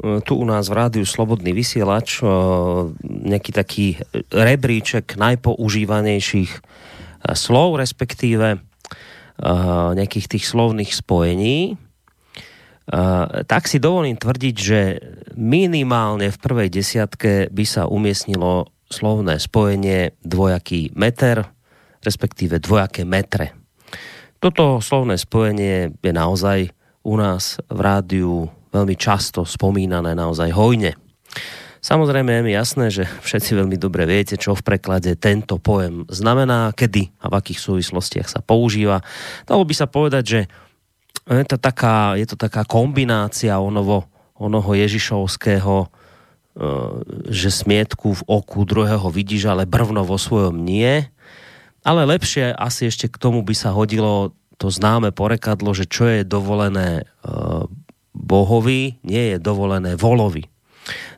tu u nás v rádiu Slobodný vysielač e, nejaký taký rebríček najpoužívanejších e, slov, respektíve nejakých tých slovných spojení, tak si dovolím tvrdiť, že minimálne v prvej desiatke by sa umiestnilo slovné spojenie dvojaký meter, respektíve dvojaké metre. Toto slovné spojenie je naozaj u nás v rádiu veľmi často spomínané naozaj hojne. Samozrejme je mi jasné, že všetci veľmi dobre viete, čo v preklade tento pojem znamená, kedy a v akých súvislostiach sa používa. Dalo by sa povedať, že je to taká, je to taká kombinácia onovo, onoho Ježišovského, e, že smietku v oku druhého vidíš, ale brvno vo svojom nie. Ale lepšie asi ešte k tomu by sa hodilo to známe porekadlo, že čo je dovolené e, bohovi nie je dovolené volovi.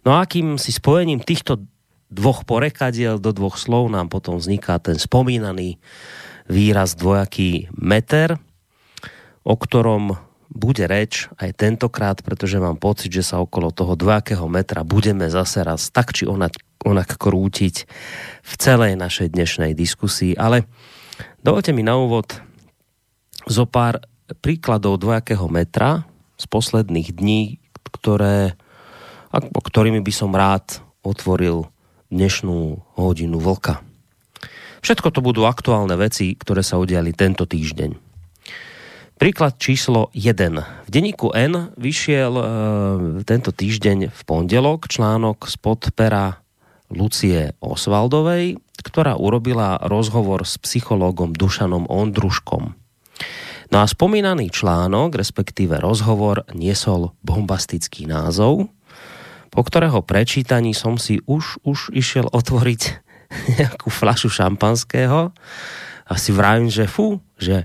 No a akým si spojením týchto dvoch porekadiel do dvoch slov nám potom vzniká ten spomínaný výraz dvojaký meter, o ktorom bude reč aj tentokrát, pretože mám pocit, že sa okolo toho dvojakého metra budeme zase raz tak či onak, onak krútiť v celej našej dnešnej diskusii. Ale dovolte mi na úvod zo pár príkladov dvojakého metra, z posledných dní, ktoré, ktorými by som rád otvoril dnešnú hodinu vlka. Všetko to budú aktuálne veci, ktoré sa udiali tento týždeň. Príklad číslo 1. V denníku N vyšiel e, tento týždeň v pondelok článok spod pera Lucie Osvaldovej, ktorá urobila rozhovor s psychológom Dušanom Ondruškom. No a spomínaný článok, respektíve rozhovor, niesol bombastický názov, po ktorého prečítaní som si už, už išiel otvoriť nejakú flašu šampanského a si vravím, že fú, že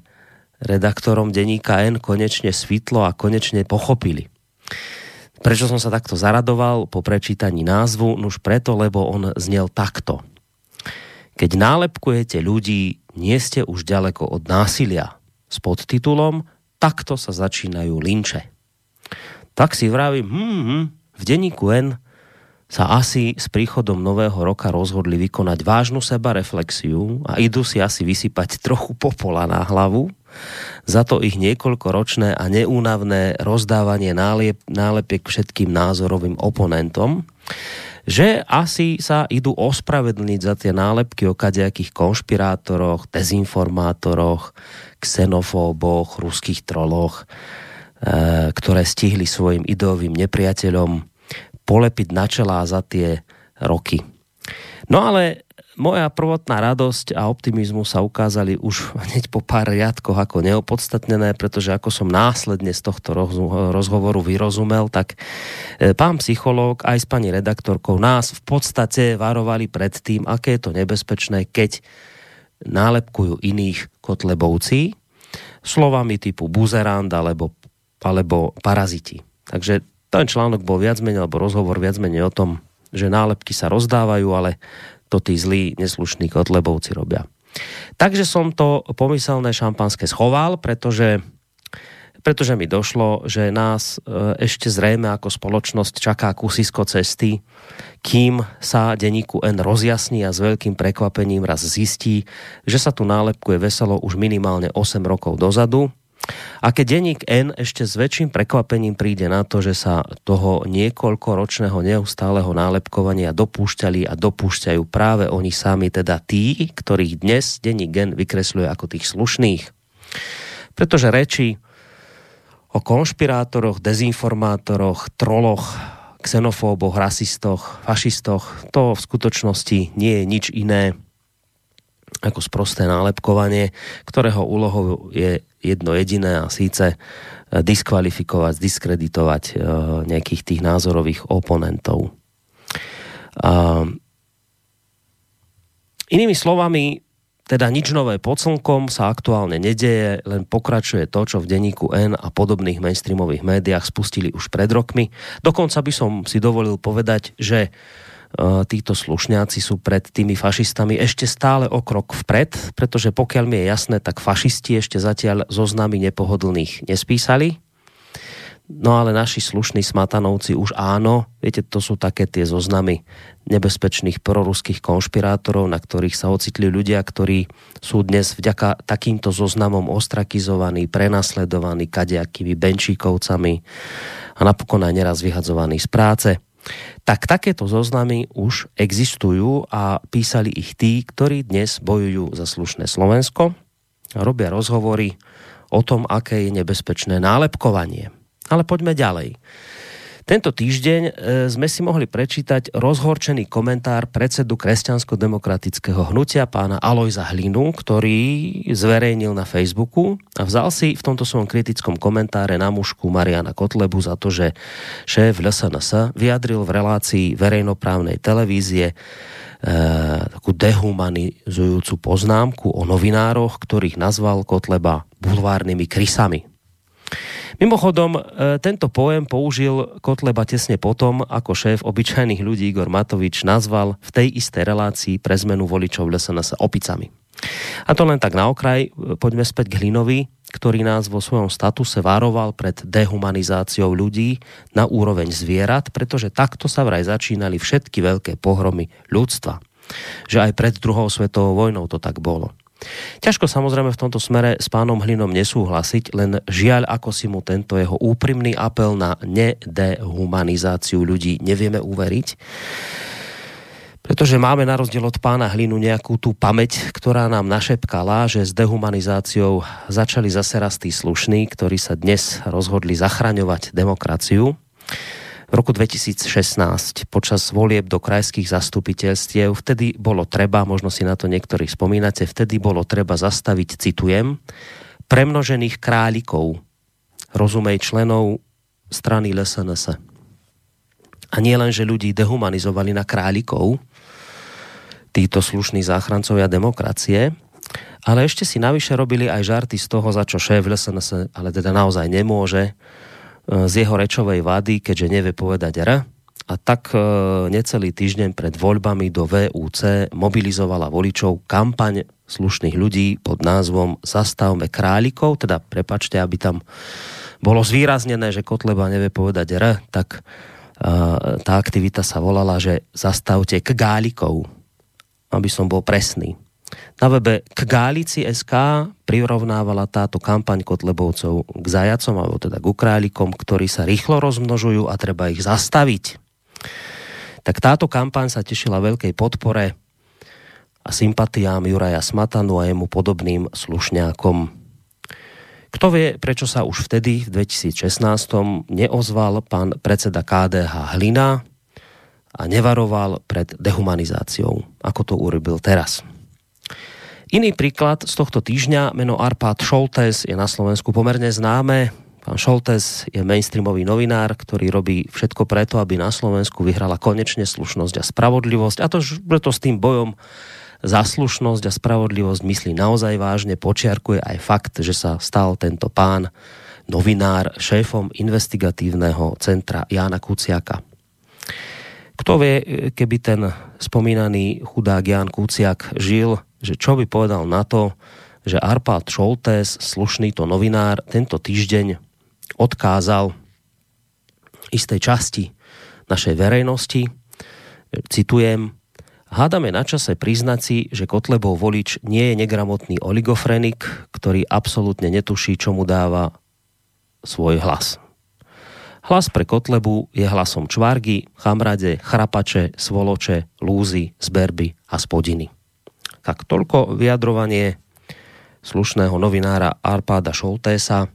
redaktorom denníka N konečne svitlo a konečne pochopili. Prečo som sa takto zaradoval po prečítaní názvu? Nuž preto, lebo on znel takto. Keď nálepkujete ľudí, nie ste už ďaleko od násilia s podtitulom Takto sa začínajú linče. Tak si vravím, hm, v denníku N sa asi s príchodom nového roka rozhodli vykonať vážnu seba reflexiu a idú si asi vysypať trochu popola na hlavu za to ich niekoľkoročné a neúnavné rozdávanie nálep, nálepiek všetkým názorovým oponentom, že asi sa idú ospravedlniť za tie nálepky o kadejakých konšpirátoroch, dezinformátoroch, xenofóboch, ruských troloch, e, ktoré stihli svojim ideovým nepriateľom polepiť na čelá za tie roky. No ale moja prvotná radosť a optimizmus sa ukázali už hneď po pár riadkoch ako neopodstatnené, pretože ako som následne z tohto rozhovoru vyrozumel, tak e, pán psychológ aj s pani redaktorkou nás v podstate varovali pred tým, aké je to nebezpečné, keď nálepkujú iných kotlebovci slovami typu buzerand alebo, alebo paraziti. Takže ten článok bol viac menej, alebo rozhovor viac menej o tom, že nálepky sa rozdávajú, ale to tí zlí, neslušní kotlebovci robia. Takže som to pomyselné šampanské schoval, pretože pretože mi došlo, že nás e, ešte zrejme ako spoločnosť čaká kusisko cesty, kým sa denníku N rozjasní a s veľkým prekvapením raz zistí, že sa tu nálepkuje veselo už minimálne 8 rokov dozadu. A keď denník N ešte s väčším prekvapením príde na to, že sa toho niekoľkoročného neustáleho nálepkovania dopúšťali a dopúšťajú práve oni sami, teda tí, ktorých dnes denník N vykresľuje ako tých slušných. Pretože reči o konšpirátoroch, dezinformátoroch, troloch, xenofóboch, rasistoch, fašistoch. To v skutočnosti nie je nič iné ako sprosté nálepkovanie, ktorého úlohou je jedno jediné a síce diskvalifikovať, diskreditovať nejakých tých názorových oponentov. Inými slovami, teda nič nové pod slnkom sa aktuálne nedeje, len pokračuje to, čo v denníku N a podobných mainstreamových médiách spustili už pred rokmi. Dokonca by som si dovolil povedať, že e, títo slušňáci sú pred tými fašistami ešte stále o krok vpred, pretože pokiaľ mi je jasné, tak fašisti ešte zatiaľ zoznamy nepohodlných nespísali, No ale naši slušní smatanovci už áno, viete, to sú také tie zoznamy nebezpečných proruských konšpirátorov, na ktorých sa ocitli ľudia, ktorí sú dnes vďaka takýmto zoznamom ostrakizovaní, prenasledovaní kadejakými benčíkovcami a napokon aj neraz vyhadzovaní z práce. Tak takéto zoznamy už existujú a písali ich tí, ktorí dnes bojujú za slušné Slovensko robia rozhovory o tom, aké je nebezpečné nálepkovanie. Ale poďme ďalej. Tento týždeň e, sme si mohli prečítať rozhorčený komentár predsedu kresťansko-demokratického hnutia pána Alojza Hlinu, ktorý zverejnil na Facebooku a vzal si v tomto svojom kritickom komentáre na mužku Mariana Kotlebu za to, že šéf LSNS vyjadril v relácii verejnoprávnej televízie e, takú dehumanizujúcu poznámku o novinároch, ktorých nazval Kotleba bulvárnymi krysami. Mimochodom, e, tento pojem použil Kotleba tesne potom, ako šéf obyčajných ľudí Igor Matovič nazval v tej istej relácii pre zmenu voličov LSNS opicami. A to len tak na okraj, e, poďme späť k Hlinovi, ktorý nás vo svojom statuse varoval pred dehumanizáciou ľudí na úroveň zvierat, pretože takto sa vraj začínali všetky veľké pohromy ľudstva. Že aj pred druhou svetovou vojnou to tak bolo. Ťažko samozrejme v tomto smere s pánom Hlinom nesúhlasiť, len žiaľ, ako si mu tento jeho úprimný apel na nedehumanizáciu ľudí nevieme uveriť. Pretože máme na rozdiel od pána Hlinu nejakú tú pamäť, ktorá nám našepkala, že s dehumanizáciou začali zase raz tí slušní, ktorí sa dnes rozhodli zachraňovať demokraciu v roku 2016 počas volieb do krajských zastupiteľstiev. Vtedy bolo treba, možno si na to niektorí spomínate, vtedy bolo treba zastaviť, citujem, premnožených králikov, rozumej členov strany LSNS. A nie len, že ľudí dehumanizovali na králikov, títo slušní záchrancovia demokracie, ale ešte si navyše robili aj žarty z toho, za čo šéf LSNS ale teda naozaj nemôže, z jeho rečovej vady, keďže nevie povedať R. A tak e, necelý týždeň pred voľbami do VUC mobilizovala voličov kampaň slušných ľudí pod názvom Zastavme králikov, teda prepačte, aby tam bolo zvýraznené, že Kotleba nevie povedať R, tak e, tá aktivita sa volala, že zastavte kgálikov, aby som bol presný. Na webe k Gálici SK prirovnávala táto kampaň Kotlebovcov k zajacom, alebo teda k ukrálikom, ktorí sa rýchlo rozmnožujú a treba ich zastaviť. Tak táto kampaň sa tešila veľkej podpore a sympatiám Juraja Smatanu a jemu podobným slušňákom. Kto vie, prečo sa už vtedy, v 2016, neozval pán predseda KDH Hlina a nevaroval pred dehumanizáciou, ako to urobil teraz. Iný príklad z tohto týždňa, meno Arpad Šoltes je na Slovensku pomerne známe. Pán Šoltes je mainstreamový novinár, ktorý robí všetko preto, aby na Slovensku vyhrala konečne slušnosť a spravodlivosť. A to, že to s tým bojom za slušnosť a spravodlivosť myslí naozaj vážne, počiarkuje aj fakt, že sa stal tento pán novinár šéfom investigatívneho centra Jána Kuciaka. Kto vie, keby ten spomínaný chudák Ján Kuciak žil že čo by povedal na to, že Arpad Šoltés, slušný to novinár, tento týždeň odkázal istej časti našej verejnosti, citujem, Hádame na čase priznať si, že Kotlebov volič nie je negramotný oligofrenik, ktorý absolútne netuší, čo mu dáva svoj hlas. Hlas pre Kotlebu je hlasom čvargy, chamrade, chrapače, svoloče, lúzy, zberby a spodiny. Tak toľko vyjadrovanie slušného novinára Arpáda Šoltésa,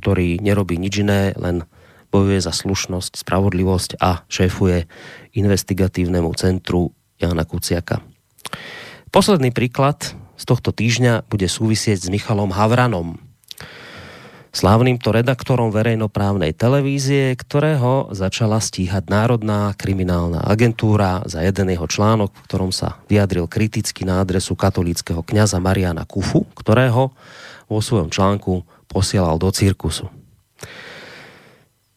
ktorý nerobí nič iné, len bojuje za slušnosť, spravodlivosť a šéfuje investigatívnemu centru Jana Kuciaka. Posledný príklad z tohto týždňa bude súvisieť s Michalom Havranom. Slávnym to redaktorom verejnoprávnej televízie, ktorého začala stíhať Národná kriminálna agentúra za jeden jeho článok, v ktorom sa vyjadril kriticky na adresu katolického kňaza Mariana Kufu, ktorého vo svojom článku posielal do cirkusu.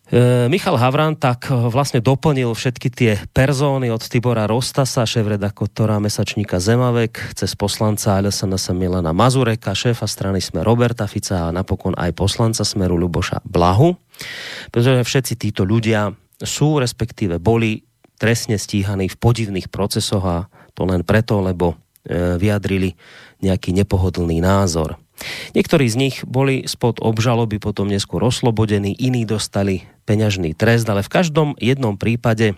E, Michal Havran tak e, vlastne doplnil všetky tie perzóny od Tibora Rostasa, šéf-redaktora mesačníka Zemavek, cez poslanca LSNS Milana Mazureka, šéfa strany Sme Roberta Fica a napokon aj poslanca Smeru Luboša Blahu. Pretože všetci títo ľudia sú, respektíve boli trestne stíhaní v podivných procesoch a to len preto, lebo e, vyjadrili nejaký nepohodlný názor. Niektorí z nich boli spod obžaloby potom neskôr oslobodení, iní dostali peňažný trest, ale v každom jednom prípade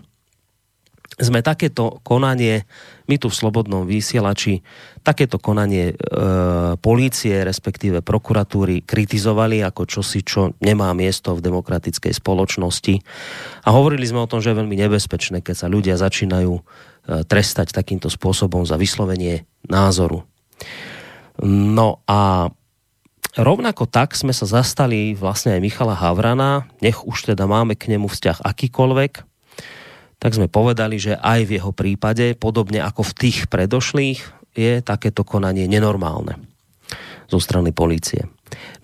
sme takéto konanie, my tu v Slobodnom vysielači, takéto konanie e, polície, respektíve prokuratúry kritizovali ako čosi, čo nemá miesto v demokratickej spoločnosti. A hovorili sme o tom, že je veľmi nebezpečné, keď sa ľudia začínajú e, trestať takýmto spôsobom za vyslovenie názoru. No a rovnako tak sme sa zastali vlastne aj Michala Havrana, nech už teda máme k nemu vzťah akýkoľvek, tak sme povedali, že aj v jeho prípade, podobne ako v tých predošlých, je takéto konanie nenormálne zo strany policie.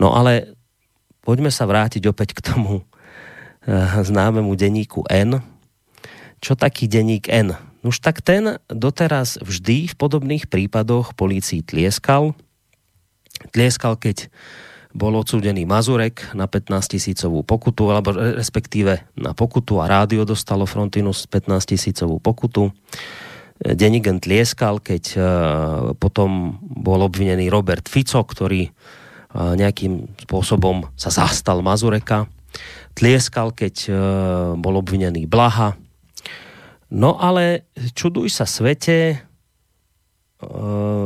No ale poďme sa vrátiť opäť k tomu eh, známemu denníku N. Čo taký denník N? Už tak ten doteraz vždy v podobných prípadoch polícii tlieskal. Tlieskal, keď bol odsúdený Mazurek na 15 tisícovú pokutu, alebo respektíve na pokutu a rádio dostalo Frontinus 15 tisícovú pokutu. Denigen tlieskal, keď uh, potom bol obvinený Robert Fico, ktorý uh, nejakým spôsobom sa zastal Mazureka. Tlieskal, keď bol obvinený Blaha, No ale čuduj sa svete, e,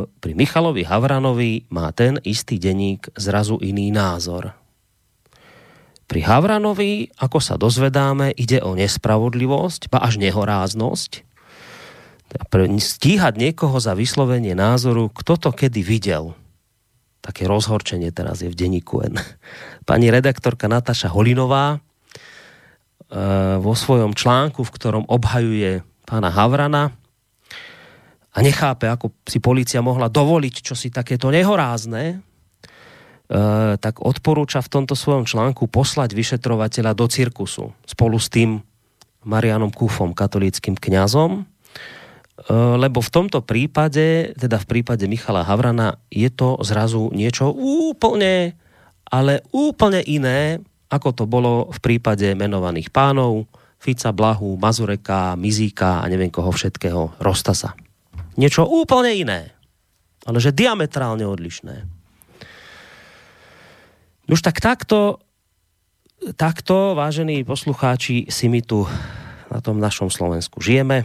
pri Michalovi Havranovi má ten istý denník zrazu iný názor. Pri Havranovi, ako sa dozvedáme, ide o nespravodlivosť, ba až nehoráznosť. Stíhať niekoho za vyslovenie názoru, kto to kedy videl. Také rozhorčenie teraz je v denníku N. Pani redaktorka Nataša Holinová Eh, vo svojom článku, v ktorom obhajuje pána Havrana a nechápe, ako si policia mohla dovoliť čo si takéto nehorázne, eh, tak odporúča v tomto svojom článku poslať vyšetrovateľa do cirkusu spolu s tým Marianom Kufom, katolíckým kňazom, eh, lebo v tomto prípade, teda v prípade Michala Havrana, je to zrazu niečo úplne, ale úplne iné, ako to bolo v prípade menovaných pánov, Fica, Blahu, Mazureka, Mizíka a neviem koho všetkého, Rostasa. Niečo úplne iné, ale že diametrálne odlišné. Už tak takto, takto, vážení poslucháči, si my tu na tom našom Slovensku žijeme,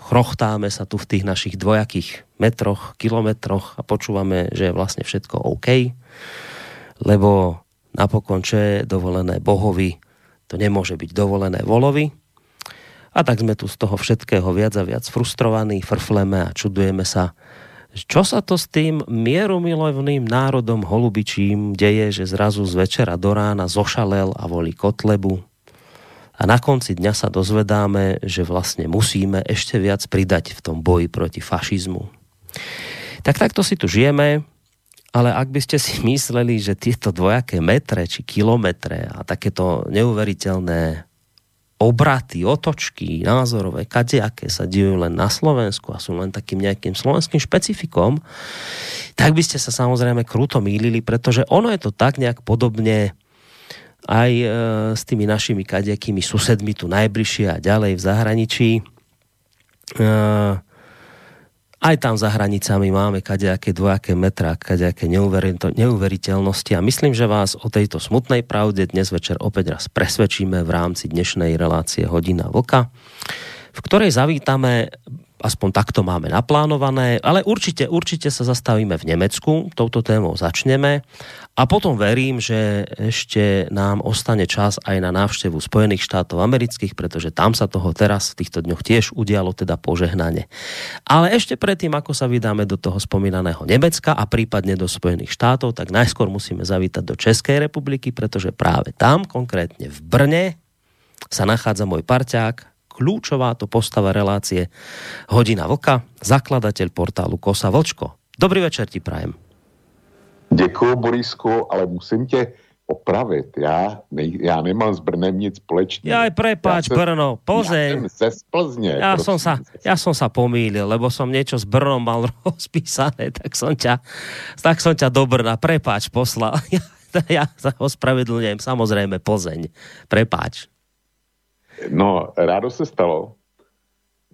chrochtáme sa tu v tých našich dvojakých metroch, kilometroch a počúvame, že je vlastne všetko OK, lebo napokon, čo je dovolené Bohovi, to nemôže byť dovolené volovi. A tak sme tu z toho všetkého viac a viac frustrovaní, frfleme a čudujeme sa, čo sa to s tým mierumilovným národom holubičím deje, že zrazu z večera do rána zošalel a volí Kotlebu. A na konci dňa sa dozvedáme, že vlastne musíme ešte viac pridať v tom boji proti fašizmu. Tak takto si tu žijeme, ale ak by ste si mysleli, že tieto dvojaké metre či kilometre a takéto neuveriteľné obraty, otočky názorové, kadejaké sa dejú len na Slovensku a sú len takým nejakým slovenským špecifikom, tak by ste sa samozrejme kruto mýlili, pretože ono je to tak nejak podobne aj e, s tými našimi kadejakými susedmi tu najbližšie a ďalej v zahraničí. E, aj tam za hranicami máme kadejaké dvojaké metra, kadejaké neuveriteľnosti a myslím, že vás o tejto smutnej pravde dnes večer opäť raz presvedčíme v rámci dnešnej relácie Hodina Vlka, v ktorej zavítame aspoň takto máme naplánované, ale určite, určite sa zastavíme v Nemecku, touto témou začneme a potom verím, že ešte nám ostane čas aj na návštevu Spojených štátov amerických, pretože tam sa toho teraz v týchto dňoch tiež udialo teda požehnanie. Ale ešte predtým, ako sa vydáme do toho spomínaného Nemecka a prípadne do Spojených štátov, tak najskôr musíme zavítať do Českej republiky, pretože práve tam, konkrétne v Brne, sa nachádza môj parťák, kľúčová to postava relácie Hodina Vlka, zakladateľ portálu Kosa Vlčko. Dobrý večer ti prajem. Děkuji, Borisku, ale musím tě opravit. Já, ne, já nemám s Brnem nic společného. Ja aj prepáč, ja Brno, Plzeň. Ja ze. Ja som, sa, ja som sa pomýlil, lebo som niečo s Brnom mal rozpísané, tak som ťa, tak som ťa do Brna, prepáč, poslal. Ja, ja sa ospravedlňujem, samozrejme Plzeň. Prepáč. No, rádo se stalo.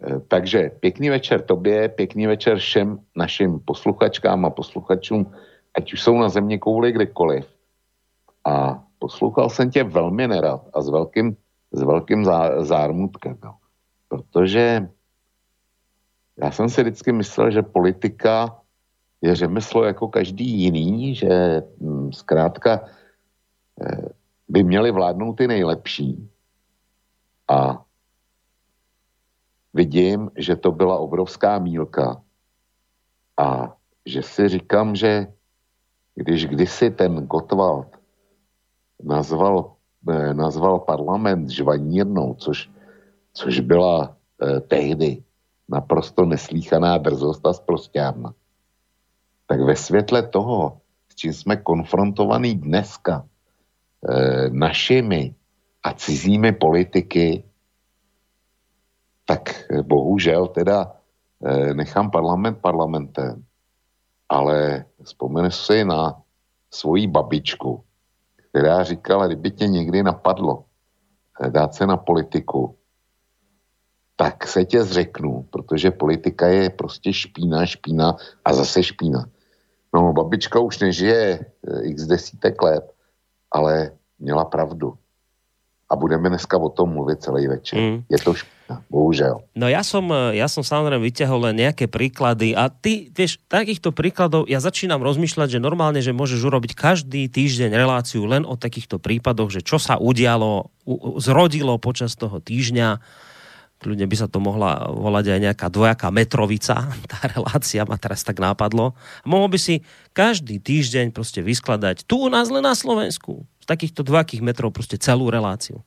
Eh, takže pěkný večer tobě, pěkný večer všem našim posluchačkám a posluchačům, ať už jsou na země kouli kdekoliv. A poslouchal jsem tě velmi nerad a s velkým, s velkým zá, zármutkem. No. Protože já jsem si vždycky myslel, že politika je řemeslo jako každý jiný, že hm, zkrátka eh, by měli vládnout ty nejlepší a vidím, že to byla obrovská mílka. A že si říkám, že když kdysi ten Gottwald nazval, eh, nazval parlament žvanírnou, což, což byla eh, tehdy naprosto neslíchaná drzost a zprostěrna, tak ve světle toho, s čím jsme konfrontovaní dneska, eh, našimi a cizími politiky, tak bohužel teda eh, nechám parlament parlamentem, ale vzpomenu si na svoji babičku, která říkala, kdyby tě někdy napadlo eh, dát se na politiku, tak se tě zřeknu, protože politika je prostě špína, špína a zase špína. No, babička už nežije eh, x desítek let, ale měla pravdu a budeme dneska o tom mluvit celý večer. Mm. Je to špina, bohužel. No ja som, ja som samozrejme vyťahol len nejaké príklady a ty, vieš, takýchto príkladov, ja začínam rozmýšľať, že normálne, že môžeš urobiť každý týždeň reláciu len o takýchto prípadoch, že čo sa udialo, zrodilo počas toho týždňa, kľudne by sa to mohla volať aj nejaká dvojaká metrovica, tá relácia ma teraz tak nápadlo. Mohol by si každý týždeň proste vyskladať tu u nás len na Slovensku takýchto dvojakých metrov proste celú reláciu.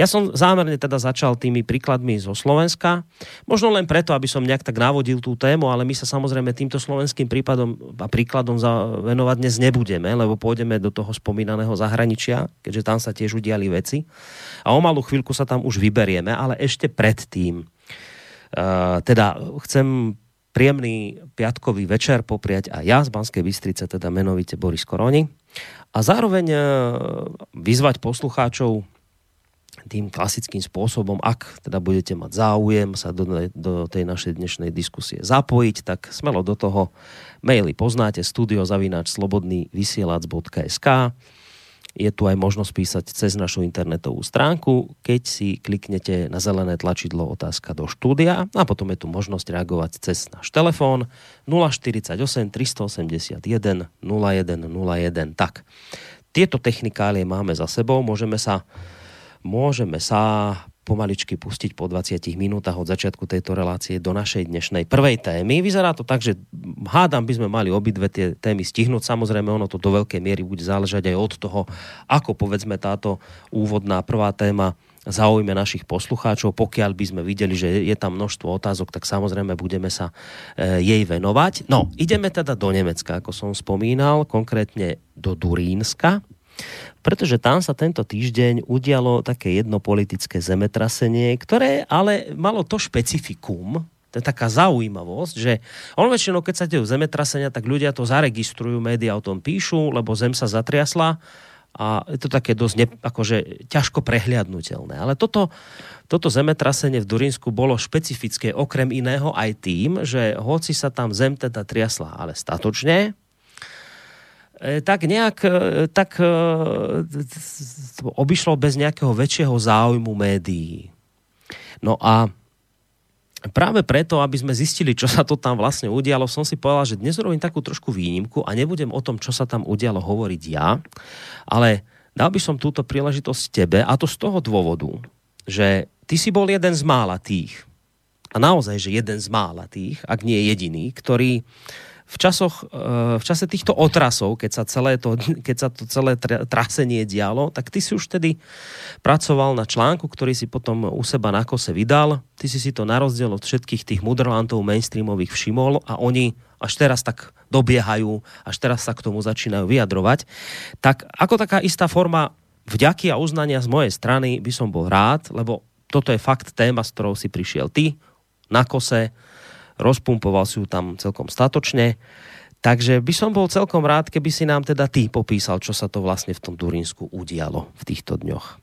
Ja som zámerne teda začal tými príkladmi zo Slovenska, možno len preto, aby som nejak tak navodil tú tému, ale my sa samozrejme týmto slovenským prípadom a príkladom venovať dnes nebudeme, lebo pôjdeme do toho spomínaného zahraničia, keďže tam sa tiež udiali veci. A o malú chvíľku sa tam už vyberieme, ale ešte predtým. Uh, teda chcem príjemný piatkový večer popriať aj ja z Banskej Bystrice, teda menovite Boris Koroni a zároveň e, vyzvať poslucháčov tým klasickým spôsobom, ak teda budete mať záujem sa do, do tej našej dnešnej diskusie zapojiť, tak smelo do toho maily poznáte studiozavináč slobodný vysielač.sk je tu aj možnosť písať cez našu internetovú stránku, keď si kliknete na zelené tlačidlo otázka do štúdia a potom je tu možnosť reagovať cez náš telefón 048 381 0101. Tak, tieto technikálie máme za sebou, môžeme sa, môžeme sa pomaličky pustiť po 20 minútach od začiatku tejto relácie do našej dnešnej prvej témy. Vyzerá to tak, že hádam by sme mali obidve tie témy stihnúť. Samozrejme, ono to do veľkej miery bude záležať aj od toho, ako povedzme táto úvodná prvá téma zaujme našich poslucháčov. Pokiaľ by sme videli, že je tam množstvo otázok, tak samozrejme budeme sa e, jej venovať. No, ideme teda do Nemecka, ako som spomínal, konkrétne do Durínska pretože tam sa tento týždeň udialo také jedno politické zemetrasenie, ktoré ale malo to špecifikum, to je taká zaujímavosť, že on väčšinou, keď sa dejú zemetrasenia, tak ľudia to zaregistrujú, médiá o tom píšu, lebo zem sa zatriasla a je to také dosť ne, akože ťažko prehliadnutelné. Ale toto, toto zemetrasenie v Durinsku bolo špecifické okrem iného aj tým, že hoci sa tam zem teda triasla, ale statočne, tak nejak e, tak e, obišlo bez nejakého väčšieho záujmu médií. No a práve preto, aby sme zistili, čo sa to tam vlastne udialo, som si povedal, že dnes urobím takú trošku výnimku a nebudem o tom, čo sa tam udialo, hovoriť ja, ale dal by som túto príležitosť tebe a to z toho dôvodu, že ty si bol jeden z mála tých, a naozaj, že jeden z mála tých, ak nie jediný, ktorý v, časoch, eh, v čase týchto otrasov, keď sa, celé to, keď sa to celé trasenie dialo, tak ty si už tedy pracoval na článku, ktorý si potom u seba na kose vydal. Ty si si to na rozdiel od všetkých tých mudrlantov mainstreamových všimol a oni až teraz tak dobiehajú, až teraz sa k tomu začínajú vyjadrovať. Tak ako taká istá forma vďaky a uznania z mojej strany by som bol rád, lebo toto je fakt téma, s ktorou si prišiel ty na kose, rozpumpoval si ju tam celkom statočne. Takže by som bol celkom rád, keby si nám teda ty popísal, čo sa to vlastne v tom Durinsku udialo v týchto dňoch.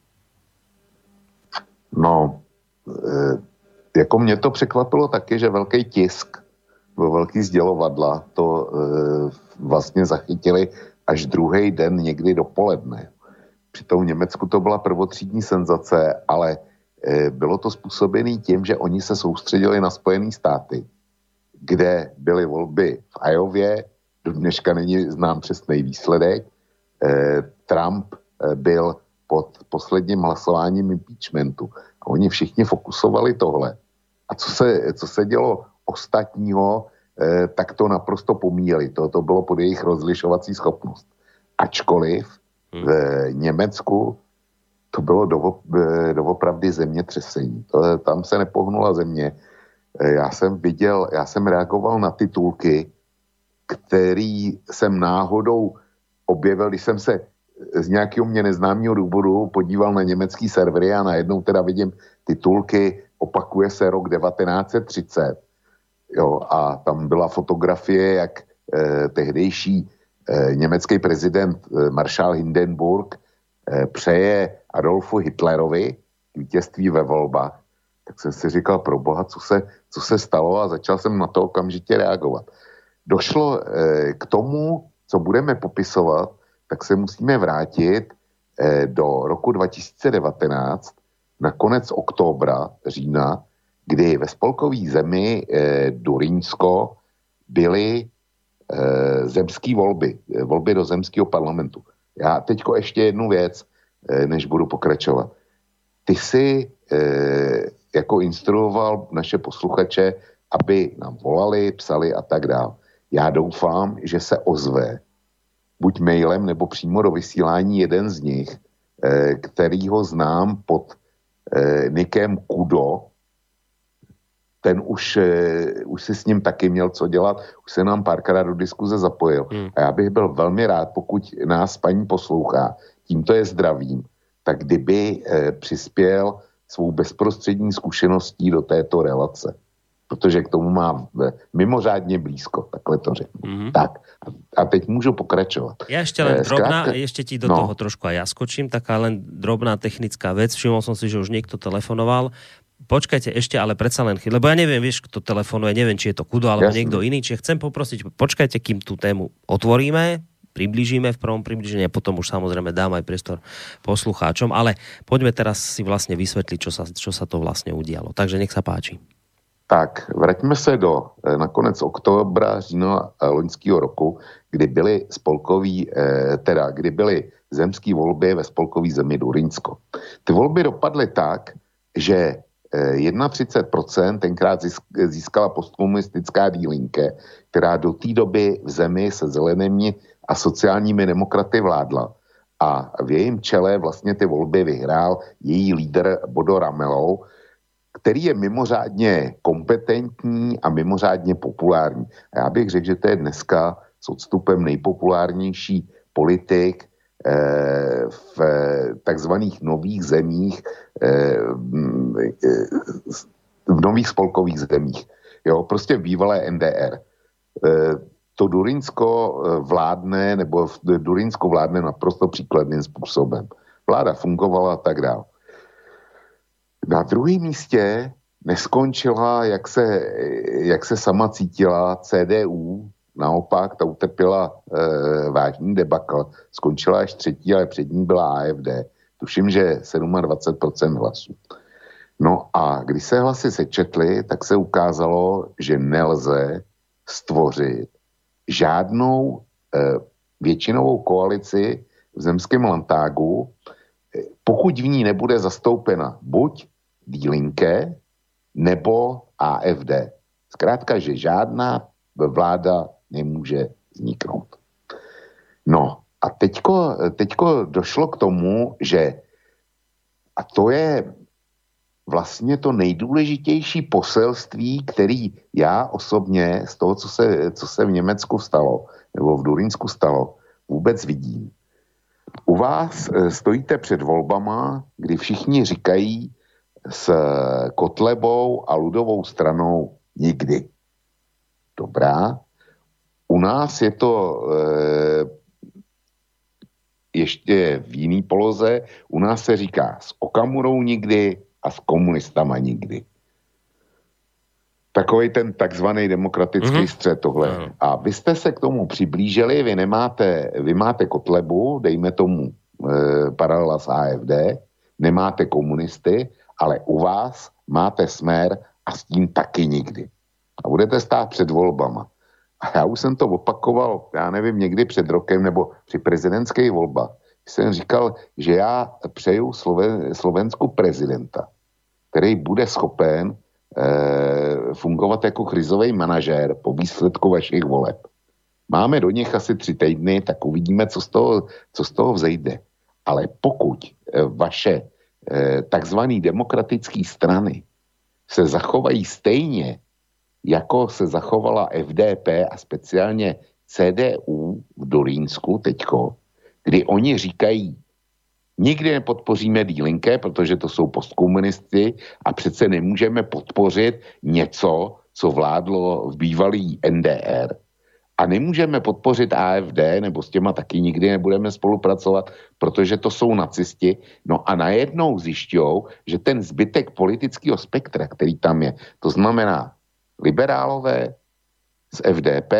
No, e, jako mě to překvapilo taky, že velký tisk, velký sdělovadla to e, vlastně zachytili až druhý den někdy dopoledne. Při tom Německu to byla prvotřídní senzace, ale e, bylo to způsobené tím, že oni se soustředili na Spojené státy kde byly volby v Ajově, do dneška není znám přesný výsledek. Eh, Trump eh, byl pod posledním hlasováním impeachmentu. A oni všichni fokusovali tohle. A co se, co se dělo ostatního, eh, tak to naprosto pomíjeli. To, to bylo pod jejich rozlišovací schopnost. Ačkoliv v Německu to bylo doopravdy zemětřesení. To, tam se nepohnula země. Eh, já jsem viděl, já jsem reagoval na titulky, který jsem náhodou objevil, když jsem se z nějakého mě neznámého důvodu podíval na německý servery a najednou teda vidím titulky, opakuje se rok 1930. Jo, a tam byla fotografie, jak eh, tehdejší eh, německý prezident eh, maršál Hindenburg eh, přeje Adolfu Hitlerovi vítězství ve volbách tak jsem si říkal, pro boha, co se, co se stalo a začal jsem na to okamžitě reagovat. Došlo eh, k tomu, co budeme popisovat, tak se musíme vrátit eh, do roku 2019, na konec oktobra, října, kdy ve spolkové zemi eh, Durínsko byly eh, zemské volby, eh, volby do zemského parlamentu. Já teďko ještě jednu věc, eh, než budu pokračovat. Ty si eh, jako instruoval naše posluchače, aby nám volali, psali a tak dále. Já doufám, že se ozve buď mailem nebo přímo do vysílání jeden z nich, eh, který ho znám pod eh, nikem Kudo, ten už, eh, už si s ním taky měl co dělat, už se nám párkrát do diskuze zapojil. Hmm. A já bych byl velmi rád, pokud nás paní poslouchá, tímto je zdravím, tak kdyby přispěl svou bezprostřední zkušeností do této relace. Protože k tomu má mimořádně blízko, takhle to řeknu. Mm-hmm. Tak, a teď můžu pokračovat. Já ještě len eh, drobná, Zkrátka, ještě ti do no. toho trošku a já skočím, taká len drobná technická vec. Všimol som si, že už niekto telefonoval. Počkajte ešte, ale predsa len chvíľu, lebo ja neviem, vieš, kto telefonuje, neviem, či je to Kudo alebo Jasne. niekto iný, čiže chcem poprosiť, počkajte, kým tú tému otvoríme, priblížime v prvom približení a potom už samozrejme dám aj priestor poslucháčom, ale poďme teraz si vlastne vysvetliť, čo sa, čo sa to vlastne udialo. Takže nech sa páči. Tak, vraťme se do eh, nakonec oktobra, října eh, loňského roku, kdy byly spolkový, eh, teda kdy byly zemské volby ve spolkový zemi Durinsko. Ty volby dopadly tak, že 31% tenkrát získala postkomunistická dílinke, která do té doby v zemi se zelenými a sociálními demokraty vládla. A v jejím čele vlastně ty volby vyhrál její lídr Bodo Ramelou, který je mimořádně kompetentní a mimořádně populární. A já bych řekl, že to je dneska s odstupem nejpopulárnější politik eh, v takzvaných nových zemích, eh, v nových spolkových zemích. Jo, prostě v bývalé NDR. Eh, to Durinsko eh, vládne, nebo Durinsko vládne naprosto příkladným způsobem. Vláda fungovala a tak dále. Na druhém místě neskončila, jak se, jak se sama cítila CDU, naopak ta utrpěla e, vážný debakl, skončila až třetí, ale před ní byla AFD. Tuším, že 27% hlasů. No a když se hlasy sečetly, tak se ukázalo, že nelze stvořit žádnou eh, většinovou koalici v zemském Lantágu, pokud v ní nebude zastoupena buď Dílinke nebo AFD. Zkrátka, že žádná vláda nemůže vzniknout. No a teďko, teďko došlo k tomu, že a to je vlastně to nejdůležitější poselství, který já osobně z toho, co se, co se v Německu stalo, nebo v Durinsku stalo, vůbec vidím. U vás eh, stojíte před volbama, kdy všichni říkají s Kotlebou a Ludovou stranou nikdy. Dobrá. U nás je to e, ještě v jiný poloze. U nás se říká s Okamurou nikdy a s komunistama nikdy. Takový ten takzvaný demokratický mm-hmm. střed tohle. Mm. A vy jste se k tomu přiblížili, vy nemáte, vy máte Kotlebu, dejme tomu e, paralela s AFD, nemáte komunisty, ale u vás máte smer a s tím taky nikdy. A budete stát před volbama. A já už jsem to opakoval, já nevím, někdy před rokem nebo při prezidentské volbách. Jsem říkal, že já přeju Sloven, Slovensku prezidenta, který bude schopen eh, fungovat jako krizový manažér po výsledku vašich voleb. Máme do nich asi tři týdny, tak uvidíme, co z toho, co z toho vzejde. Ale pokud eh, vaše eh, takzvané demokratické strany se zachovají stejně, jako se zachovala FDP a speciálně CDU v Dolínsku teďko, kdy oni říkají, nikdy nepodpoříme dílinké, protože to jsou postkomunisty a přece nemůžeme podpořit něco, co vládlo v bývalý NDR. A nemůžeme podpořit AFD, nebo s těma taky nikdy nebudeme spolupracovat, protože to jsou nacisti. No a najednou zjišťou, že ten zbytek politického spektra, který tam je, to znamená liberálové z FDP,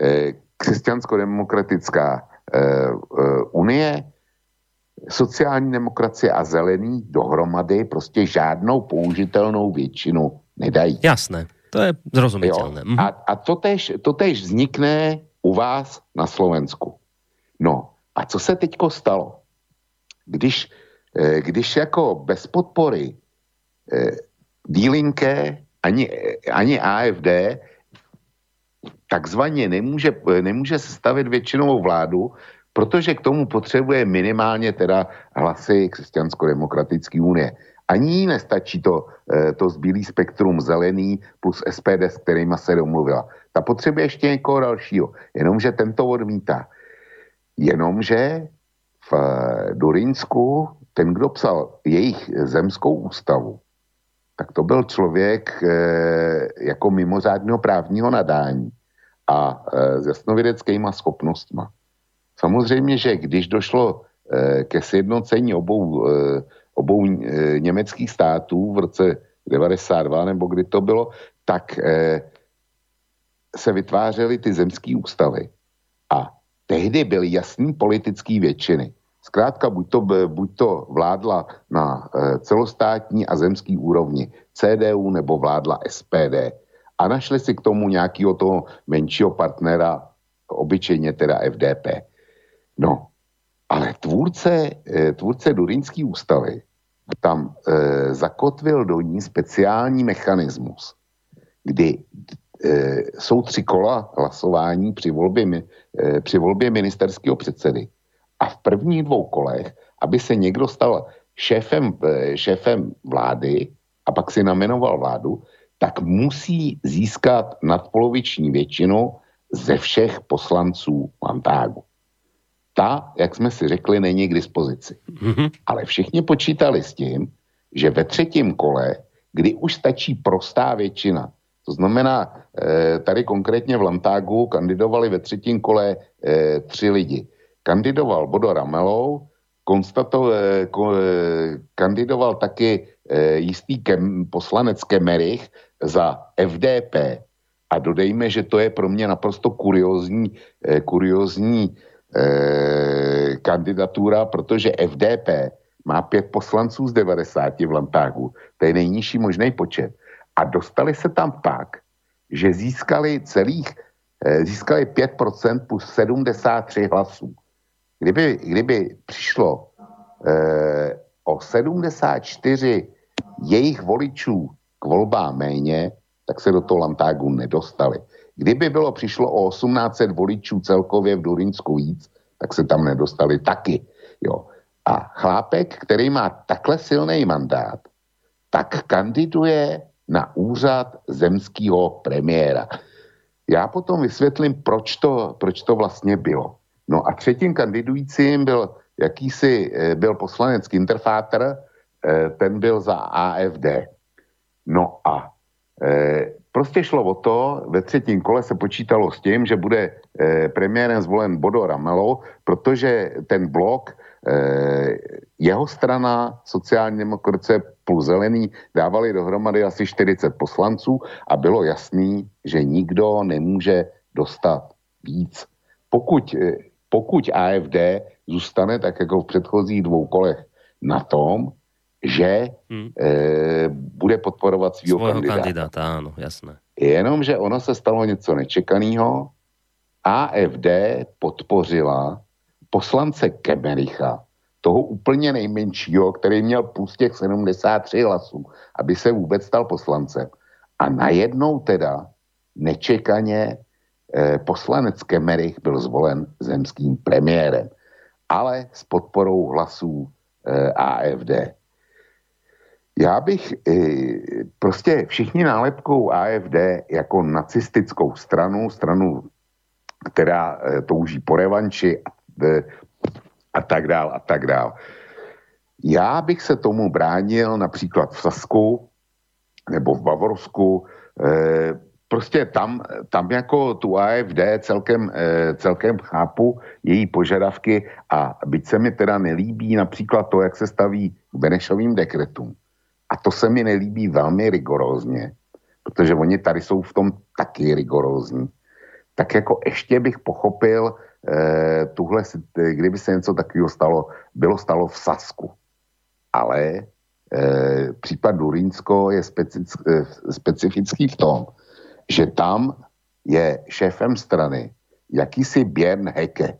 eh, křesťansko-demokratická eh, eh, unie, sociální demokracie a zelený dohromady prostě žádnou použitelnou většinu nedají. Jasné, to je zrozumitelné. Mhm. A, a to, tež, to tež vznikne u vás na Slovensku. No a co se teďko stalo? Když, eh, když jako bez podpory eh, dílinké ani, ani AFD takzvaně nemůže, nemůže sestavit většinovou vládu, protože k tomu potřebuje minimálně teda hlasy křesťansko-demokratické unie. Ani nestačí to, eh, to zbílý spektrum zelený plus SPD, s kterýma se domluvila. Ta potřebuje ještě někoho dalšího, jenomže tento odmítá. Jenomže v eh, Durinsku ten, kdo psal jejich zemskou ústavu, tak to byl člověk e, jako mimořádného právního nadání a s jasnovědeckýma schopnostma. Samozřejmě, že když došlo e, ke sjednocení obou, e, obou e, německých států v roce 92, nebo kdy to bylo, tak se vytvářely ty zemské ústavy. A tehdy byly jasný politický většiny. Zkrátka, buď to, buď to vládla na celostátní a zemský úrovni CDU nebo vládla SPD. A našli si k tomu nějakého toho menšího partnera, obyčejně teda FDP. No, ale tvůrce, e, tvůrce Durinské ústavy tam e, zakotvil do ní speciální mechanismus, kdy e, jsou tři kola hlasování při volbě, e, při volbě ministerského předsedy a v prvních dvou kolech, aby se někdo stal šéfem, eh, šéfem vlády a pak si namenoval vládu, tak musí získat nadpoloviční většinu ze všech poslanců Mantágu. Ta, jak jsme si řekli, není k dispozici. Mm-hmm. Ale všichni počítali s tím, že ve třetím kole, kdy už stačí prostá většina, to znamená, eh, tady konkrétně v Lantágu kandidovali ve třetím kole eh, tři lidi kandidoval Bodo Ramelou, eh, kandidoval taky jistý kem, poslanec Kemerich za FDP. A dodejme, že to je pro mě naprosto kuriozní, kuriozní eh, kandidatura, protože FDP má pět poslanců z 90 v Lantágu, to je nejnižší možný počet. A dostali se tam pak, že získali celých, eh, získali 5% plus 73 hlasů. Kdyby, kdyby přišlo eh, o 74 jejich voličů k volbám méně, tak se do toho Lantágu nedostali. Kdyby bylo přišlo o 1800 voličů celkově v Durinsku víc, tak se tam nedostali taky. Jo. A chlápek, který má takhle silný mandát, tak kandiduje na úřad zemského premiéra. Já potom vysvětlím, proč to, proč to vlastně bylo. No a třetím kandidujícím byl jakýsi, eh, byl poslanec Kinterfáter, eh, ten byl za AFD. No a e, prostě šlo o to, ve třetím kole se počítalo s tím, že bude e, premiérem zvolen Bodo Ramelo, protože ten blok, e, jeho strana, sociální demokracie plus zelený, dávali dohromady asi 40 poslanců a bylo jasný, že nikdo nemůže dostat víc. Pokud, pokud AFD zůstane tak jako v předchozích dvou kolech na tom, že hmm. e, bude podporovat svého kandidáta. kandidáta. Áno, jasné. Jenomže ono se stalo něco nečekaného. AFD podpořila poslance Kemericha, toho úplně nejmenšího, který měl plus těch 73 hlasů, aby se vůbec stal poslancem. A najednou teda nečekaně eh, poslanec Kemerich byl zvolen zemským premiérem, ale s podporou hlasů eh, AFD. Já bych e, prostě všichni nálepkou AFD jako nacistickou stranu, stranu, která e, touží po revanči a, e, a tak dál a tak dál. Já bych se tomu bránil například v Sasku nebo v Bavorsku, prostě tam, tam jako tu AFD celkem, celkem chápu její požadavky a byť se mi teda nelíbí například to, jak se staví k Benešovým dekretům, a to se mi nelíbí velmi rigorózně, protože oni tady jsou v tom taky rigorózní. Tak jako ještě bych pochopil eh, tuhle, kdyby se něco takového stalo, bylo stalo v Sasku. Ale eh, případ Durínsko je specific, eh, specifický v tom, že tam je šéfem strany jakýsi Björn Heke.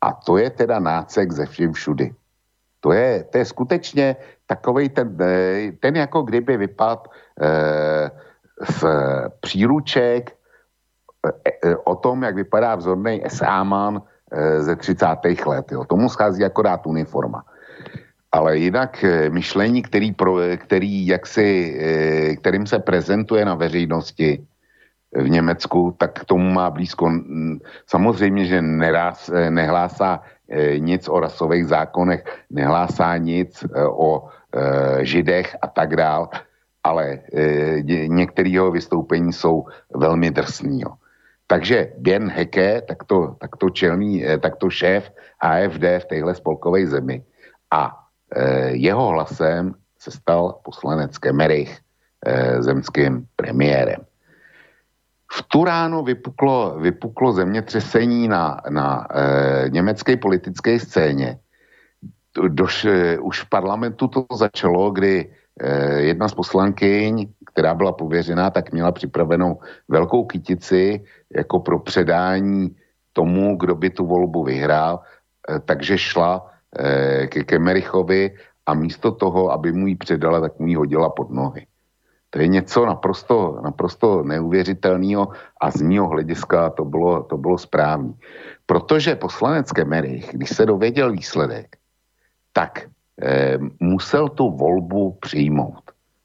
A to je teda nácek ze vším všudy. To je, to je skutečně takový ten, eh, ten jako kdyby vypad eh, z příruček eh, o tom, jak vypadá vzorný esáman eh, ze 30. let. Jo. Tomu schází akorát uniforma. Ale jinak myšlení, který, který jaksi, kterým se prezentuje na veřejnosti v Německu, tak k tomu má blízko. Samozřejmě, že neráz, eh, nehlásá nic o rasových zákonech, nehlásá nic e, o e, židech a tak dál, ale některé jeho vystoupení jsou velmi drsný. Takže Ben Heke, takto, takto, čelný, takto šéf AFD v téhle spolkové zemi a jeho hlasem se stal poslanec Kemerich zemským premiérem. Tu ráno vypuklo, vypuklo zemětřesení na, na e, německé politické scéně. Doš, e, už v parlamentu to začalo, kdy e, jedna z poslankyň, která byla pověřená, tak měla připravenou velkou kytici jako pro předání tomu, kdo by tu volbu vyhrál, e, takže šla e, ke Kemerichovi a místo toho, aby mu ji předala, tak mu ji hodila pod nohy. To je něco naprosto, naprosto neuvěřitelného a z mého hlediska to bylo, to bylo správné. Protože poslanec Kemerich, když se dověděl výsledek, tak eh, musel tu volbu přijmout.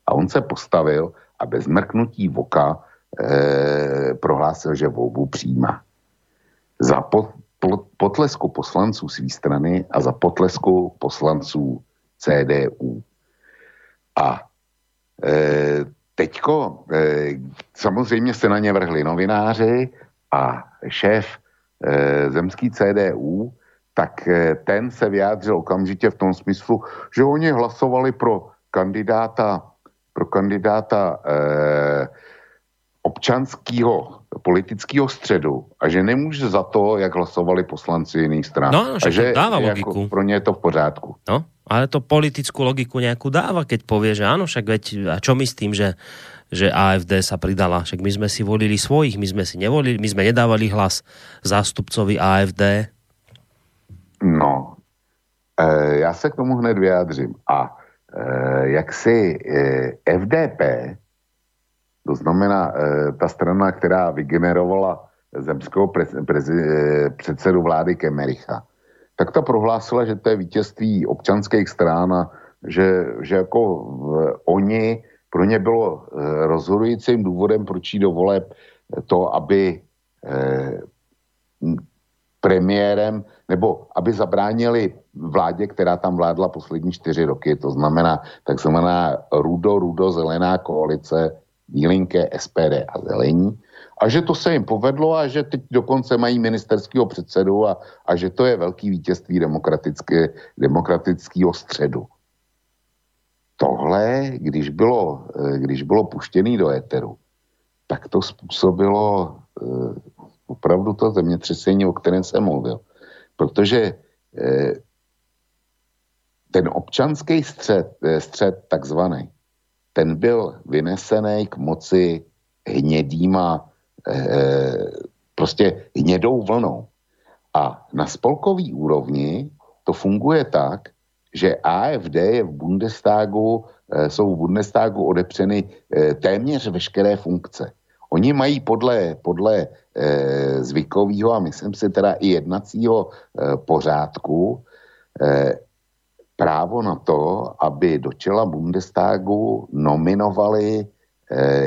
A on se postavil a bez mrknutí voka eh, prohlásil, že volbu přijímá. Za po, po, potlesku poslanců své strany a za potlesku poslanců CDU. A e, teďko e, samozřejmě se na ně vrhli novináři a šéf e, zemský CDU, tak e, ten se vyjádřil okamžitě v tom smyslu, že oni hlasovali pro kandidáta, pro kandidáta e, občanského politického středu a že nemůže za to, jak hlasovali poslanci jiných stran. No, a že dává jako pro ně je to v pořádku. No, Ale to politickú logiku nejakú dáva, keď povie, že áno, však veď, a čo my s tým, že, že AFD sa pridala? Však my sme si volili svojich, my sme si nevolili, my sme nedávali hlas zástupcovi AFD. No, e, já se k tomu hned vyjádřím. A e, jak si e, FDP, to znamená e, ta strana, která vygenerovala zemského pre, prezi, e, předsedu vlády Kemericha, tak ta prohlásila, že to je vítězství občanských strán a že, že jako oni, pro ně bylo e, rozhodujícím důvodem, proč jít do voleb to, aby e, premiérem, nebo aby zabránili vládě, která tam vládla poslední čtyři roky, to znamená takzvaná rudo-rudo-zelená koalice, Bílinké, SPD a Zelení, a že to se jim povedlo a že teď dokonce mají ministerského předsedu a, a že to je velký vítězství demokratické, demokratického středu. Tohle, když bylo, eh, když bylo puštěný do éteru, tak to způsobilo eh, opravdu to zemětřesení, o kterém jsem mluvil. Protože eh, ten občanský střed, střed takzvaný, ten byl vynesený k moci hnědýma Eh, prostě hnědou vlnou. A na spolkový úrovni to funguje tak, že AFD je v Bundestagu, eh, jsou v Bundestagu odepřeny eh, téměř veškeré funkce. Oni mají podle, podle zvykového a myslím si teda i jednacího pořádku právo na to, aby do čela Bundestagu nominovali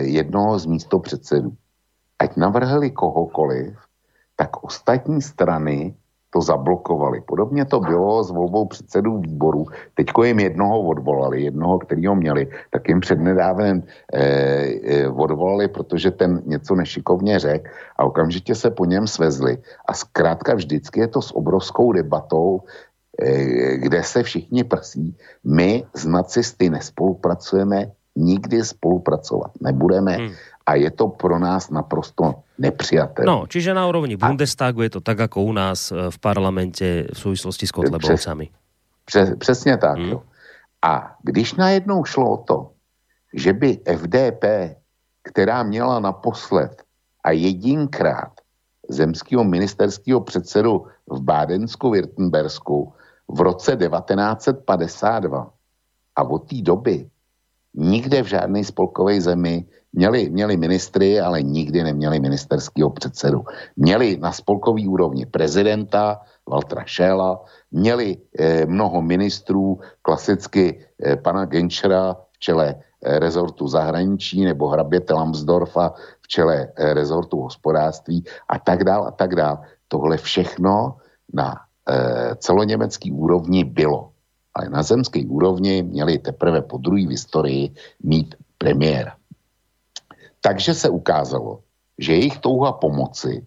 jednoho z místopředsedů ať navrhli kohokoliv, tak ostatní strany to zablokovali. Podobně to bylo s volbou předsedů výboru. Teďko jim jednoho odvolali, jednoho, kterýho měli, tak jim přednedávnem eh, eh, odvolali, protože ten něco nešikovně řekl a okamžitě se po něm svezli. A zkrátka vždycky je to s obrovskou debatou, eh, kde se všichni prsí. My s nacisty nespolupracujeme, nikdy spolupracovat nebudeme. Hmm a je to pro nás naprosto nepřijatelné. No, čiže na úrovni Bundestagu je to tak, ako u nás e, v parlamente v súvislosti s Kotlebovcami. Přes, přesně tak, hmm. jo. A když najednou šlo o to, že by FDP, která měla naposled a jedinkrát zemského ministerského předsedu v Bádensku-Württembersku v roce 1952 a od té doby nikde v žádné spolkové zemi Měli, měli ministry, ale nikdy neměli ministerského předsedu. Měli na spolkový úrovni prezidenta Valtra Šéla, měli eh, mnoho ministrů, klasicky eh, pana Genčera v čele eh, rezortu zahraničí nebo hraběte Lambsdorfa v čele eh, rezortu hospodářství a tak dál a tak dál. Tohle všechno na eh, celoněmecký úrovni bylo. Ale na zemské úrovni měli teprve po druhé v historii mít premiéra. Takže se ukázalo, že jejich touha pomoci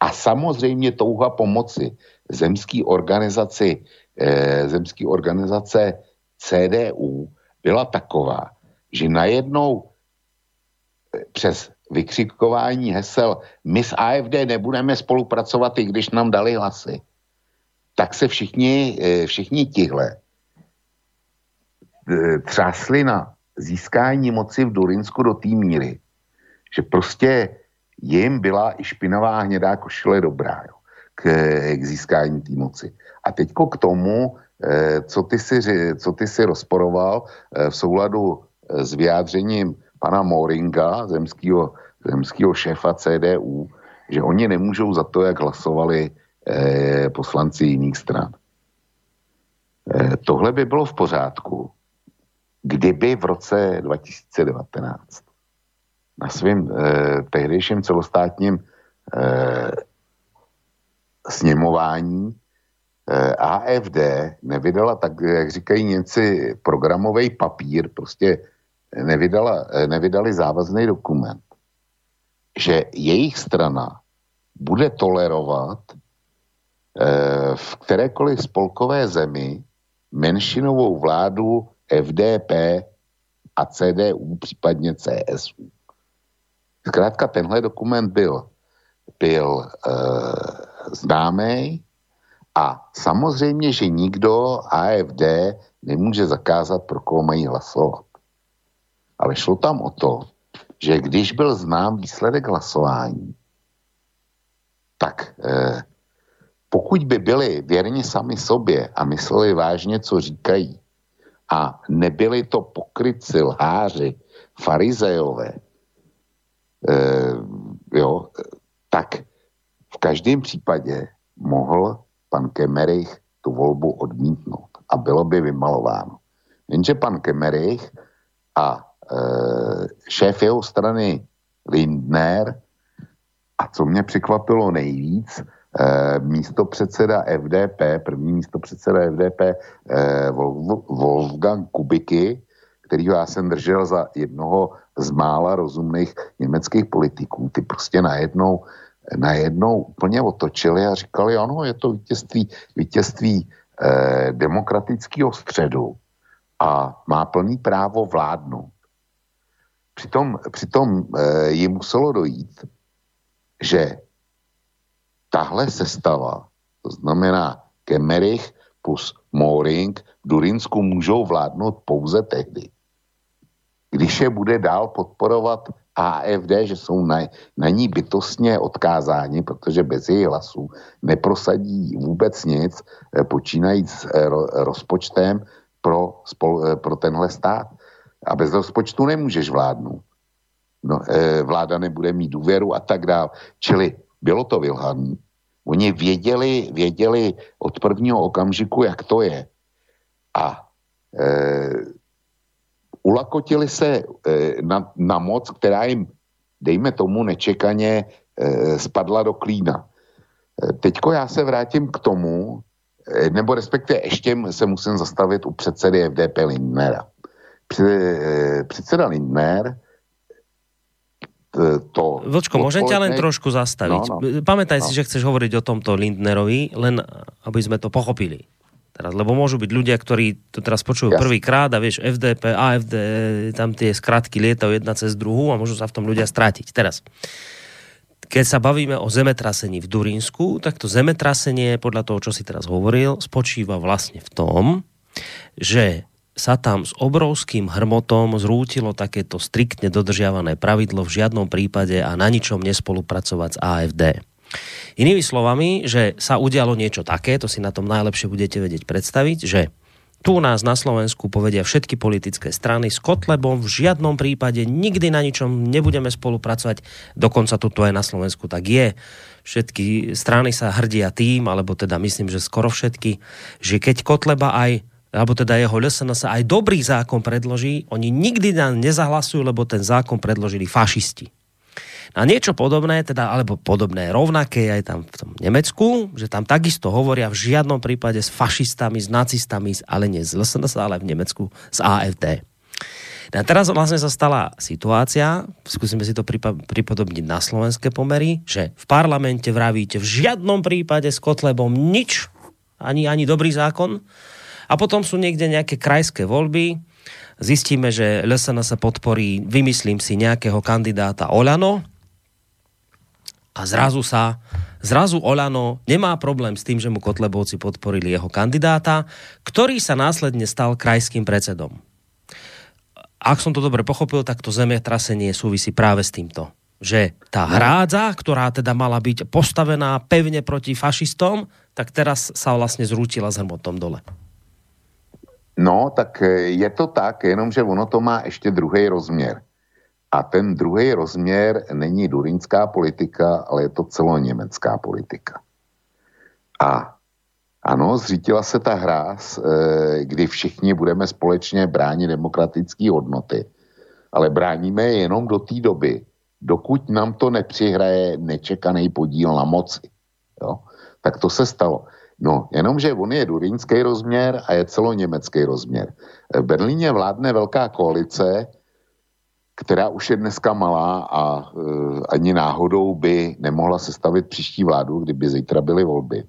a samozřejmě touha pomoci zemský organizaci, eh, zemský organizace CDU byla taková, že najednou eh, přes vykřikování hesel my s AFD nebudeme spolupracovat, i když nám dali hlasy, tak se všichni, eh, všichni tihle eh, třásli na získání moci v Durinsku do té míry, že prostě jim byla i špinavá hnědá košile dobrá jo, k, k získání té moci. A teďko k tomu, eh, co ty si, co ty si rozporoval eh, v souladu eh, s vyjádřením pana Moringa, zemského, zemského šéfa CDU, že oni nemůžou za to, jak hlasovali eh, poslanci jiných stran. Tohle by bylo v pořádku, kdyby v roce 2019 na svým eh, tehdejším celostátním eh, sněmování eh, AFD nevydala, tak jak říkají Němci, programový papír, prostě nevydala, eh, nevydali závazný dokument, že jejich strana bude tolerovat eh, v kterékoliv spolkové zemi menšinovou vládu FDP a CDU, případně CSU. Zkrátka tenhle dokument byl, byl e, známý A samozřejmě, že nikdo AFD nemůže zakázat, pro koho mají hlasovat. Ale šlo tam o to, že když byl znám výsledek hlasování, tak eh, pokud by byli věrni sami sobě a mysleli vážně, co říkají, a nebyli to pokryci, lháři, farizejové, eh, jo, tak v každém případě mohl pan Kemerich tu volbu odmítnout a bylo by vymalováno. Jenže pan Kemerich a e, šéf jeho strany Lindner a co mě překvapilo nejvíc, e, místo předseda FDP, první místo předseda FDP e, Wolfgang Kubiky, kterýho já jsem držel za jednoho z mála rozumných německých politiků, ty prostě najednou najednou úplně otočili a říkali, ano, je to vítězství, vítězství eh, demokratického středu a má plný právo vládnout. Přitom, přitom eh, jim muselo dojít, že tahle sestava, to znamená Kemerich plus Moring v Durinsku můžou vládnout pouze tehdy, když je bude dál podporovat AFD, že jsou na, na ní bytostně odkázáni, protože bez jejich hlasů neprosadí vůbec nic, eh, počínají s eh, rozpočtem pro, spol, eh, pro tenhle stát. A bez rozpočtu nemůžeš vládnout. No, vláda nebude mít důvěru a tak dále. Čili bylo to vylhaný. Oni věděli, věděli od prvního okamžiku, jak to je. A ulakotili se e, na, na moc, která jim, dejme tomu, nečekaně e, spadla do klína. E, teďko já se vrátím k tomu, nebo respektive ještě se musím zastavit u předsedy FDP Lindnera. předseda Lindner to... Vočko, môžem ťa len trošku zastaviť. No, no, Pamätaj no. si, že chceš hovoriť o tomto Lindnerovi, len aby sme to pochopili teraz, lebo môžu byť ľudia, ktorí to teraz počujú yes. prvýkrát a vieš, FDP, AFD, tam tie skratky lietajú jedna cez druhú a môžu sa v tom ľudia strátiť. Teraz, keď sa bavíme o zemetrasení v Durínsku, tak to zemetrasenie, podľa toho, čo si teraz hovoril, spočíva vlastne v tom, že sa tam s obrovským hrmotom zrútilo takéto striktne dodržiavané pravidlo v žiadnom prípade a na ničom nespolupracovať s AFD. Inými slovami, že sa udialo niečo také, to si na tom najlepšie budete vedieť predstaviť, že tu nás na Slovensku povedia všetky politické strany s Kotlebom v žiadnom prípade nikdy na ničom nebudeme spolupracovať. Dokonca toto aj na Slovensku tak je. Všetky strany sa hrdia tým, alebo teda myslím, že skoro všetky, že keď Kotleba aj alebo teda jeho LSNS aj dobrý zákon predloží, oni nikdy nezahlasujú, lebo ten zákon predložili fašisti. A niečo podobné, teda, alebo podobné, rovnaké aj tam v tom Nemecku, že tam takisto hovoria v žiadnom prípade s fašistami, s nacistami, ale nie z LSNS, ale v Nemecku s AFD. A teraz vlastne sa stala situácia, skúsime si to pripodobniť na slovenské pomery, že v parlamente vravíte v žiadnom prípade s Kotlebom nič, ani, ani dobrý zákon, a potom sú niekde nejaké krajské voľby, zistíme, že LSN sa podporí, vymyslím si, nejakého kandidáta Olano, a zrazu sa, zrazu Olano nemá problém s tým, že mu Kotlebovci podporili jeho kandidáta, ktorý sa následne stal krajským predsedom. Ak som to dobre pochopil, tak to zemetrasenie súvisí práve s týmto. Že tá hrádza, ktorá teda mala byť postavená pevne proti fašistom, tak teraz sa vlastne zrútila zhrmotom dole. No, tak je to tak, jenomže ono to má ešte druhý rozměr. A ten druhý rozměr není durinská politika, ale je to celoněmecká politika. A ano, zřítila se ta hra, eh, kdy všichni budeme společně bránit demokratické hodnoty, ale bráníme je jenom do té doby, dokud nám to nepřihraje nečekaný podíl na moci. Jo? Tak to se stalo. No, jenomže on je durínský rozměr a je celoněmecký rozměr. V Berlíně vládne velká koalice, která už je dneska malá a e, ani náhodou by nemohla sestavit příští vládu, kdyby zítra byly volby.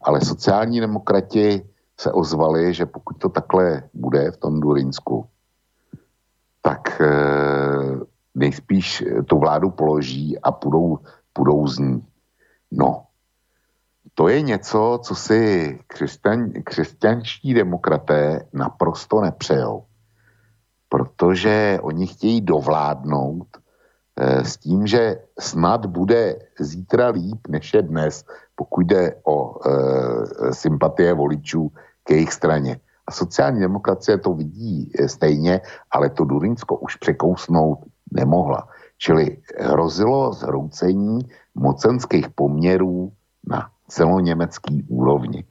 Ale sociální demokrati se ozvali, že pokud to takhle bude v tom Durinsku, tak e, nejspíš tu vládu položí a půjdou, půjdou z ní. No, to je něco, co si křesťan, křesťanští demokraté naprosto nepřejou. Protože oni chtějí dovládnout eh, s tím, že snad bude zítra líp než je dnes, pokud jde o eh, sympatie voličů k jejich straně. A sociální demokracie to vidí eh, stejně, ale to Durinsko už překousnout nemohla. Čili hrozilo zhroucení mocenských poměrů na celoněmecký úrovni.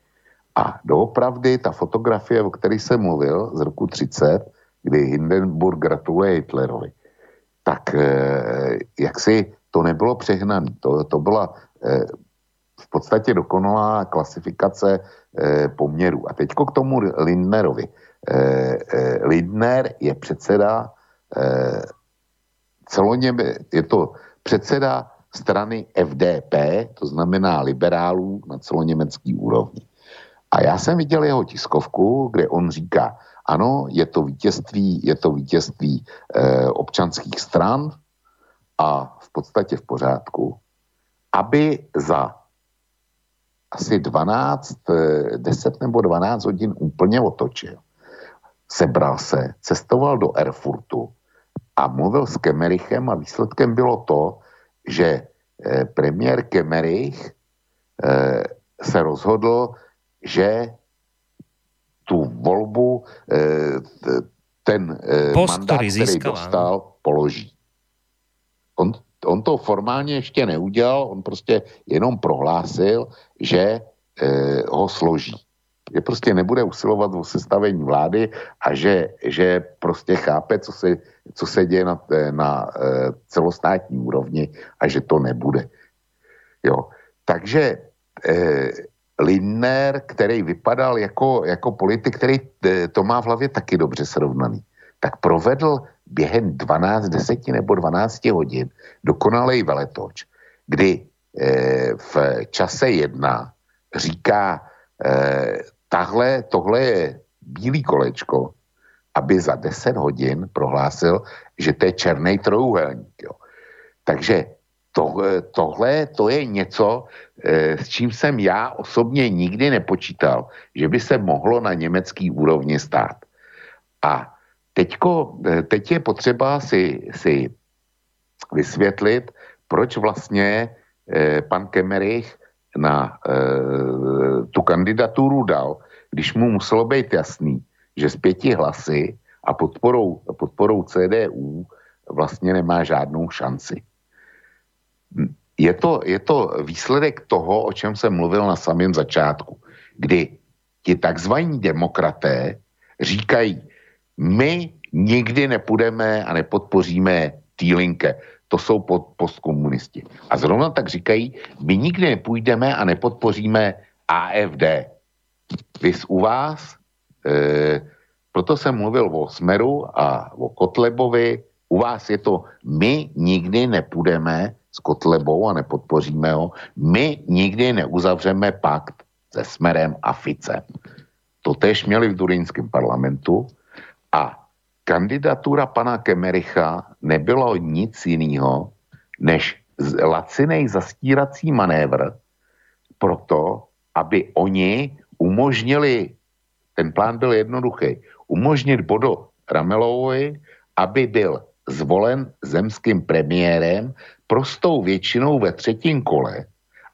A doopravdy ta fotografie, o které jsem mluvil z roku 30, kdy Hindenburg gratuluje Hitlerovi, tak eh, jak si to nebylo přehnané. To, to byla eh, v podstatě dokonalá klasifikace eh, poměrů. A teďko k tomu Lindnerovi. Lindner je předseda celoněme, je to předseda strany FDP, to znamená liberálů na celoněmecký úrovni. A já jsem viděl jeho tiskovku, kde on říká, ano, je to vítězství, je to vítězství e, občanských stran a v podstatě v pořádku, aby za asi 12, 10 eh, nebo 12 hodin úplně otočil. Sebral se, cestoval do Erfurtu a mluvil s Kemerichem a výsledkem bylo to, že eh, premiér Kemerich eh, se rozhodl, že tu volbu eh, ten Post, mandát, který, získal, dostal, položí. On, on to formálně ještě neudělal, on prostě jenom prohlásil, že ho složí že prostě nebude usilovat o sestavení vlády a že, že prostě chápe, co se, co se děje na, na celostátní úrovni a že to nebude. Jo. Takže eh, Lindner, který vypadal jako, jako politik, který eh, to má v hlavě taky dobře srovnaný, tak provedl během 12, 10 nebo 12 hodin dokonalej veletoč, kdy eh, v čase jedna říká eh, tahle, tohle je bílý kolečko, aby za 10 hodin prohlásil, že to je černý trojuhelník. Takže tohle, tohle to je něco, e, s čím jsem já osobně nikdy nepočítal, že by se mohlo na německý úrovni stát. A teďko, e, teď je potřeba si, si vysvětlit, proč vlastně e, pan Kemerich na tu kandidaturu dal, když mu muselo být jasný, že z pěti hlasy a podporou, podporou CDU vlastně nemá žádnou šanci. Je to, je to výsledek toho, o čem jsem mluvil na samém začátku, kdy ti takzvaní demokraté říkají, my nikdy nepůjdeme a nepodpoříme Týlinke to jsou postkomunisti. A zrovna tak říkají, my nikdy nepůjdeme a nepodpoříme AFD. Vy u vás, e, proto jsem mluvil o Smeru a o Kotlebovi, u vás je to, my nikdy nepůjdeme s Kotlebou a nepodpoříme ho, my nikdy neuzavřeme pakt se Smerem a Ficem. To tež měli v Durínském parlamentu a kandidatura pana Kemericha nebylo nic jiného, než lacinej zastírací manévr proto, aby oni umožnili, ten plán byl jednoduchý, umožnit Bodo Ramelovovi, aby byl zvolen zemským premiérem prostou většinou ve třetím kole,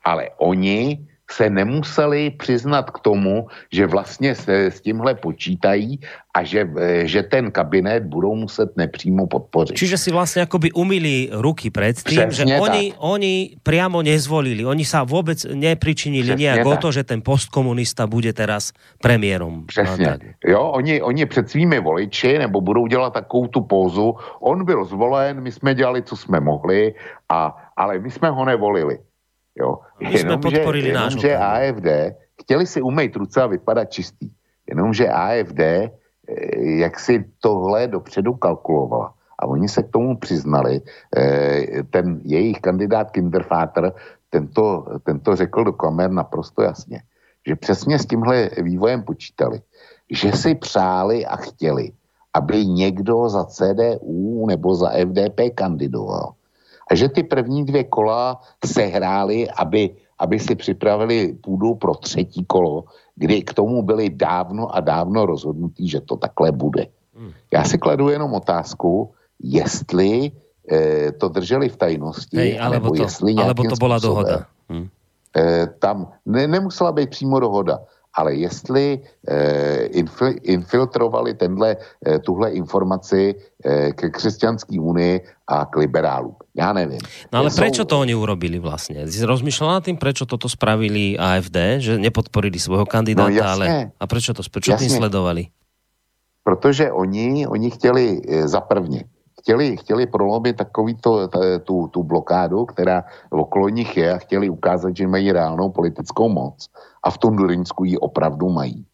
ale oni se nemuseli přiznat k tomu, že vlastně se s tímhle počítají a že, že ten kabinet budou muset nepřímo podpořit. Čiže si vlastně jakoby umili ruky před tím, že oni, oni priamo nezvolili, oni sa vůbec nepričinili nějak o to, že ten postkomunista bude teraz premiérom. Přesně. Jo, oni, oni před svými voliči, nebo budou dělat takovou tu pózu, on byl zvolen, my jsme dělali, co jsme mohli, a, ale my jsme ho nevolili. Jo. My jenom, jsme podporili že, že AFD chtěli si umýt ruce a vypadat čistý. Jenomže AFD eh, jak si tohle dopředu kalkulovala. A oni se k tomu přiznali. Eh, ten jejich kandidát Kindervater, tento, tento řekl do kamer naprosto jasně, že přesně s tímhle vývojem počítali, že si přáli a chtěli, aby někdo za CDU nebo za FDP kandidoval a že ty první dvě kola sehrály, aby, aby si připravili půdu pro třetí kolo, kdy k tomu byli dávno a dávno rozhodnutí, že to takhle bude. Hmm. Já si kladu jenom otázku, jestli e, to drželi v tajnosti, Hej, alebo, to, jestli alebo to byla dohoda. Hmm. E, tam ne, nemusela být přímo dohoda, ale jestli e, infil, infiltrovali tenhle, e, tuhle informaci e, ke křesťanské unii a k liberálům. Já nevím. No ale prečo to oni urobili vlastně? Rozmýšľal nad tým, prečo toto spravili AFD, že nepodporili svojho kandidáta, no, ale a prečo to prečo tým sledovali? Protože oni, oni chtěli za prvně chtěli, chtěli prolomit takový to, tu, tu blokádu, která okolo nich je a chtěli ukázat, že mají reálnou politickou moc a v tom Durinsku ji opravdu mají.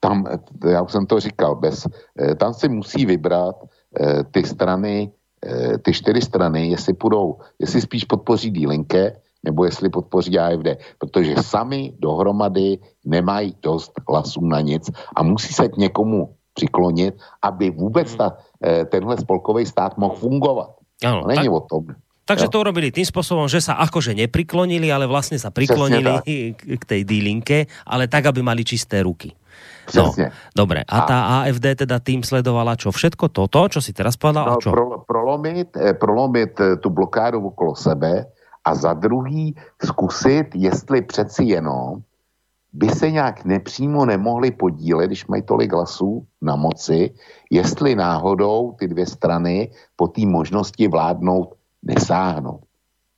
Tam, já už jsem to říkal, bez, eh, tam si musí vybrat eh, ty strany, eh, ty čtyři strany, jestli půjdou, jestli spíš podpoří Dílinke, nebo jestli podpoří AFD, protože sami dohromady nemají dost hlasů na nic a musí se k někomu přiklonit, aby vůbec ta, eh, tenhle spolkový stát mohl fungovat. Ano, není tak, o tom. Takže to urobili tým spôsobom, že sa akože nepriklonili, ale vlastne sa priklonili k tej D-linke, ale tak, aby mali čisté ruky. No, dobre. A, tá AFD teda tým sledovala čo? Všetko toto, čo si teraz povedal? No, a čo? Pro, prolomit, eh, prolomit eh, tu blokádu okolo sebe a za druhý zkusit, jestli přeci jenom by se nějak nepřímo nemohli podílet, když mají tolik hlasů na moci, jestli náhodou ty dvě strany po té možnosti vládnout nesáhnou.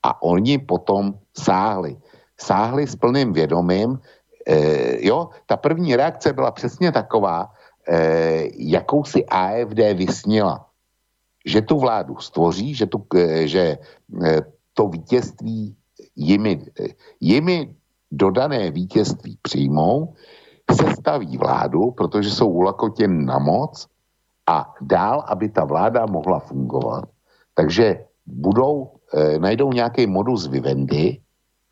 A oni potom sáhli. Sáhli s plným vědomím. E, jo, ta první reakce byla přesně taková, e, jakou si AFD vysnila. Že tu vládu stvoří, že, tu, e, že e, to vítězství jimi, jimi dodané vítězství přijmou, sestaví vládu, protože jsou ulakotěn na moc a dál, aby ta vláda mohla fungovat. Takže budou, e, najdou nějaký modus vivendi,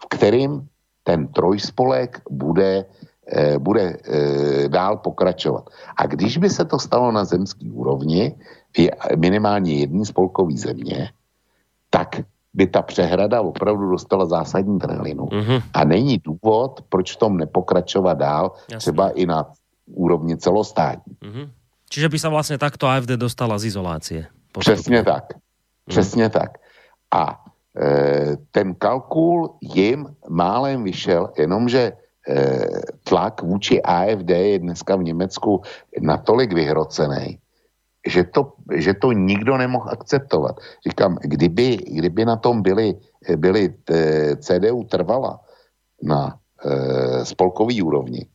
v kterým ten trojspolek bude, e, bude e, dál pokračovat. A když by se to stalo na zemský úrovni, minimálně jedný spolkový země, tak by ta přehrada opravdu dostala zásadní trhlinu. Mm-hmm. A není důvod, proč v tom nepokračovat dál, Jasne. třeba i na úrovni celostátní. Mm-hmm. Čiže by sa vlastne takto AFD dostala z izolácie. Přesně tak. Přesně mm. tak. A e, ten kalkul jim málem vyšel, jenomže e, tlak vůči AFD je dneska v Německu natolik vyhrocený, že to, že to nikdo nemohl akceptovat. Říkám, kdyby, kdyby na tom byli, byli eh, CDU trvala na e, spolkový úrovni,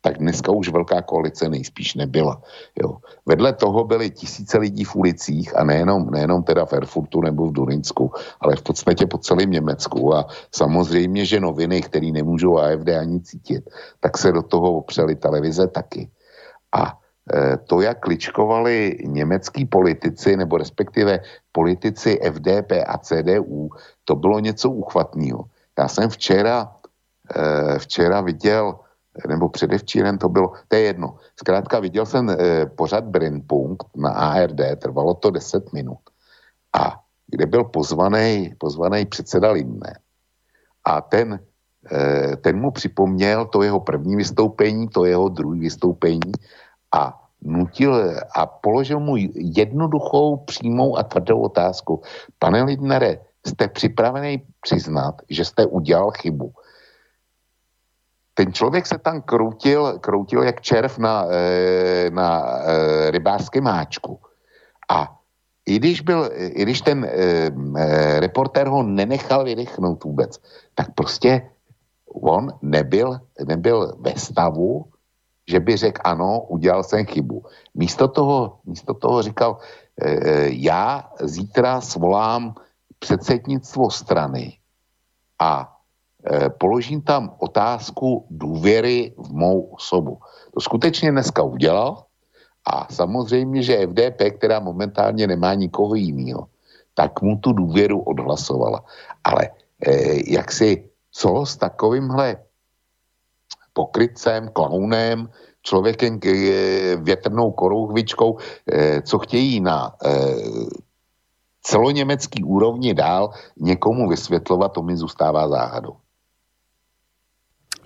tak dneska už velká koalice nejspíš nebyla. Jo. Vedle toho byly tisíce lidí v ulicích a nejenom, nejenom teda v Erfurtu nebo v Durinsku, ale v podstatě po celém Německu a samozřejmě, že noviny, které nemůžou AFD ani cítit, tak se do toho opřeli televize taky. A to, jak kličkovali německý politici, nebo respektive politici FDP a CDU, to bylo něco uchvatného. Já jsem včera, eh, včera viděl, nebo předevčírem to bylo, to je jedno. Zkrátka viděl jsem eh, pořad Brennpunkt na ARD, trvalo to 10 minut. A kde byl pozvaný, pozvaný předseda Lindner. A ten, ten mu připomněl to jeho první vystoupení, to jeho druhé vystoupení a nutil a položil mu jednoduchou, přímou a tvrdou otázku. Pane Lidnere, jste připravený přiznat, že jste udělal chybu? Ten člověk se tam kroutil, kroutil jak červ na, eh, na eh, rybářském háčku. A i když, byl, i když ten e, reportér ho nenechal vydechnout vůbec, tak prostě on nebyl, nebyl ve stavu že by řekl ano, udělal jsem chybu. Místo toho, místo toho říkal, e, já zítra svolám předsednictvo strany a e, položím tam otázku důvěry v mou osobu. To skutečně dneska udělal a samozřejmě, že FDP, která momentálně nemá nikoho jiného, tak mu tu důvěru odhlasovala. Ale e, jak si co s takovýmhle pokrytcem, klaunem, člověkem větrnou korouhvičkou, eh, co chtějí na eh, celoněmecký úrovni dál někomu vysvětlovat, to mi zůstává záhadou.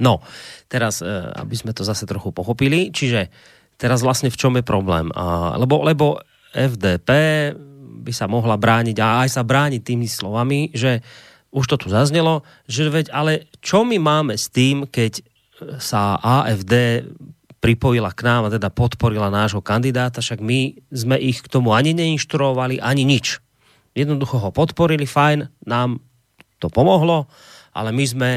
No, teraz, e, aby sme to zase trochu pochopili, čiže teraz vlastne v čom je problém? Lebo, lebo FDP by sa mohla brániť a aj sa brániť tými slovami, že už to tu zaznelo, že veď, ale čo my máme s tým, keď sa AFD pripojila k nám a teda podporila nášho kandidáta, však my sme ich k tomu ani neinštruovali, ani nič. Jednoducho ho podporili, fajn, nám to pomohlo, ale my sme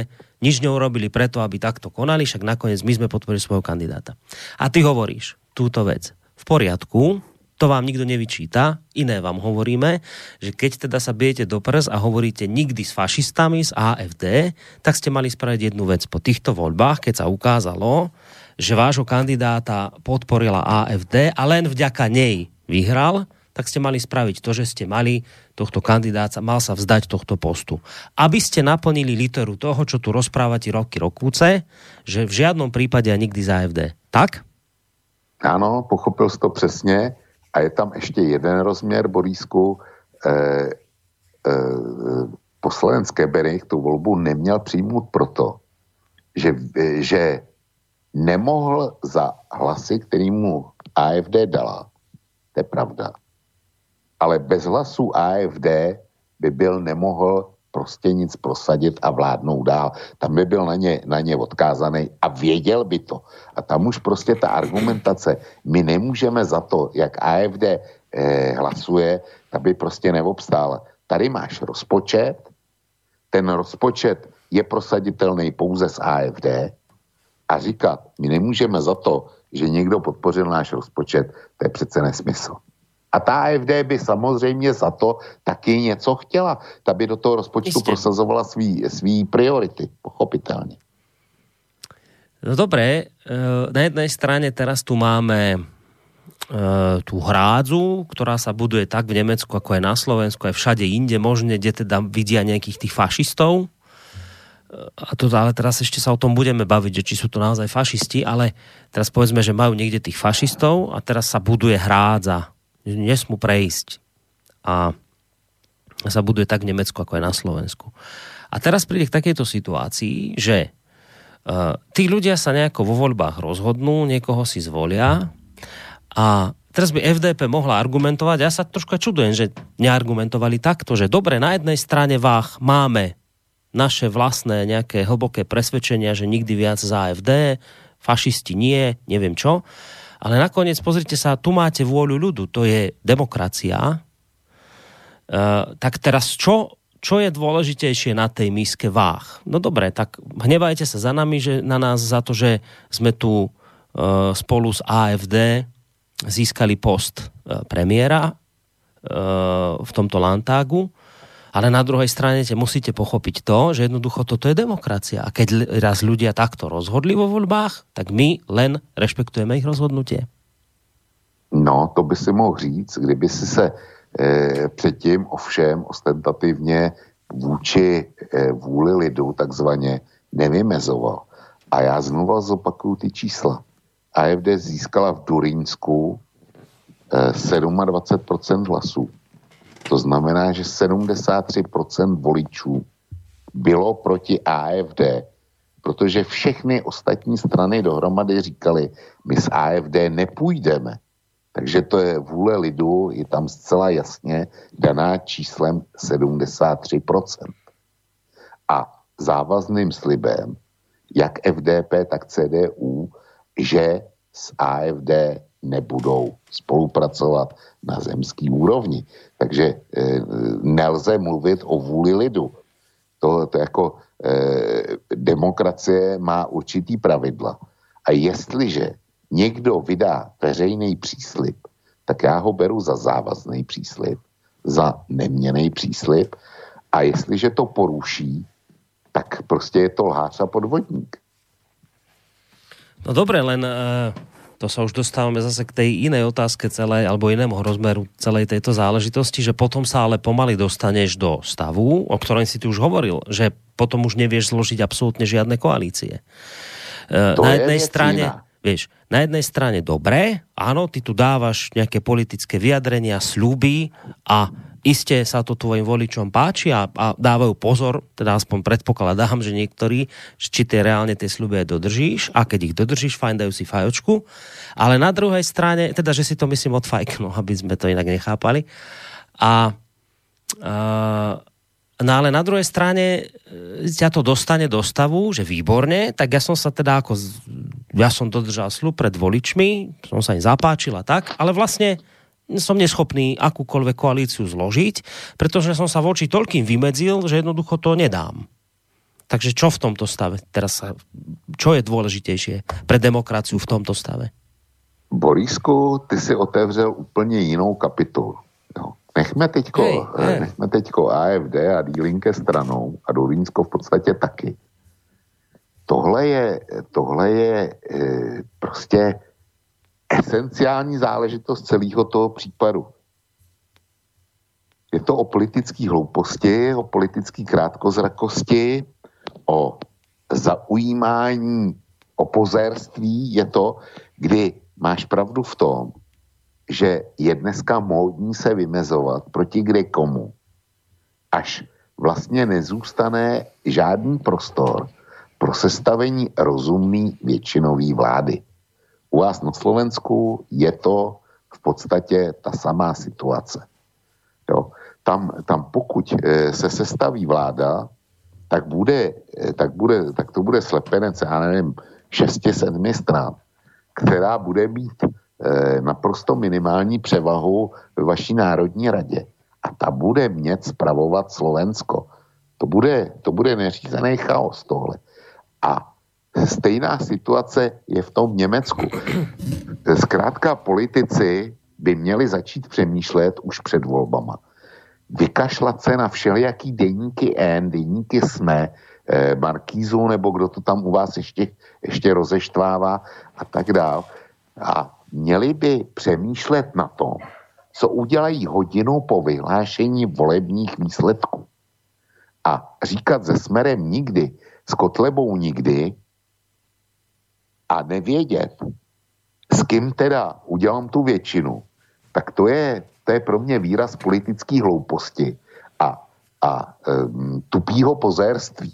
nič neurobili preto, aby takto konali, však nakoniec my sme podporili svojho kandidáta. A ty hovoríš túto vec. V poriadku, to vám nikto nevyčíta, iné vám hovoríme, že keď teda sa bijete do prs a hovoríte nikdy s fašistami, z AFD, tak ste mali spraviť jednu vec. Po týchto voľbách, keď sa ukázalo, že vášho kandidáta podporila AFD a len vďaka nej vyhral, tak ste mali spraviť to, že ste mali tohto kandidáta, mal sa vzdať tohto postu. Aby ste naplnili literu toho, čo tu rozprávate roky rokúce, že v žiadnom prípade a nikdy za AFD. Tak? Ano, pochopil jsi to přesně. A je tam ještě jeden rozměr, Borísku, eh, eh, poslanecké Benich tu volbu neměl přijmout proto, že, že nemohl za hlasy, který mu AFD dala, to je pravda, ale bez hlasů AFD by byl nemohl prostě nic prosadit a vládnout dál. Tam by byl na ně, na ně odkázaný a věděl by to. A tam už prostě ta argumentace, my nemůžeme za to, jak AFD eh, hlasuje, by prostě neobstála. Tady máš rozpočet, ten rozpočet je prosaditelný pouze z AFD a říkat, my nemůžeme za to, že někdo podpořil náš rozpočet, to je přece nesmysl. A ta AFD by samozřejmě za to taky něco chtěla. Ta by do toho rozpočtu Isté. prosazovala svý, svý priority, pochopitelně. No dobré, eh, na jednej strane teraz tu máme eh, tú hrádzu, ktorá sa buduje tak v Nemecku, ako aj na Slovensku, aj všade inde možne, kde teda vidia nejakých tých fašistov. Eh, a to, ale teraz ešte sa o tom budeme baviť, že či sú to naozaj fašisti, ale teraz povedzme, že majú niekde tých fašistov a teraz sa buduje hrádza nesmú prejsť. A sa buduje tak v Nemecku, ako aj na Slovensku. A teraz príde k takejto situácii, že uh, tí ľudia sa nejako vo voľbách rozhodnú, niekoho si zvolia a teraz by FDP mohla argumentovať, ja sa troška čudujem, že neargumentovali takto, že dobre, na jednej strane váh máme naše vlastné nejaké hlboké presvedčenia, že nikdy viac za AFD, fašisti nie, neviem čo. Ale nakoniec, pozrite sa, tu máte vôľu ľudu, to je demokracia. Uh, tak teraz čo, čo je dôležitejšie na tej míske váh? No dobre, tak hnevajte sa za nami, že na nás za to, že sme tu uh, spolu s AFD získali post uh, premiéra uh, v tomto Lantágu ale na druhej strane te musíte pochopiť to, že jednoducho toto je demokracia. A keď raz ľudia takto rozhodli vo voľbách, tak my len rešpektujeme ich rozhodnutie. No, to by si mohl říct, kdyby si se e, předtím ovšem ostentativně vůči e, vůli lidu takzvaně nevymezoval. A já znova zopakuju ty čísla. AFD získala v Durínsku e, 27% hlasů. To znamená, že 73% voličů bylo proti AFD, protože všechny ostatní strany dohromady říkali, my s AFD nepůjdeme. Takže to je vůle lidu, je tam zcela jasně daná číslem 73%. A závazným slibem, jak FDP, tak CDU, že s AFD nebudou spolupracovat na zemský úrovni. Takže e, nelze mluvit o vůli lidu. To, to jako e, demokracie má určitý pravidla. A jestliže někdo vydá veřejný příslip, tak já ho beru za závazný příslip, za neměný příslip a jestliže to poruší, tak prostě je to lhář a podvodník. No dobre, len uh, to sa už dostávame zase k tej inej otázke celej, alebo inému rozmeru celej tejto záležitosti, že potom sa ale pomaly dostaneš do stavu, o ktorom si ty už hovoril, že potom už nevieš zložiť absolútne žiadne koalície. E, to na jednej je strane, vieš, na jednej strane dobré, áno, ty tu dávaš nejaké politické vyjadrenia, sľuby a iste sa to tvojim voličom páči a, a dávajú pozor, teda aspoň predpokladám, že niektorí, či tie reálne tie sľuby dodržíš a keď ich dodržíš, fajn, dajú si fajočku. Ale na druhej strane, teda, že si to myslím od fajknu, aby sme to inak nechápali. A, a No ale na druhej strane e, ťa to dostane do stavu, že výborne, tak ja som sa teda ako, ja som dodržal slub pred voličmi, som sa im zapáčil a tak, ale vlastne som neschopný akúkoľvek koalíciu zložiť, pretože som sa voči toľkým vymedzil, že jednoducho to nedám. Takže čo v tomto stave? Teraz sa, čo je dôležitejšie pre demokraciu v tomto stave? Borisku, ty si otevřel úplně jinou kapitolu. Jo. Nechme teďko, hey, hey. nechme teďko AFD a Dílinke stranou a Dolínsko v podstatě taky. Tohle je, tohle je e, prostě esenciální záležitost celého toho případu. Je to o politické hlouposti, o politické krátkozrakosti, o zaujímání, o pozérství. Je to, kdy máš pravdu v tom, že je dneska módní se vymezovat proti kde komu, až vlastně nezůstane žádný prostor pro sestavení rozumný většinový vlády. U vás na Slovensku je to v podstatě ta samá situace. Tam, tam pokud e, se sestaví vláda, tak, bude, e, tak, bude, tak to bude slepenec, já nevím, 6-7 stran, která bude mít e, naprosto minimální převahu ve vaší národní radě. A ta bude mět spravovat Slovensko. To bude, to bude neřízený chaos tohle. A Stejná situace je v tom Německu. Zkrátka politici by měli začít přemýšlet už před volbama. Vykašlat se na všelijaký deníky N, deníky SME, eh, Markízu, nebo kdo to tam u vás ještě, ještě rozeštvává a tak dál. A měli by přemýšlet na tom, co udělají hodinu po vyhlášení volebních výsledků. A říkat se smerem nikdy, s Kotlebou nikdy, a nevědět, s kým teda udělám tu většinu, tak to je, to je pro mě výraz politické hlouposti a, a um, tupýho pozérství.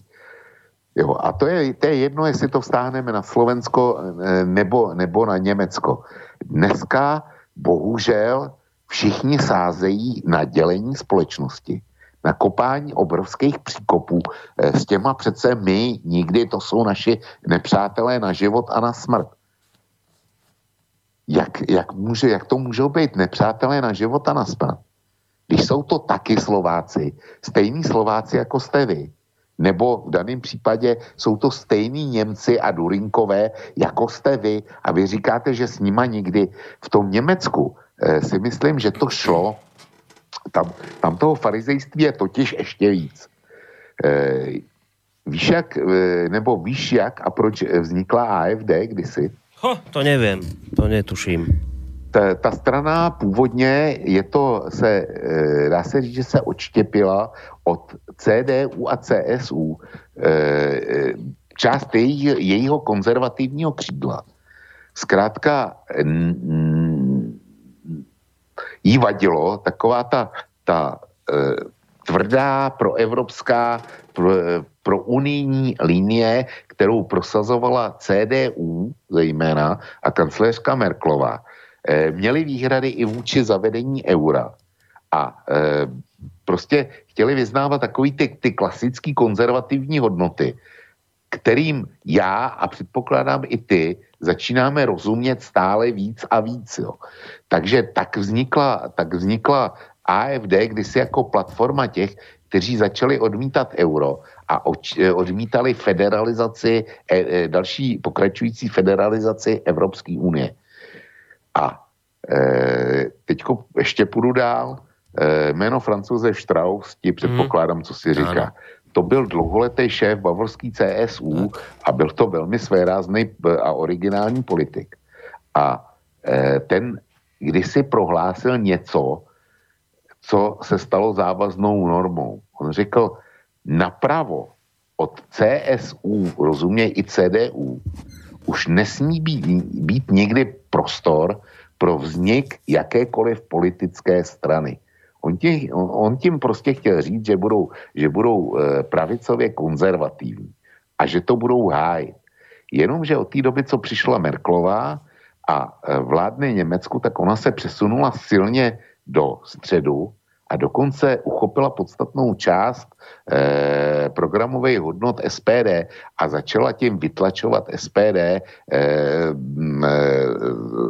Jo, a to je, to je jedno, jestli to vztáhneme na Slovensko e, nebo, nebo na Německo. Dneska bohužel všichni sázejí na dělení společnosti na kopání obrovských příkopů. Eh, s těma přece my nikdy, to jsou naši nepřátelé na život a na smrt. Jak, jak, může, jak to můžou být nepřátelé na život a na smrt? Když jsou to taky Slováci, stejní Slováci jako jste vy, nebo v daném případě jsou to stejní Němci a Durinkové, jako jste vy a vy říkáte, že s nima nikdy v tom Německu eh, si myslím, že to šlo tam, tam toho farizejství je totiž ještě víc. E, víš jak, e, nebo víš jak a proč vznikla AFD kdysi? Ho, to nevím, to netuším. Ta, ta strana původně je to, se, e, dá se říct, že se odštěpila od CDU a CSU e, část její, jejího konzervativního křídla. Zkrátka jí vadilo taková ta, ta e, tvrdá proevropská, pro, pro unijní linie, kterou prosazovala CDU zejména a kancléřka Merklová, e, měli výhrady i vůči zavedení eura. A e, prostě chtěli vyznávat takový ty, ty klasické konzervativní hodnoty, kterým já a předpokládám i ty začínáme rozumět stále víc a víc. Jo. Takže tak vznikla, tak vznikla AFD kdysi jako platforma těch, kteří začali odmítat euro a odmítali federalizaci, e, e, další pokračující federalizaci Evropské unie. A e, teďko ještě půjdu dál. E, jméno francouze Strauss, ti předpokládám, co si říká. Ano to byl dlouholetý šéf bavorský CSU a byl to velmi svérázný a originální politik. A e, ten kdysi prohlásil něco, co se stalo závaznou normou. On řekl, napravo od CSU, rozumě i CDU, už nesmí být, být nikdy prostor pro vznik jakékoliv politické strany. On, tě, on, tím prostě chtěl říct, že budou, že budou e, pravicově konzervativní a že to budou hájit. Jenomže od té doby, co přišla Merklová a e, vládne Německu, tak ona se přesunula silně do středu a dokonce uchopila podstatnou část eh, programových hodnot SPD a začala tím vytlačovat SPD eh, eh,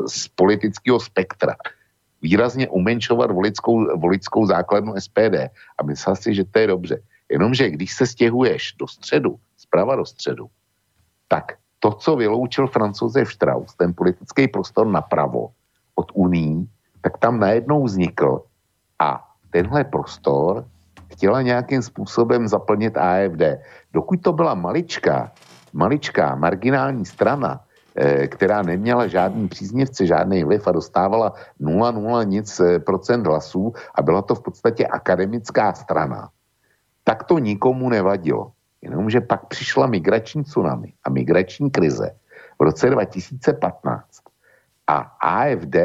z politického spektra. Výrazně umenšovat volickou, volickou základnu SPD a myslel si, že to je dobře. Jenomže když se stěhuješ do středu, zprava do středu, tak to, co vyloučil francouze Strauss, ten politický prostor napravo od Unii, tak tam najednou vznikl a tenhle prostor chtěla nějakým způsobem zaplnit AFD. Dokud to byla maličká, maličká marginální strana, která neměla žádný příznivce, žádný vliv a dostávala 0,0 nic eh, procent hlasů a byla to v podstatě akademická strana, tak to nikomu nevadilo. Jenomže pak přišla migrační tsunami a migrační krize v roce 2015 a AFD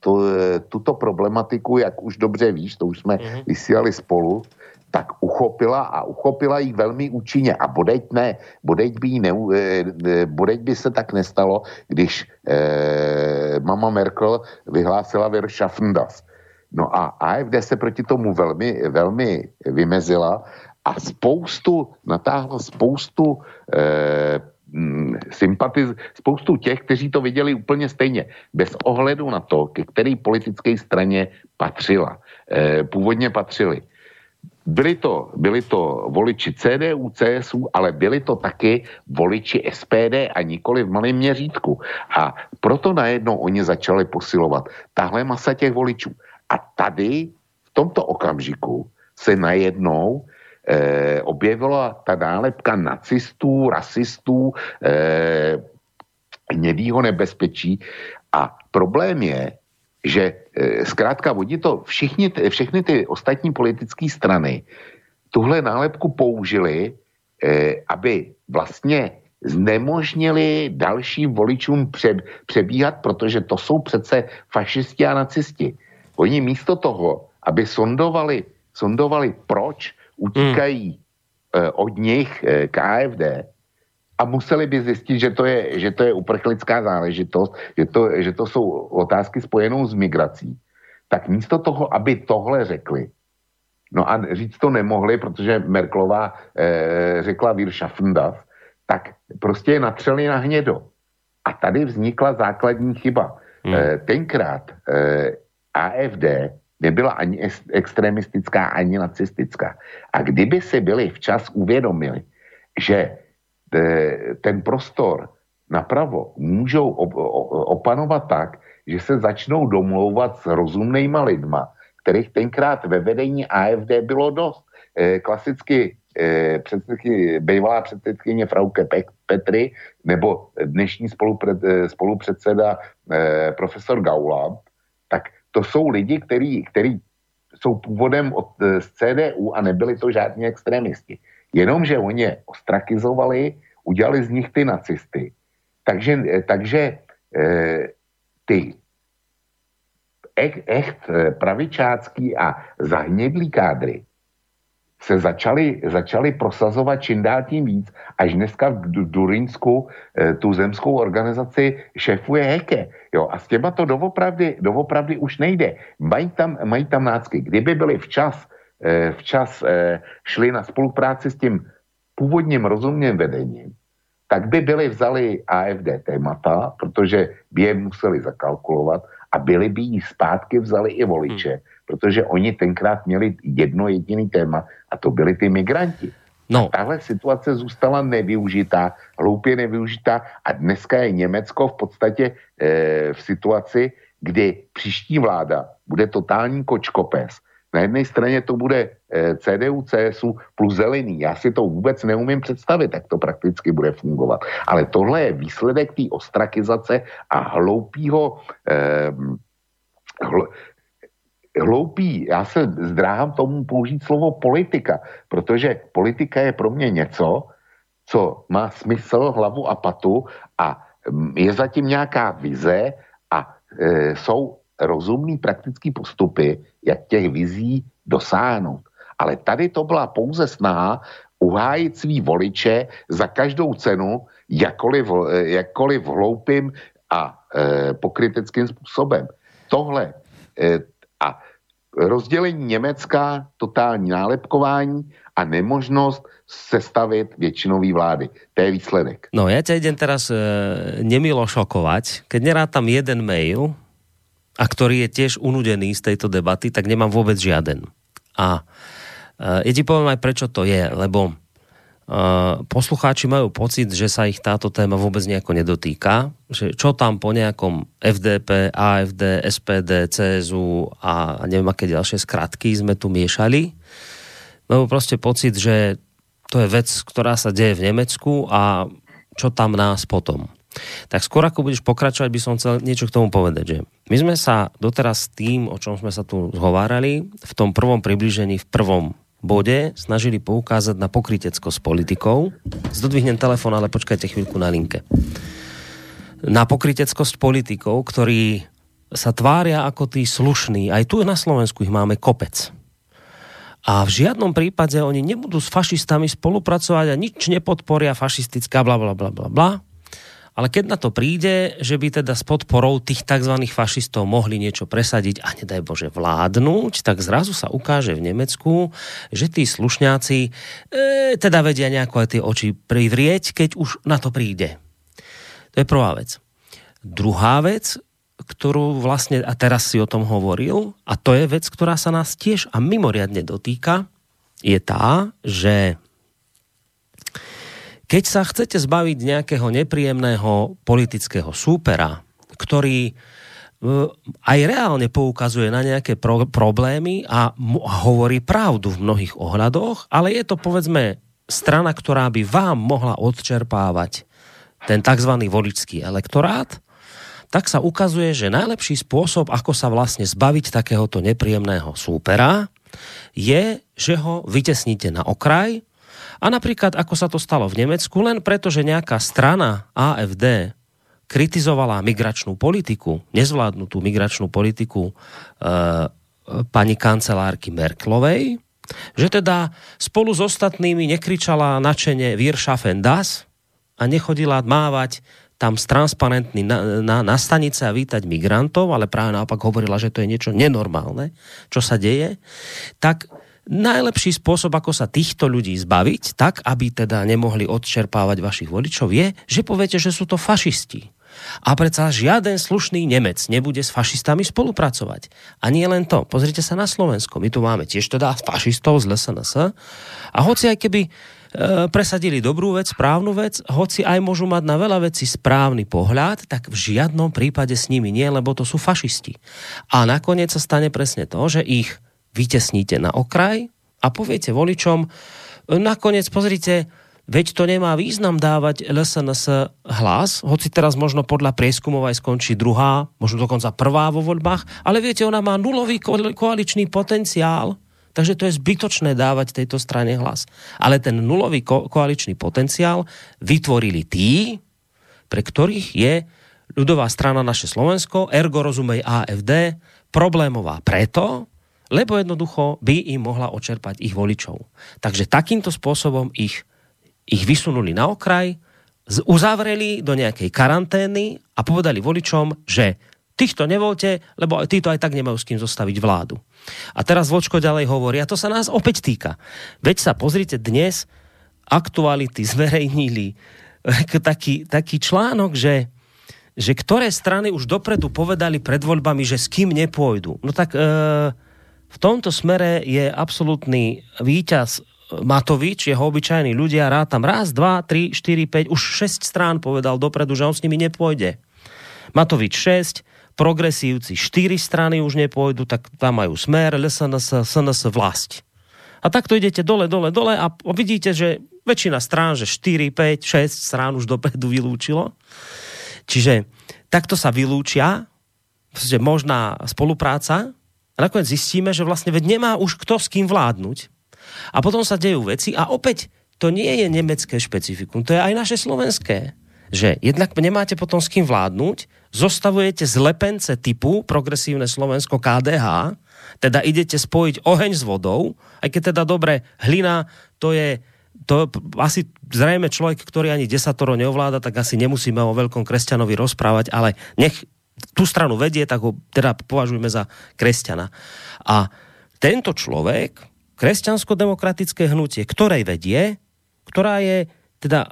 to, tuto problematiku, jak už dobře víš, to už jsme mm-hmm. vysílali spolu, tak uchopila a uchopila ji velmi účinně. A bodeď ne, bodeď by, ne, eh, bodeď by se tak nestalo, když eh, mama Merkel vyhlásila Vir Schaffendas. No a AFD se proti tomu velmi, velmi vymezila a spoustu, natáhla spoustu eh, Mm, sympatiz, spoustu těch, kteří to viděli úplně stejně, bez ohledu na to, ke které politické straně patřila, e, původně patřili. Byli to, byli to voliči CDU, CSU, ale byli to taky voliči SPD a nikoli v malém měřítku. A proto najednou oni začali posilovat tahle masa těch voličů. A tady, v tomto okamžiku, se najednou eh, objevila ta nálepka nacistů, rasistů, eh, nebezpečí a problém je, že eh, zkrátka oni to všichni, všechny ty ostatní politické strany tuhle nálepku použili, eh, aby vlastně znemožnili dalším voličům pře, přebíhat, protože to jsou přece fašisti a nacisti. Oni místo toho, aby sondovali, sondovali proč utíkají hmm. od nich k AFD a museli by zjistit, že to je, že to je uprchlická záležitost, že to, že to jsou otázky spojenou s migrací, tak místo toho, aby tohle řekli, no a říct to nemohli, protože Merklová eh, řekla Wir Schaffendas, tak prostě je natřeli na hnědo. A tady vznikla základní chyba. Hmm. Eh, tenkrát eh, AFD nebyla ani extremistická, ani nacistická. A kdyby si byli včas uvědomili, že ten prostor napravo můžou opanovat tak, že se začnou domlouvat s rozumnýma lidma, kterých tenkrát ve vedení AFD bylo dost. E, klasicky e, předsedky, bývalá předsedkyně Frauke Petry nebo dnešní spolupred, spolupředseda profesor Gaula, tak to jsou lidi, který jsou původem od, z CDU a nebyli to žádní extremisti. Jenomže oni je ostrakizovali, udělali z nich ty nacisty. Takže, takže eh, ty echt, eh, pravičácký a zahnědlý kádry se začali, začali prosazovat čím dál tím víc, až dneska v Durinsku eh, tu zemskou organizaci šefuje Heke. Jo, a s těma to doopravdy, doopravdy už nejde. Mají tam, mají tam nácky. Kdyby byli včas, včas eh, šli na spolupráci s tím původním rozumným vedením, tak by byli vzali AFD témata, protože by je museli zakalkulovat a byli by jí zpátky vzali i voliče, hmm. protože oni tenkrát měli jedno jediný téma a to byli ty migranti. No. Tahle situace zůstala nevyužitá, hloupě nevyužitá a dneska je Německo v podstatě e, v situaci, kdy příští vláda bude totální kočkopes. Na jedné straně to bude e, CDU, CSU plus zelený. Já si to vůbec neumím představit, jak to prakticky bude fungovat. Ale tohle je výsledek té ostrakizace a hloupýho e, hl, hloupý, já se zdráhám tomu použít slovo politika, protože politika je pro mě něco, co má smysl, hlavu a patu a mm, je zatím nějaká vize a e, jsou rozumný praktický postupy, jak těch vizí dosáhnout. Ale tady to byla pouze snaha uhájit svý voliče za každou cenu, jakkoliv, jakkoliv hloupým a e, pokryteckým způsobem. Tohle e, a rozdělení Německa, totální nálepkování a nemožnost sestavit většinový vlády. To je výsledek. No ja ťa idem teraz e, nemilo šokovať. Keď nerátam jeden mail, a ktorý je tiež unudený z tejto debaty, tak nemám vôbec žiaden. A e, ja ti poviem aj prečo to je, lebo e, poslucháči majú pocit, že sa ich táto téma vôbec nejako nedotýka, že čo tam po nejakom FDP, AFD, SPD, CSU a neviem aké ďalšie skratky sme tu miešali, majú proste pocit, že to je vec, ktorá sa deje v Nemecku a čo tam nás potom. Tak skôr ako budeš pokračovať, by som chcel niečo k tomu povedať, že my sme sa doteraz tým, o čom sme sa tu zhovárali, v tom prvom približení, v prvom bode snažili poukázať na pokrytecko s politikou. Zdodvihnem telefon, ale počkajte chvíľku na linke. Na pokrytecko s politikou, ktorí sa tvária ako tí slušní. Aj tu na Slovensku ich máme kopec a v žiadnom prípade oni nebudú s fašistami spolupracovať a nič nepodporia fašistická bla bla bla bla bla. Ale keď na to príde, že by teda s podporou tých tzv. fašistov mohli niečo presadiť a nedaj Bože vládnuť, tak zrazu sa ukáže v Nemecku, že tí slušňáci e, teda vedia nejako aj tie oči privrieť, keď už na to príde. To je prvá vec. Druhá vec, ktorú vlastne, a teraz si o tom hovoril, a to je vec, ktorá sa nás tiež a mimoriadne dotýka, je tá, že keď sa chcete zbaviť nejakého nepríjemného politického súpera, ktorý e, aj reálne poukazuje na nejaké pro- problémy a, a hovorí pravdu v mnohých ohľadoch, ale je to povedzme strana, ktorá by vám mohla odčerpávať ten tzv. voličský elektorát, tak sa ukazuje, že najlepší spôsob, ako sa vlastne zbaviť takéhoto nepríjemného súpera, je, že ho vytesníte na okraj a napríklad, ako sa to stalo v Nemecku, len preto, že nejaká strana AFD kritizovala migračnú politiku, nezvládnutú migračnú politiku e, pani kancelárky Merklovej, že teda spolu s ostatnými nekričala načene Wir schaffen das a nechodila mávať tam transparentný na, na, na stanice a vítať migrantov, ale práve naopak hovorila, že to je niečo nenormálne, čo sa deje, tak najlepší spôsob, ako sa týchto ľudí zbaviť, tak aby teda nemohli odčerpávať vašich voličov, je, že poviete, že sú to fašisti. A predsa žiaden slušný Nemec nebude s fašistami spolupracovať. A nie len to. Pozrite sa na Slovensko. My tu máme tiež teda fašistov z LSNS. A hoci aj keby E, presadili dobrú vec, správnu vec, hoci aj môžu mať na veľa vecí správny pohľad, tak v žiadnom prípade s nimi nie, lebo to sú fašisti. A nakoniec sa stane presne to, že ich vytesníte na okraj a poviete voličom, nakoniec pozrite, veď to nemá význam dávať LSNS hlas, hoci teraz možno podľa prieskumov aj skončí druhá, možno dokonca prvá vo voľbách, ale viete, ona má nulový koaličný potenciál, Takže to je zbytočné dávať tejto strane hlas. Ale ten nulový ko- koaličný potenciál vytvorili tí, pre ktorých je ľudová strana naše Slovensko, ergo rozumej AFD, problémová preto, lebo jednoducho by im mohla očerpať ich voličov. Takže takýmto spôsobom ich, ich vysunuli na okraj, uzavreli do nejakej karantény a povedali voličom, že týchto nevolte, lebo títo aj tak nemajú s kým zostaviť vládu. A teraz Vočko ďalej hovorí, a to sa nás opäť týka. Veď sa pozrite, dnes aktuality zverejnili taký, taký článok, že, že ktoré strany už dopredu povedali pred voľbami, že s kým nepôjdu. No tak e, v tomto smere je absolútny víťaz Matovič, jeho obyčajní ľudia, rád tam raz, dva, tri, štyri, päť, už šesť strán povedal dopredu, že on s nimi nepôjde. Matovič 6, progresívci štyri strany už nepôjdu, tak tam majú smer, LSNS, SNS vlast. A takto idete dole, dole, dole a vidíte, že väčšina strán, že 4, 5, 6 strán už dopredu vylúčilo. Čiže takto sa vylúčia, možná spolupráca a nakoniec zistíme, že vlastne veď nemá už kto s kým vládnuť. A potom sa dejú veci a opäť to nie je nemecké špecifikum, to je aj naše slovenské že jednak nemáte potom s kým vládnuť, zostavujete zlepence typu progresívne Slovensko KDH, teda idete spojiť oheň s vodou, aj keď teda dobre, hlina to je to asi zrejme človek, ktorý ani desatoro neovláda, tak asi nemusíme o veľkom kresťanovi rozprávať, ale nech tú stranu vedie, tak ho teda považujeme za kresťana. A tento človek, kresťansko-demokratické hnutie, ktorej vedie, ktorá je teda,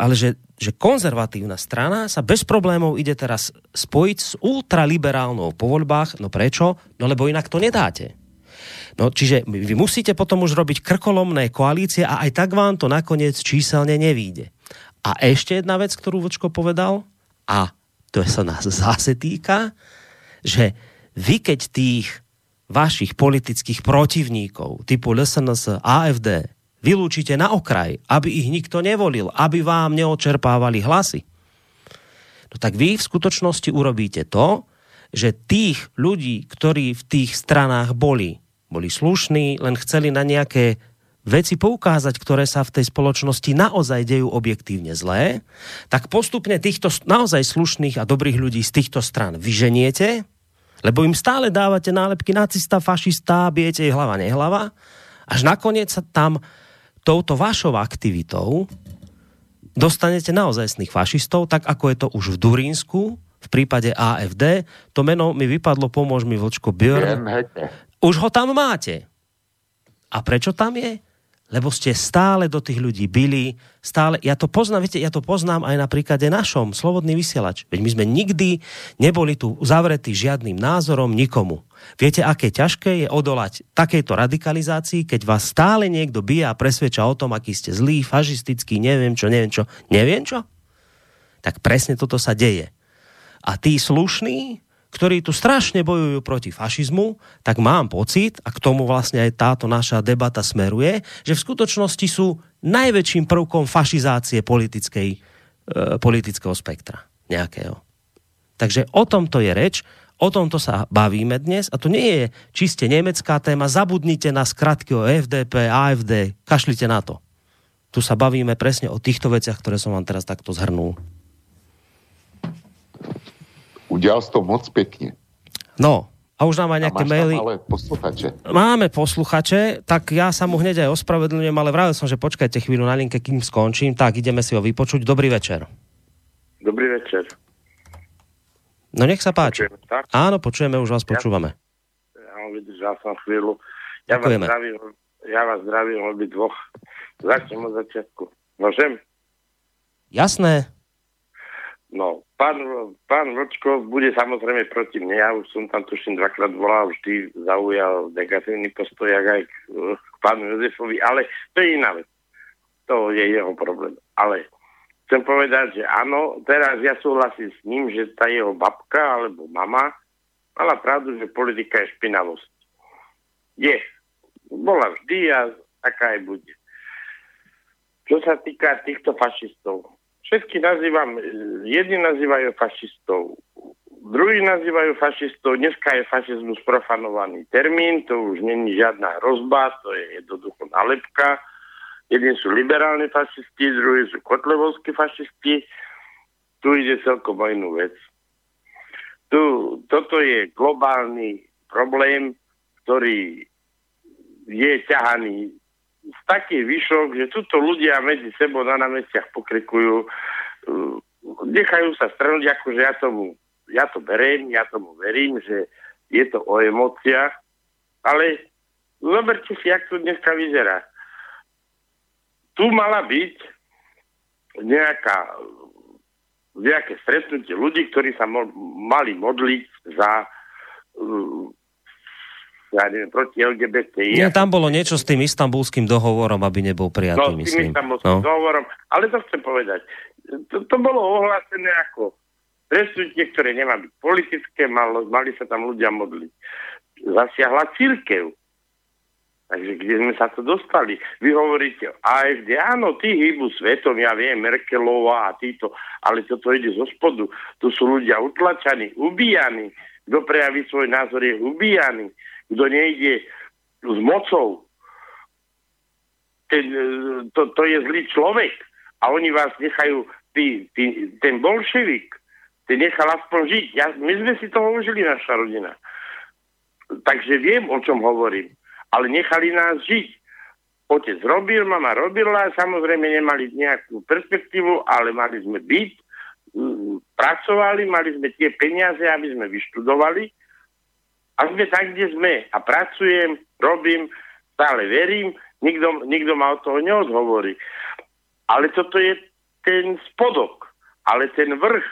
ale že, že konzervatívna strana sa bez problémov ide teraz spojiť s ultraliberálnou po voľbách. No prečo? No lebo inak to nedáte. No, čiže vy musíte potom už robiť krkolomné koalície a aj tak vám to nakoniec číselne nevíde. A ešte jedna vec, ktorú Vočko povedal, a to sa nás zase týka, že vy keď tých vašich politických protivníkov typu LSNS, AFD vylúčite na okraj, aby ich nikto nevolil, aby vám neočerpávali hlasy, no tak vy v skutočnosti urobíte to, že tých ľudí, ktorí v tých stranách boli, boli slušní, len chceli na nejaké veci poukázať, ktoré sa v tej spoločnosti naozaj dejú objektívne zlé, tak postupne týchto naozaj slušných a dobrých ľudí z týchto stran vyženiete, lebo im stále dávate nálepky nacista, fašista, bijete ich hlava, nehlava, až nakoniec sa tam touto vašou aktivitou dostanete naozajstných fašistov, tak ako je to už v Durínsku, v prípade AFD. To meno mi vypadlo, pomôž mi Vlčko Björn. Už ho tam máte. A prečo tam je? Lebo ste stále do tých ľudí byli, stále, ja to poznám, viete, ja to poznám aj na príklade našom, Slobodný vysielač. Veď my sme nikdy neboli tu zavretí žiadnym názorom nikomu. Viete, aké ťažké je odolať takejto radikalizácii, keď vás stále niekto bije a presvedča o tom, aký ste zlý, fašistický, neviem čo, neviem čo, neviem čo? Tak presne toto sa deje. A tí slušní, ktorí tu strašne bojujú proti fašizmu, tak mám pocit, a k tomu vlastne aj táto naša debata smeruje, že v skutočnosti sú najväčším prvkom fašizácie politickej, e, politického spektra nejakého. Takže o tomto je reč, o tomto sa bavíme dnes a to nie je čiste nemecká téma, zabudnite na skratky o FDP, AFD, kašlite na to. Tu sa bavíme presne o týchto veciach, ktoré som vám teraz takto zhrnul. Udělal jsi to moc pěkně. No, a už nám aj nejaké maily. ale posluchače. Máme posluchače, tak ja sa mu hneď aj ospravedlňujem, ale vravil som, že počkajte chvíľu na linke, kým skončím. Tak, ideme si ho vypočuť. Dobrý večer. Dobrý večer. No nech sa páči. Počujeme, tak? Áno, počujeme, už vás počúvame. Ja vydržal som chvíľu. Ja vás Ďakujeme. zdravím, ja vás zdravím obi dvoch. Začnem od začiatku. Môžem? Jasné. No, pán, pán Vlčko bude samozrejme proti mne. Ja už som tam tuším dvakrát volal, vždy zaujal negatívny postoj aj k, k pánu Jozefovi, ale to je iná vec. To je jeho problém. Ale chcem povedať, že áno, teraz ja súhlasím s ním, že tá jeho babka alebo mama mala pravdu, že politika je špinavosť. Je. Bola vždy a taká aj bude. Čo sa týka týchto fašistov, všetky nazývam, jedni nazývajú fašistov, druhí nazývajú fašistov, dneska je fašizmus profanovaný termín, to už není žiadna hrozba, to je jednoducho nálepka. Jedni sú liberálni fašisti, druhí sú kotlevovskí fašisti. Tu ide celkom o inú vec. Tu, toto je globálny problém, ktorý je ťahaný taký výšok, že tuto ľudia medzi sebou na námestiach pokrikujú, uh, nechajú sa strnúť, akože ja tomu, ja to beriem, ja tomu verím, že je to o emóciách, ale zoberte si, jak to dneska vyzerá. Tu mala byť nejaká, nejaké stretnutie ľudí, ktorí sa mo- mali modliť za uh, ja neviem, proti LGBTI. Nie, tam bolo niečo s tým istambulským dohovorom, aby nebol prijatý, No, s myslím. tým istambulským No. dohovorom. Ale to chcem povedať. To, to bolo ohlásené ako stretnutie, ktoré nemá byť politické, malo, mali sa tam ľudia modliť. Zasiahla církev. Takže kde sme sa to dostali? Vy hovoríte AFD, áno, tí hýbu svetom, ja viem, Merkelová a títo, ale toto ide zo spodu. Tu sú ľudia utlačaní, ubíjani. Kto prejaví svoj názor, je ubíjaný. Kto nejde s mocou, ten, e, to, to je zlý človek. A oni vás nechajú ty, ty, ten bolševik, ten nechal aspoň žiť. Ja, my sme si toho užili, naša rodina. Takže viem, o čom hovorím. Ale nechali nás žiť. Otec robil, mama robila, samozrejme nemali nejakú perspektívu, ale mali sme byť, pracovali, mali sme tie peniaze, aby sme vyštudovali a sme tak, kde sme. A pracujem, robím, stále verím, nikto, nikto ma od toho neodhovorí. Ale toto je ten spodok, ale ten vrch,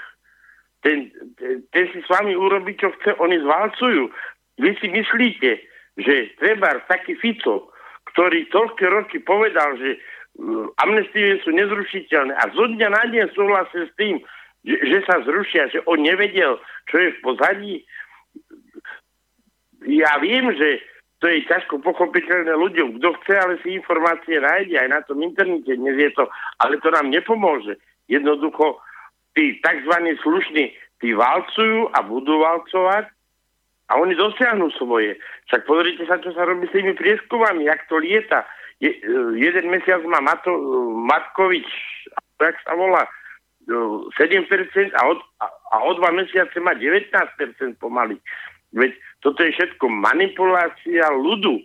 ten, ten, ten si s vami urobí, čo chce, oni zvalcujú. Vy si myslíte, že treba taký Fico, ktorý toľké roky povedal, že uh, amnestie sú nezrušiteľné a zo dňa na deň súhlasil s tým, že, že sa zrušia, že on nevedel, čo je v pozadí. Ja viem, že to je ťažko pochopiteľné ľuďom. Kto chce, ale si informácie nájde aj na tom internete. Dnes je to, ale to nám nepomôže. Jednoducho, tí tzv. slušní, tí valcujú a budú valcovať a oni dosiahnu svoje. Však pozrite sa, čo sa robí s tými prieskumami, jak to lieta. Je, e, jeden mesiac má Mato, Matkovič, jak sa volá, 7% e, a, od, a o dva mesiace má 19% pomaly. Veď toto je všetko manipulácia ľudu.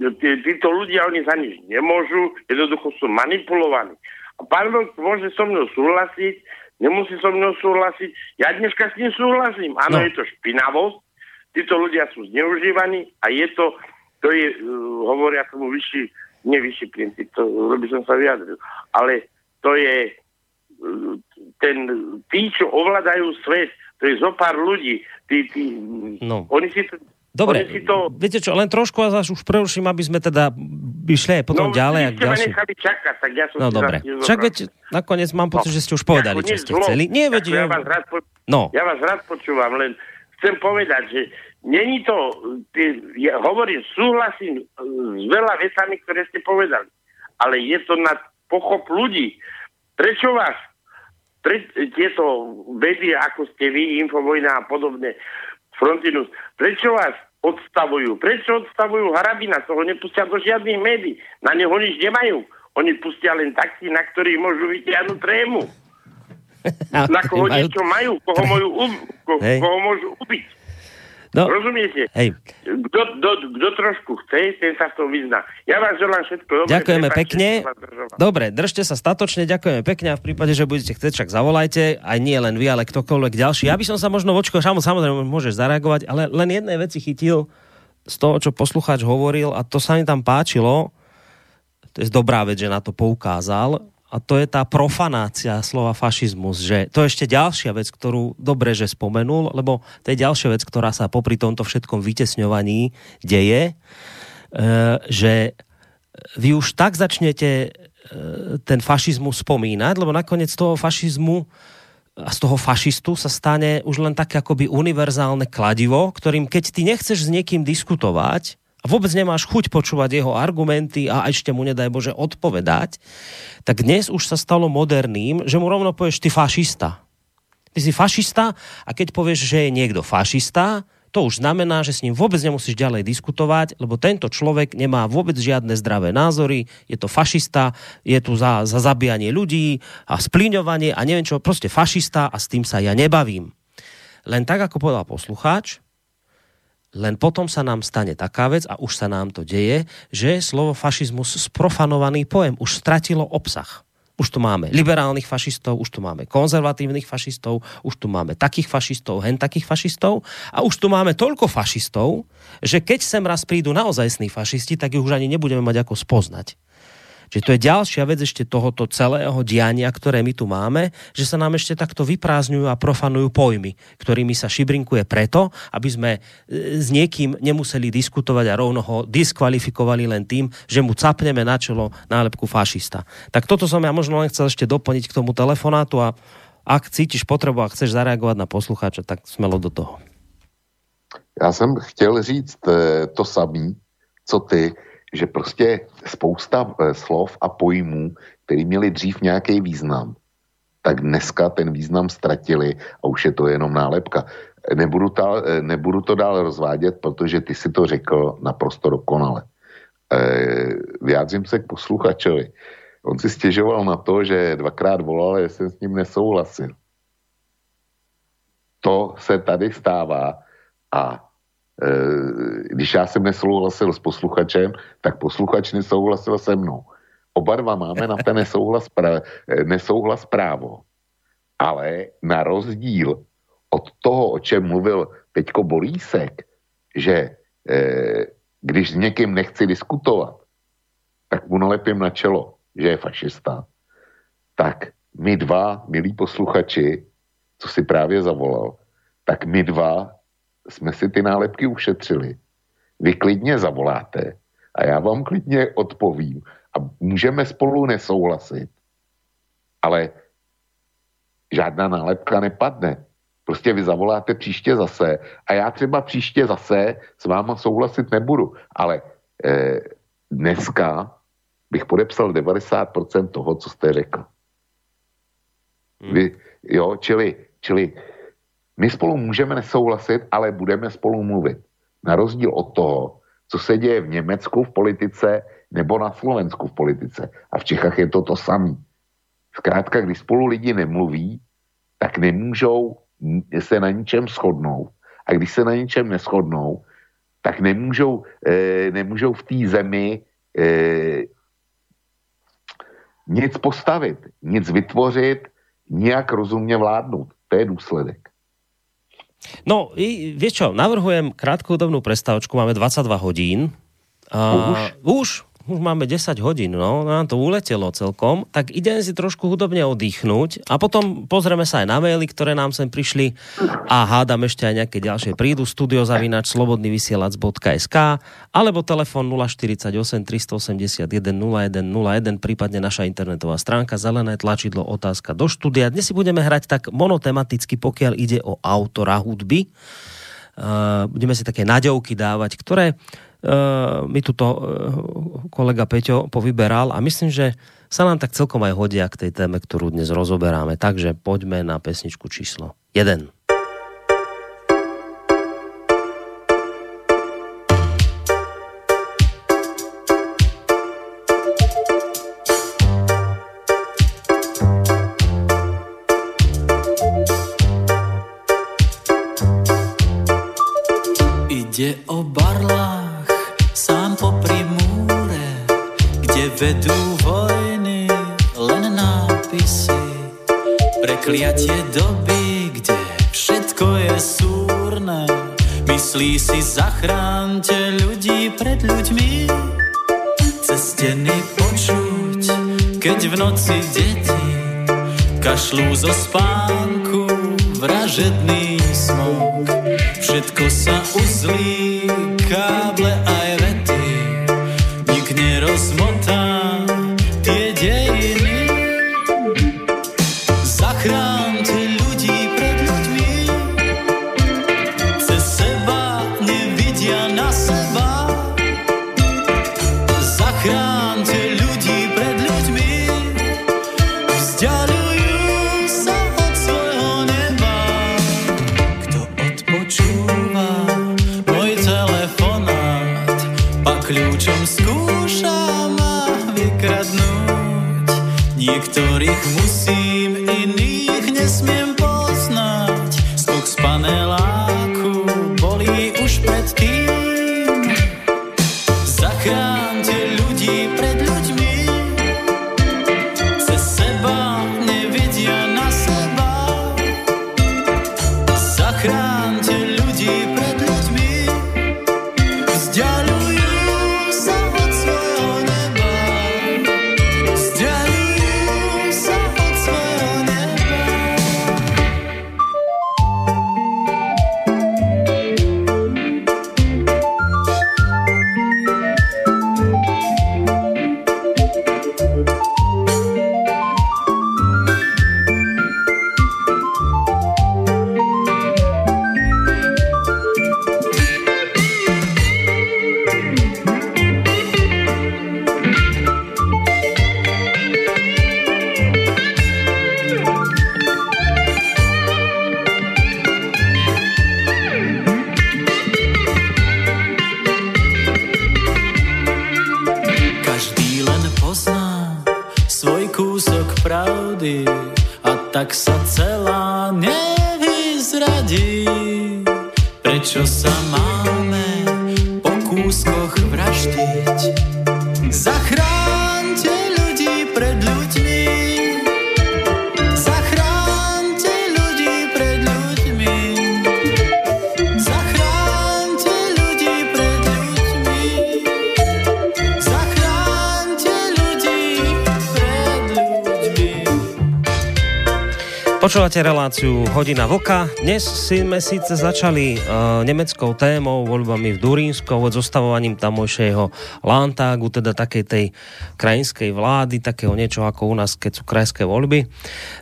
Tí, títo ľudia, oni za nič nemôžu, jednoducho sú manipulovaní. A Vlk môže so mnou súhlasiť, nemusí so mnou súhlasiť. Ja dneska s ním súhlasím. Áno, no. je to špinavosť, títo ľudia sú zneužívaní a je to, to je, uh, hovoria tomu vyšší, nevyšší princíp, to by som sa vyjadril, ale to je uh, ten, tí, čo ovládajú svet, to je zo pár ľudí. Tí, tí, no. Oni si to, Dobre, si to... viete čo, len trošku a už preruším, aby sme teda išli aj potom no, ďalej. No, ďalší... nechali čakať, tak ja som no dobre, však veď nakoniec mám pocit, no, že ste už povedali, čo ste zlo. chceli. Nie, veď... Ja vás, rád po... no. ja vás rád počúvam, len chcem povedať, že není to, ty, ja hovorím, súhlasím s veľa vecami, ktoré ste povedali, ale je to na pochop ľudí. Prečo vás pre, tieto vedy, ako ste vy, Infovojna a podobne, Frontinus, prečo vás odstavujú? Prečo odstavujú Harabina? Toho nepustia do žiadnych médií. Na neho nič nemajú. Oni pustia len taxi, na ktorých môžu vytiahnuť trému. na koho niečo majú, koho, majú, koho, koho môžu ubiť. No, Rozumiete? Hej. Kto, kto, kto trošku chce, ten sa v tom vyzná. Ja vás želám všetko dobre. Ďakujeme pekne. Dobre, držte sa statočne, ďakujeme pekne a v prípade, že budete chcieť, však zavolajte. Aj nie len vy, ale ktokoľvek ďalší. Ja by som sa možno vočko, samozrejme môžeš zareagovať, ale len jednej veci chytil z toho, čo poslucháč hovoril a to sa mi tam páčilo. To je dobrá vec, že na to poukázal a to je tá profanácia slova fašizmus, že to je ešte ďalšia vec, ktorú dobre, že spomenul, lebo to je ďalšia vec, ktorá sa popri tomto všetkom vytesňovaní deje, e, že vy už tak začnete e, ten fašizmus spomínať, lebo nakoniec toho fašizmu a z toho fašistu sa stane už len také akoby univerzálne kladivo, ktorým keď ty nechceš s niekým diskutovať, a vôbec nemáš chuť počúvať jeho argumenty a ešte mu nedaj Bože odpovedať, tak dnes už sa stalo moderným, že mu rovno povieš ty fašista. Ty si fašista a keď povieš, že je niekto fašista, to už znamená, že s ním vôbec nemusíš ďalej diskutovať, lebo tento človek nemá vôbec žiadne zdravé názory, je to fašista, je tu za, za zabíjanie ľudí a splíňovanie a neviem čo, proste fašista a s tým sa ja nebavím. Len tak, ako povedal poslucháč, len potom sa nám stane taká vec, a už sa nám to deje, že slovo fašizmus sprofanovaný pojem už stratilo obsah. Už tu máme liberálnych fašistov, už tu máme konzervatívnych fašistov, už tu máme takých fašistov, hen takých fašistov a už tu máme toľko fašistov, že keď sem raz prídu naozajstní fašisti, tak ich už ani nebudeme mať ako spoznať. Čiže to je ďalšia vec ešte tohoto celého diania, ktoré my tu máme, že sa nám ešte takto vyprázdňujú a profanujú pojmy, ktorými sa šibrinkuje preto, aby sme e, s niekým nemuseli diskutovať a rovno ho diskvalifikovali len tým, že mu capneme na čelo nálepku fašista. Tak toto som ja možno len chcel ešte doplniť k tomu telefonátu a ak cítiš potrebu a chceš zareagovať na poslucháča, tak smelo do toho. Já jsem chtěl říct e, to samý, co ty, že prostě spousta eh, slov a pojmů, které měly dřív nějaký význam, tak dneska ten význam ztratili a už je to jenom nálepka. Nebudu, ta, eh, nebudu to dál rozvádět, protože ty si to řekl naprosto dokonale. E, vyjádřím se k posluchačovi. on si stěžoval na to, že dvakrát volal, že jsem s ním nesouhlasil. To se tady stává a e, když já jsem nesouhlasil s posluchačem, tak posluchač nesouhlasil se mnou. Oba dva máme na ten nesouhlas, pra, nesouhlas právo. Ale na rozdíl od toho, o čem mluvil teďko Bolísek, že e, když s někým nechci diskutovat, tak mu nalepím na čelo, že je fašista. Tak my dva, milí posluchači, co si právě zavolal, tak my dva jsme si ty nálepky ušetřili. Vy klidně zavoláte a já vám klidně odpovím a můžeme spolu nesouhlasit, ale žádná nálepka nepadne. Prostě vy zavoláte příště zase a já třeba příště zase s váma souhlasit nebudu, ale eh, dneska bych podepsal 90% toho, co jste řekl. Hmm. Vy, jo, čili, čili my spolu můžeme nesouhlasit, ale budeme spolu mluvit. Na rozdíl od toho, co se děje v Německu v politice nebo na Slovensku v politice. A v Čechách je to to samé. Zkrátka, když spolu lidi nemluví, tak nemůžou se na ničem shodnout. A když se na ničem neschodnou, tak nemůžou, e, nemůžou v té zemi e, nic postavit, nic vytvořit, nějak rozumně vládnout. To je důsledek. No, i, vieš čo, navrhujem krátku dobnú prestávočku, máme 22 hodín. Uh, už? Už, už máme 10 hodín, no, nám to uletelo celkom, tak idem si trošku hudobne oddychnúť a potom pozrieme sa aj na maily, ktoré nám sem prišli a hádam ešte aj nejaké ďalšie prídu, studiozavinač slobodnyvysielac.sk alebo telefon 048 381 0101, prípadne naša internetová stránka, zelené tlačidlo, otázka do štúdia. Dnes si budeme hrať tak monotematicky, pokiaľ ide o autora hudby. Uh, budeme si také naďovky dávať, ktoré mi tuto uh, kolega Peťo povyberal a myslím, že sa nám tak celkom aj hodia k tej téme, ktorú dnes rozoberáme. Takže poďme na pesničku číslo 1. Ide o barla vedú vojny len nápisy, prekliatie doby, kde všetko je súrne. Myslí si, zachránte ľudí pred ľuďmi, cez steny počuť, keď v noci deti kašľú zo spánku vražedný smog. Všetko sa uzlí, káble aj vety, nik nerozmotá Niektorých musím, pravdy a tak sa celá nevyzradí. Prečo sa máme po kúskoch Počúvate reláciu Hodina Vlka. Dnes si sme síce začali uh, nemeckou témou, voľbami v Durínsko, zostavovaním tamojšieho Landtagu, teda takej tej krajinskej vlády, takého niečo ako u nás, keď sú krajské voľby.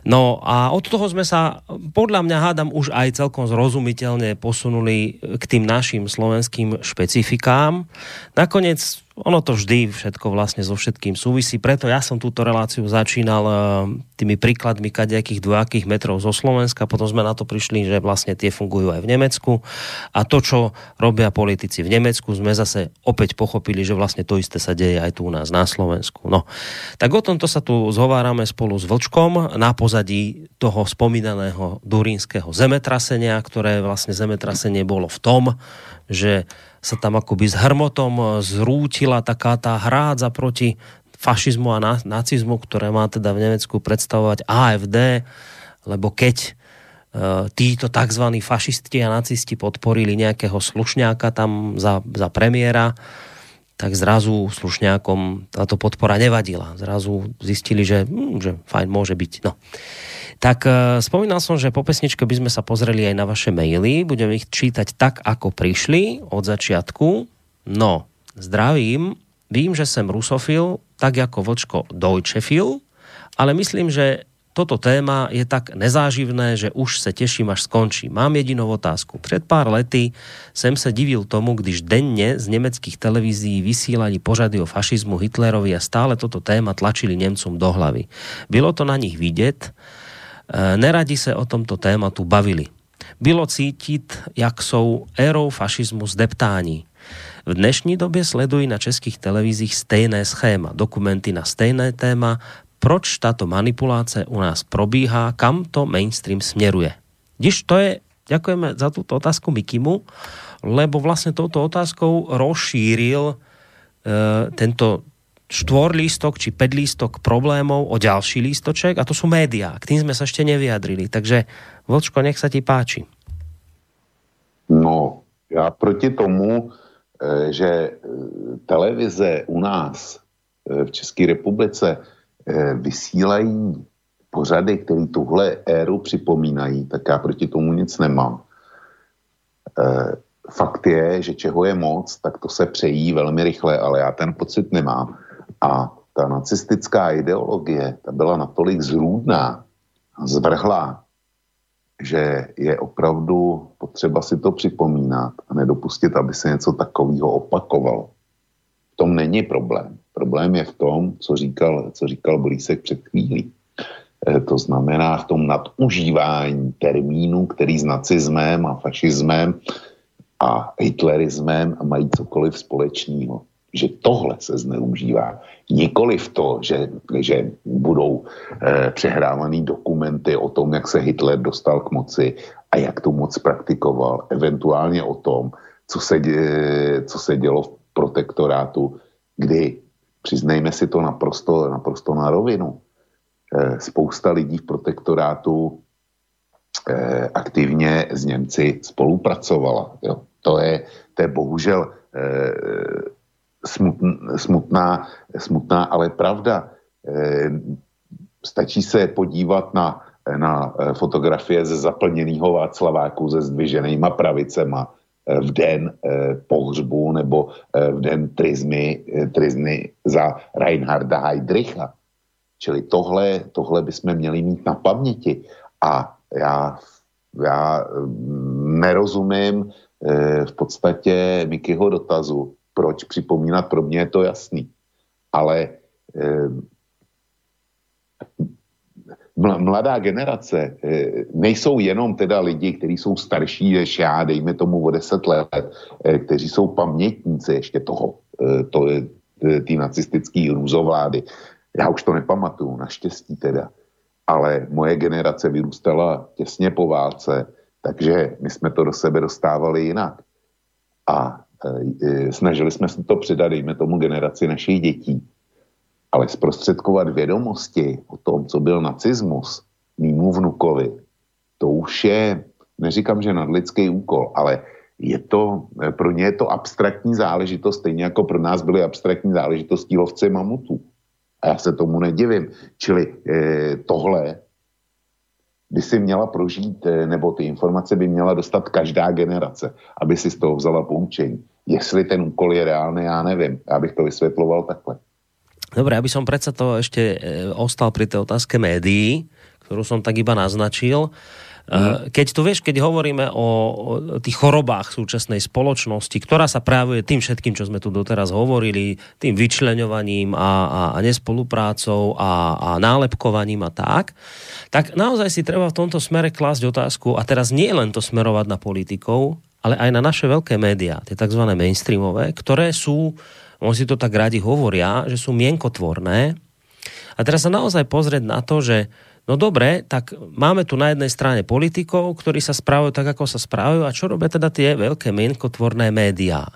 No a od toho sme sa, podľa mňa hádam, už aj celkom zrozumiteľne posunuli k tým našim slovenským špecifikám. Nakoniec ono to vždy všetko vlastne so všetkým súvisí, preto ja som túto reláciu začínal eh, tými príkladmi kadejakých dvojakých metrov zo Slovenska, potom sme na to prišli, že vlastne tie fungujú aj v Nemecku. A to, čo robia politici v Nemecku, sme zase opäť pochopili, že vlastne to isté sa deje aj tu u nás na Slovensku. No, tak o tomto sa tu zhovárame spolu s Vlčkom na pozadí toho spomínaného durínskeho zemetrasenia, ktoré vlastne zemetrasenie bolo v tom, že sa tam akoby s hrmotom zrútila taká tá hrádza proti fašizmu a na- nacizmu, ktoré má teda v Nemecku predstavovať AFD, lebo keď e, títo tzv. fašisti a nacisti podporili nejakého slušňáka tam za, za premiéra, tak zrazu slušňákom táto podpora nevadila. Zrazu zistili, že, hm, že fajn, môže byť. No. Tak e, spomínal som, že po pesničke by sme sa pozreli aj na vaše maily. Budem ich čítať tak, ako prišli od začiatku. No, zdravím. Vím, že som rusofil, tak ako Vlčko Deutschefil, ale myslím, že toto téma je tak nezáživné, že už se teším, až skončí. Mám jedinou otázku. Před pár lety jsem se divil tomu, když denne z nemeckých televízií vysílali pořady o fašizmu Hitlerovi a stále toto téma tlačili Nemcom do hlavy. Bylo to na nich vidět, neradi se o tomto tématu bavili. Bylo cítit, jak jsou érou fašismu zdeptání. V dnešní době sledují na českých televizích stejné schéma, dokumenty na stejné téma, proč táto manipuláce u nás probíhá, kam to mainstream směruje. Když to je, ďakujeme za túto otázku Mikimu, lebo vlastne touto otázkou rozšíril e, tento štvorlístok či pedlístok problémov o ďalší lístoček a to sú médiá. K tým sme sa ešte nevyjadrili. Takže Vlčko, nech sa ti páči. No, já proti tomu, eh, že eh, televize u nás eh, v České republice vysílají pořady, které tuhle éru připomínají, tak já proti tomu nic nemám. Fakt je, že čeho je moc, tak to se přejí velmi rychle, ale já ten pocit nemám. A ta nacistická ideologie, ta byla natolik zrůdná, zvrhlá, že je opravdu potřeba si to připomínat a nedopustit, aby se něco takového opakovalo. V tom není problém. Problém je v tom, co říkal, co říkal Blísek před chvílí. E, to znamená v tom nadužívání termínů, který s nacismem a fašismem a hitlerismem mají cokoliv společného že tohle se zneužívá. Nikoli v to, že, že budou eh, přehrávaný dokumenty o tom, jak se Hitler dostal k moci a jak tu moc praktikoval. Eventuálně o tom, co se, co se dělo v protektorátu, kdy, přiznejme si to naprosto, naprosto na rovinu, eh, spousta lidí v protektorátu eh, aktivně s Němci spolupracovala. Jo. To, je, to je bohužel eh, smutná, smutná, ale pravda. Eh, stačí se podívat na, na eh, fotografie ze zaplněného Václaváku se zdviženýma pravicema eh, v den pohřbu nebo v den trizmy, trizmy za Reinharda Heydricha. Čili tohle, tohle bychom měli mít na paměti. A já, já mm, nerozumím v podstatě Mikyho dotazu, proč připomínat, pro mě je to jasný. Ale eh, mladá generace eh, nejsou jenom teda lidi, kteří jsou starší než já, dejme tomu o 10 let, eh, kteří jsou pamětníci ještě toho, to je ty nacistický hrůzovlády. Já už to nepamatuju, naštěstí teda. ale moje generace vyrůstala těsně po válce, takže my jsme to do sebe dostávali jinak. A snažili jsme se to předat, dejme tomu, generaci našich dětí. Ale zprostředkovat vědomosti o tom, co byl nacismus, mýmu vnukovi, to už je, neříkám, že nadlidský úkol, ale je to, pro ně je to abstraktní záležitost, stejně jako pro nás byly abstraktní záležitosti lovci mamutů. A já se tomu nedivím. Čili eh, tohle by si měla prožít, eh, nebo ty informace by měla dostat každá generace, aby si z toho vzala poučení. Jestli ten úkol je reálný, já nevím. Já bych to vysvětloval takhle. Dobre, aby som predsa to ešte e, ostal pri tej otázke médií, ktorú som tak iba naznačil. Mm. Keď tu vieš, keď hovoríme o, o tých chorobách súčasnej spoločnosti, ktorá sa právuje tým všetkým, čo sme tu doteraz hovorili, tým vyčleňovaním a, a, a nespoluprácou a, a nálepkovaním a tak, tak naozaj si treba v tomto smere klásť otázku, a teraz nie len to smerovať na politikov, ale aj na naše veľké médiá, tie tzv. mainstreamové, ktoré sú, on si to tak radi hovoria, že sú mienkotvorné. A teraz sa naozaj pozrieť na to, že No dobre, tak máme tu na jednej strane politikov, ktorí sa správajú tak, ako sa správajú a čo robia teda tie veľké mienkotvorné médiá?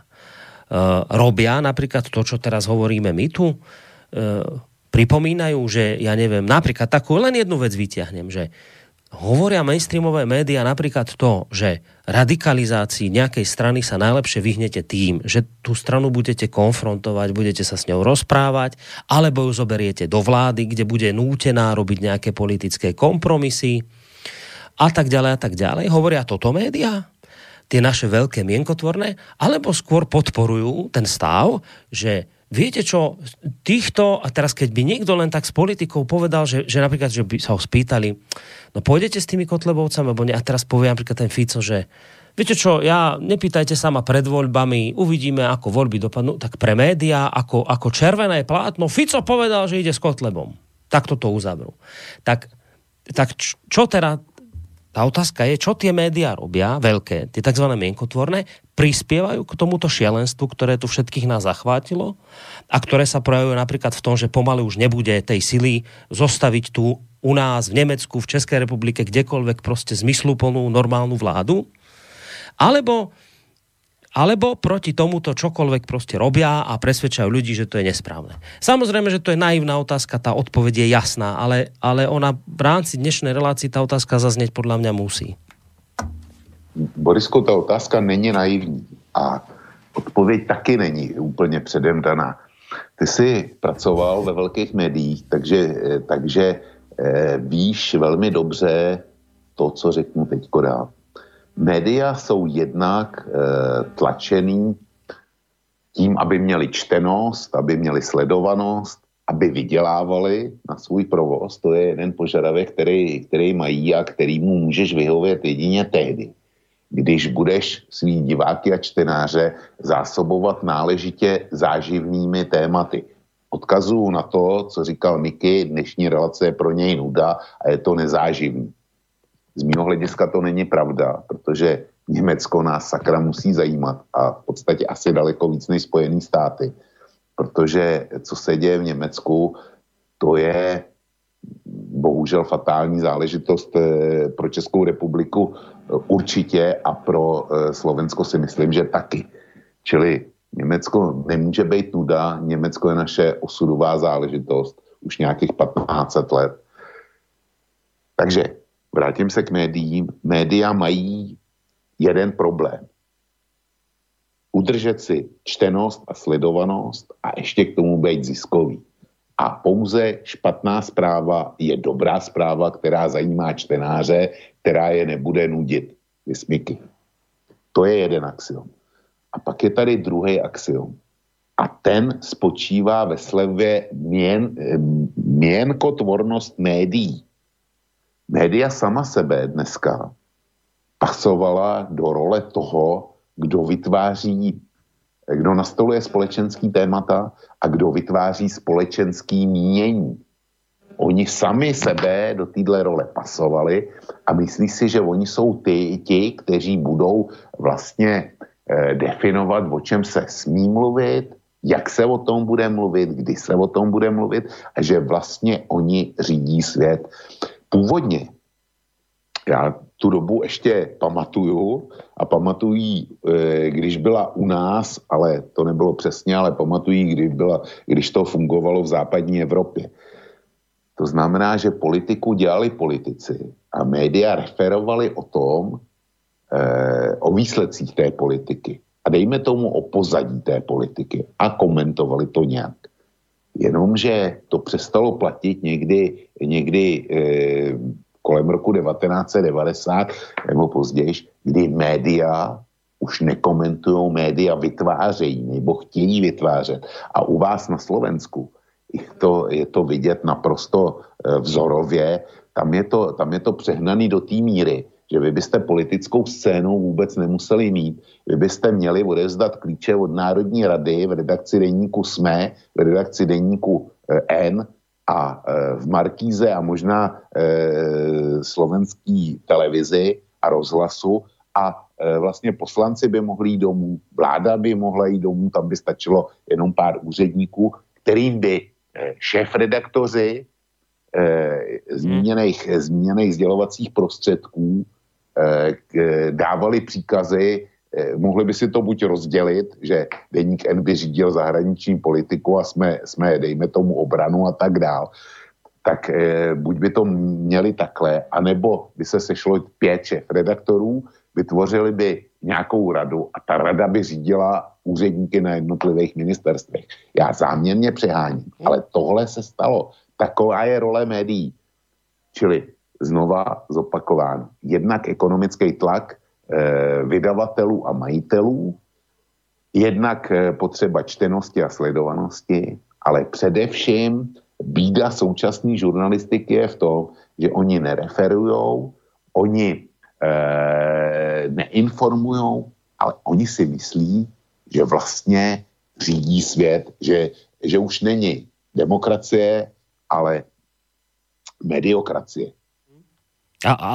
Uh, robia napríklad to, čo teraz hovoríme my tu? Uh, pripomínajú, že ja neviem, napríklad takú len jednu vec vyťahnem, že hovoria mainstreamové médiá napríklad to, že radikalizácii nejakej strany sa najlepšie vyhnete tým, že tú stranu budete konfrontovať, budete sa s ňou rozprávať, alebo ju zoberiete do vlády, kde bude nútená robiť nejaké politické kompromisy a tak ďalej a tak ďalej. Hovoria toto médiá? Tie naše veľké mienkotvorné? Alebo skôr podporujú ten stav, že viete čo, týchto, a teraz keď by niekto len tak s politikou povedal, že, že napríklad, že by sa ho spýtali, no pôjdete s tými Kotlebovcami, alebo nie, a teraz povie napríklad ten Fico, že viete čo, ja, nepýtajte sa ma pred voľbami, uvidíme, ako voľby dopadnú, tak pre médiá, ako, ako červené plátno, Fico povedal, že ide s Kotlebom. Tak toto uzavrú. Tak, tak čo teda tá otázka je, čo tie médiá robia, veľké, tie tzv. mienkotvorné, prispievajú k tomuto šialenstvu, ktoré tu všetkých nás zachvátilo a ktoré sa projavujú napríklad v tom, že pomaly už nebude tej sily zostaviť tu u nás v Nemecku, v Českej republike, kdekoľvek proste zmysluplnú normálnu vládu. Alebo alebo proti tomuto čokoľvek proste robia a presvedčajú ľudí, že to je nesprávne. Samozrejme, že to je naivná otázka, tá odpoveď je jasná, ale, ale ona v rámci dnešnej relácii tá otázka zaznieť podľa mňa musí. Borisko, ta otázka není naivní a odpověď taky není úplně předem daná. Ty jsi pracoval ve velkých médiích, takže, takže eh, víš velmi dobře to, co řeknu teď dál média jsou jednak e, tlačený tím, aby měli čtenost, aby měli sledovanost, aby vydělávali na svůj provoz. To je jeden požadavek, který, který mají a který mu můžeš vyhovět jedině tehdy, když budeš svý diváky a čtenáře zásobovat náležitě záživnými tématy. Odkazuju na to, co říkal Niky, dnešní relace je pro něj nuda a je to nezáživný. Z mého hlediska to není pravda, protože Německo nás sakra musí zajímat a v podstatě asi daleko víc než Spojené státy. Protože co se děje v Německu, to je bohužel fatální záležitost eh, pro Českou republiku eh, určitě a pro eh, Slovensko si myslím, že taky. Čili Německo nemůže být nuda, Německo je naše osudová záležitost už nějakých 15 let. Takže vrátím se k médiím, média mají jeden problém. Udržet si čtenost a sledovanost a ještě k tomu být ziskový. A pouze špatná zpráva je dobrá zpráva, která zajímá čtenáře, která je nebude nudit. Vysmyky. To je jeden axiom. A pak je tady druhý axiom. A ten spočívá ve slevě měn, měnkotvornost médií média sama sebe dneska pasovala do role toho, kdo vytváří, kdo nastoluje společenský témata a kdo vytváří společenský mínění. Oni sami sebe do téhle role pasovali a myslí si, že oni jsou ty, ti, kteří budou vlastně eh, definovat, o čem se smí mluvit, jak se o tom bude mluvit, kdy se o tom bude mluvit a že vlastně oni řídí svět. Původně, já tu dobu ještě pamatuju a pamatují, eh, když byla u nás, ale to nebylo přesně, ale pamatují, když, byla, když to fungovalo v západní Evropě. To znamená, že politiku dělali politici a média referovali o tom, eh, o výsledcích té politiky a dejme tomu o pozadí té politiky a komentovali to nějak. Jenomže to přestalo platit někdy, někdy eh, kolem roku 1990 nebo později, kdy média už nekomentují, média vytvářejí nebo chtějí vytvářet. A u vás na Slovensku to, je to vidět naprosto eh, vzorově. Tam je to, tam je to přehnaný do té míry, že vy byste politickou scénu vůbec nemuseli mít. Vy byste měli odezdat klíče od Národní rady v redakci denníku SME, v redakci denníku eh, N a eh, v Markíze a možná eh, slovenský televizi a rozhlasu a vlastně poslanci by mohli jít domů, vláda by mohla jít domů, tam by stačilo jenom pár úředníků, kterým by šéf-redaktoři zmíněných, zmíněných sdělovacích prostředků dávali příkazy, mohli by si to buď rozdělit, že deník N by řídil zahraniční politiku a jsme, jsme dejme tomu obranu a tak dál, tak buď by to měli takhle, anebo by se sešlo pět šéf redaktorů, vytvořili by nějakou radu a ta rada by řídila úředníky na jednotlivých ministerstvech. Já záměrně přeháním, ale tohle se stalo. Taková je role médií. Čili znova zopakováno. Jednak ekonomický tlak eh, vydavatelů a majitelů, jednak eh, potřeba čtenosti a sledovanosti, ale především bída současné žurnalistiky je v tom, že oni nereferujou, oni eh, neinformujou, ale oni si myslí, že vlastně řídí svět, že, že už není demokracie, ale mediokracie. A, a,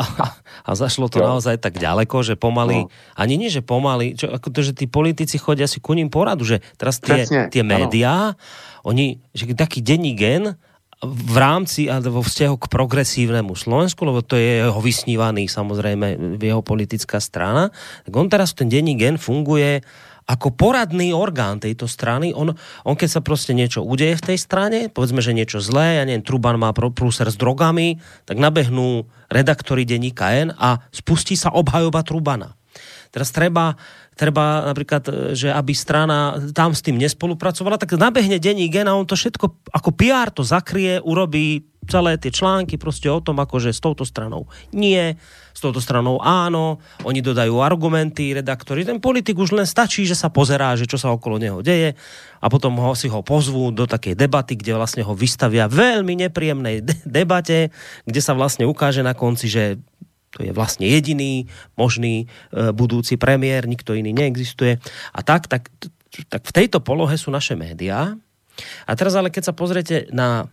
a zašlo to Jo. naozaj tak ďaleko, že pomaly, No. ani nie, že pomaly, čo, ako to, že tí politici chodia si ku ním poradu, že teraz tie, Presne, tie médiá, oni, že taký denní gen v rámci a vo vzťahu k progresívnemu Slovensku, lebo to je jeho vysnívaný samozrejme jeho politická strana, tak on teraz ten denní gen funguje ako poradný orgán tejto strany. On, on keď sa proste niečo udeje v tej strane, povedzme, že niečo zlé, ja neviem, Truban má prúser s drogami, tak nabehnú redaktori denníka N a spustí sa obhajoba Trubana. Teraz treba, treba napríklad, e, že aby strana tam s tým nespolupracovala, tak nabehne denní gen a on to všetko ako PR to zakrie, urobí celé tie články proste o tom, akože s touto stranou nie, s touto stranou áno, oni dodajú argumenty, redaktori, ten politik už len stačí, že sa pozerá, že čo sa okolo neho deje a potom ho, si ho pozvú do takej debaty, kde vlastne ho vystavia veľmi nepríjemnej de- debate, kde sa vlastne ukáže na konci, že to je vlastne jediný možný e, budúci premiér, nikto iný neexistuje. A tak, tak, tak v tejto polohe sú naše médiá. A teraz ale keď sa pozriete na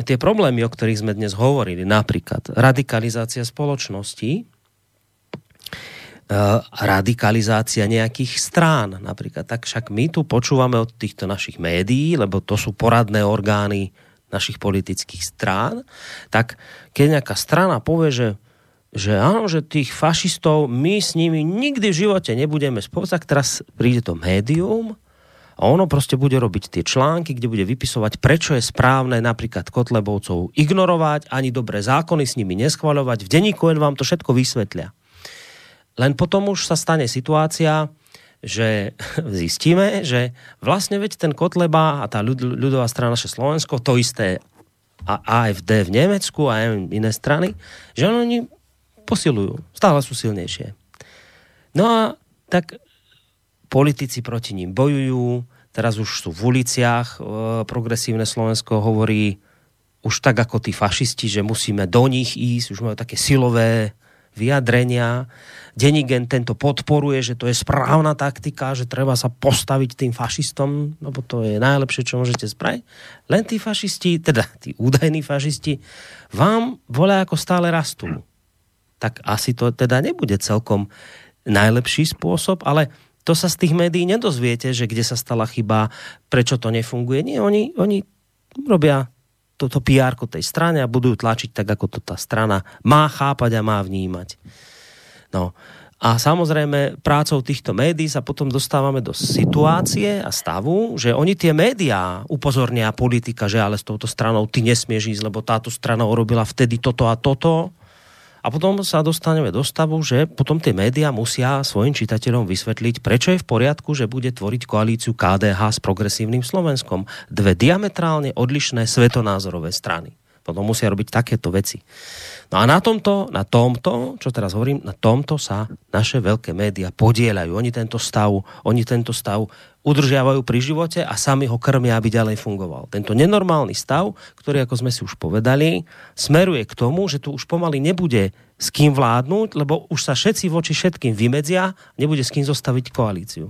tie problémy, o ktorých sme dnes hovorili, napríklad radikalizácia spoločnosti, eh, radikalizácia nejakých strán. Napríklad, tak však my tu počúvame od týchto našich médií, lebo to sú poradné orgány našich politických strán, tak keď nejaká strana povie, že že áno, že tých fašistov my s nimi nikdy v živote nebudeme spolu, teraz príde to médium a ono proste bude robiť tie články, kde bude vypisovať, prečo je správne napríklad Kotlebovcov ignorovať, ani dobré zákony s nimi neschvaľovať. V denníku len vám to všetko vysvetlia. Len potom už sa stane situácia, že zistíme, že vlastne veď ten Kotleba a tá ľud, ľudová strana naše Slovensko, to isté a AFD v Nemecku a iné strany, že oni posilujú, stále sú silnejšie. No a tak politici proti ním bojujú, teraz už sú v uliciach, e, progresívne Slovensko hovorí už tak ako tí fašisti, že musíme do nich ísť, už majú také silové vyjadrenia. Denigen tento podporuje, že to je správna taktika, že treba sa postaviť tým fašistom, lebo to je najlepšie, čo môžete spraviť. Len tí fašisti, teda tí údajní fašisti, vám volia ako stále rastú. Tak asi to teda nebude celkom najlepší spôsob, ale to sa z tých médií nedozviete, že kde sa stala chyba, prečo to nefunguje. Nie, oni, oni robia toto PR tej strane a budú tlačiť tak, ako to tá strana má chápať a má vnímať. No. A samozrejme, prácou týchto médií sa potom dostávame do situácie a stavu, že oni tie médiá upozornia politika, že ale s touto stranou ty nesmieš ísť, lebo táto strana urobila vtedy toto a toto. A potom sa dostaneme do stavu, že potom tie médiá musia svojim čitateľom vysvetliť, prečo je v poriadku, že bude tvoriť koalíciu KDH s progresívnym Slovenskom. Dve diametrálne odlišné svetonázorové strany. Potom musia robiť takéto veci. No a na tomto, na tomto, čo teraz hovorím, na tomto sa naše veľké médiá podielajú. Oni tento stav, oni tento stav udržiavajú pri živote a sami ho krmia, aby ďalej fungoval. Tento nenormálny stav, ktorý, ako sme si už povedali, smeruje k tomu, že tu už pomaly nebude s kým vládnuť, lebo už sa všetci voči všetkým vymedzia, nebude s kým zostaviť koalíciu.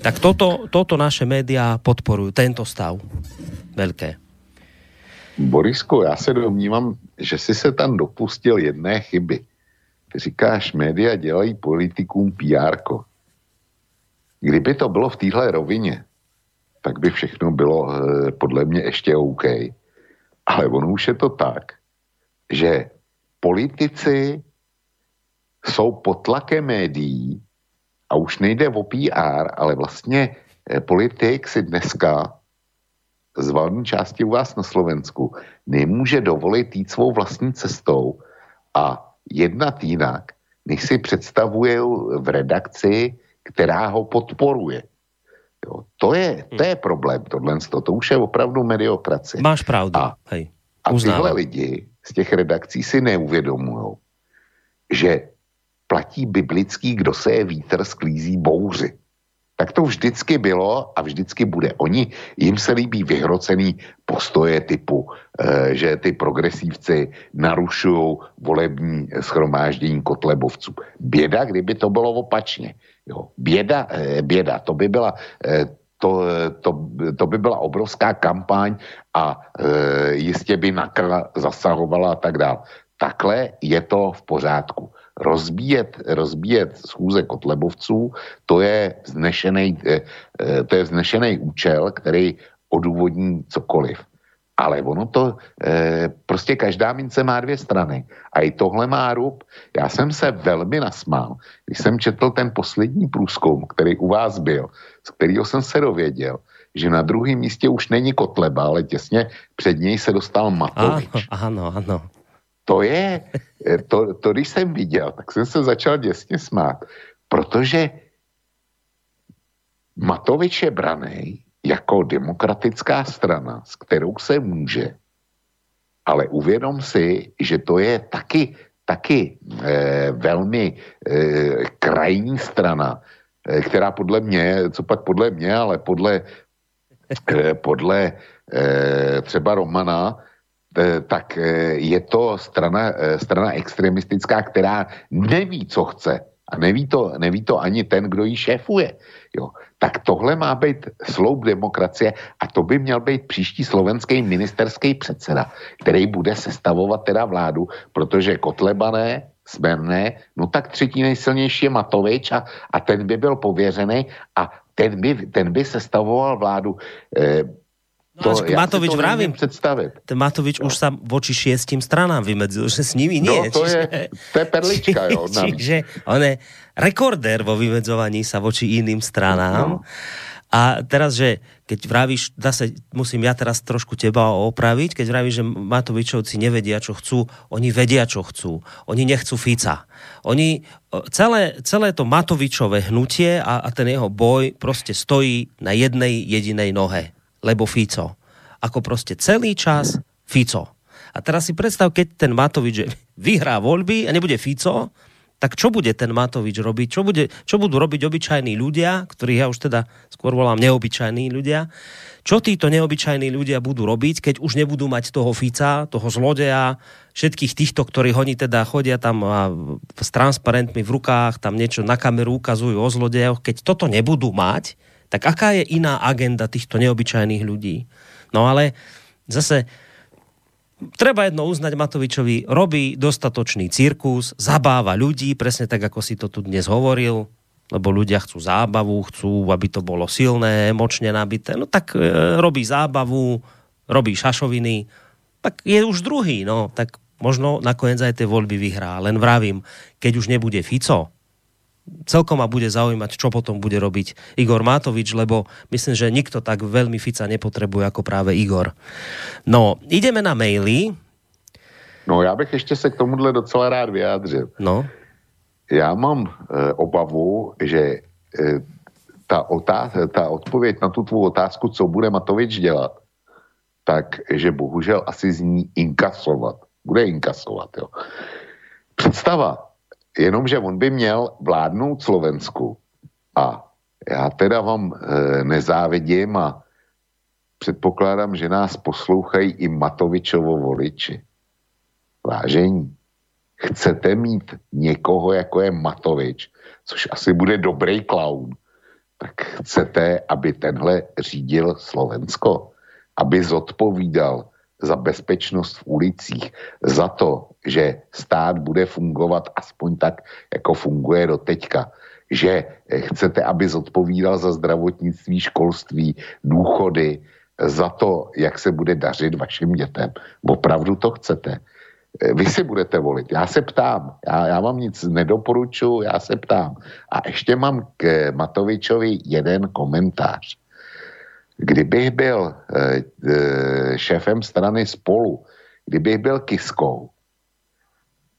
Tak toto, toto naše médiá podporujú, tento stav. Veľké. Borisko, já se domnívám, že si se tam dopustil jedné chyby. Ty říkáš, média dělají politikům PR. Kdyby to bylo v téhle rovině, tak by všechno bylo eh, podle mě ještě OK. Ale ono už je to tak, že politici jsou pod tlakem médií a už nejde o PR, ale vlastně eh, politik si dneska z valné části u vás na Slovensku nemůže dovolit jít svou vlastní cestou a jednat jinak, než si představuje v redakci, která ho podporuje. Jo, to, je, to je problém, tohle, to, to už je opravdu mediokracie. Máš pravdu. A, Hej. a tyhle lidi z těch redakcí si neuvědomují, že platí biblický, kdo se je vítr, sklízí bouři. Tak to vždycky bylo a vždycky bude. Oni, jim se líbí vyhrocený postoje typu, eh, že ty progresívci narušují volební schromáždění kotlebovců. Běda, kdyby to bylo opačně. Jo. Běda, eh, běda, to by byla eh, to, to, to by byla obrovská kampaň a e, jistě by nakra zasahovala a tak dále. Takhle je to v pořádku. Rozbíjet, rozbíjet schůze kotlebovců, to je vznešený, e, e, to je vznešený účel, který odůvodní cokoliv. Ale ono to, e, prostě každá mince má dvě strany. A i tohle má rub. Já jsem se velmi nasmál, když jsem četl ten poslední průzkum, který u vás byl, z kterého jsem se dověděl, že na druhém místě už není Kotleba, ale těsně před něj se dostal Matovič. áno, áno. To je, eh, to, to když jsem viděl, tak jsem se začal děsně smát, protože Matovič je braný jako demokratická strana, s kterou se může, ale uvědom si, že to je taky, taky eh, velmi eh, krajní strana, eh, která podle mě, co pak podle mě, ale podle, eh, podle eh, třeba Romana, tak eh, je to strana, eh, strana extremistická, která neví, co chce. A neví to, neví to ani ten, kdo ji šéfuje. Jo. Tak tohle má být sloup demokracie a to by měl být příští slovenský ministerský předseda, který bude sestavovat teda vládu, protože Kotlebané, Smerné, no tak třetí nejsilnější je Matovič a, a ten by byl pověřený a ten by, ten by sestavoval vládu. E, No, až ja Matovič to vravím. predstaviť. Matovič už sa voči šiestim stranám vymedzil, že s nimi nie. No, to je, to je perlička, jo. navíc. Čiže on je rekordér vo vymedzovaní sa voči iným stranám. No. A teraz, že keď vravíš, zase musím ja teraz trošku teba opraviť, keď vravíš, že Matovičovci nevedia, čo chcú, oni vedia, čo chcú. Oni nechcú Fica. Oni, celé, celé to Matovičové hnutie a, a ten jeho boj proste stojí na jednej jedinej nohe. Lebo Fico. Ako proste celý čas Fico. A teraz si predstav, keď ten Matovič vyhrá voľby a nebude Fico, tak čo bude ten Matovič robiť? Čo, bude, čo budú robiť obyčajní ľudia, ktorých ja už teda skôr volám neobyčajní ľudia? Čo títo neobyčajní ľudia budú robiť, keď už nebudú mať toho Fica, toho zlodeja, všetkých týchto, ktorí oni teda chodia tam a s transparentmi v rukách, tam niečo na kameru ukazujú o zlodejoch, keď toto nebudú mať, tak aká je iná agenda týchto neobyčajných ľudí? No ale zase treba jedno uznať Matovičovi, robí dostatočný cirkus, zabáva ľudí, presne tak, ako si to tu dnes hovoril, lebo ľudia chcú zábavu, chcú, aby to bolo silné, emočne nabité. No tak e, robí zábavu, robí šašoviny, tak je už druhý, no, tak možno nakoniec aj tie voľby vyhrá. Len vravím, keď už nebude Fico, celkom ma bude zaujímať, čo potom bude robiť Igor Matovič, lebo myslím, že nikto tak veľmi Fica nepotrebuje ako práve Igor. No, ideme na maily. No já bych ještě se k tomuhle docela rád vyjádřil. No, Já mám e, obavu, že e, ta, otáz, ta odpověď na tu tvou otázku, co bude Matovič dělat, tak, že bohužel asi zní inkasovat. Bude inkasovat, jo. Představa, jenomže on by měl vládnout Slovensku a já teda vám e, nezávidím a předpokládám, že nás poslouchají i Matovičovo voliči. Vážení, chcete mít někoho, jako je Matovič, což asi bude dobrý klaun, tak chcete, aby tenhle řídil Slovensko, aby zodpovídal za bezpečnost v ulicích, za to, že stát bude fungovat aspoň tak, jako funguje do teďka, že eh, chcete, aby zodpovídal za zdravotnictví, školství, důchody, za to, jak se bude dařit vašim dětem. Opravdu to chcete. Eh, Vy si budete volit. Já se ptám. Já, já vám nic nedoporučuji, já se ptám. A ještě mám k eh, Matovičovi jeden komentář. Kdybych byl eh, eh, šéfem strany spolu, kdybych byl Kiskou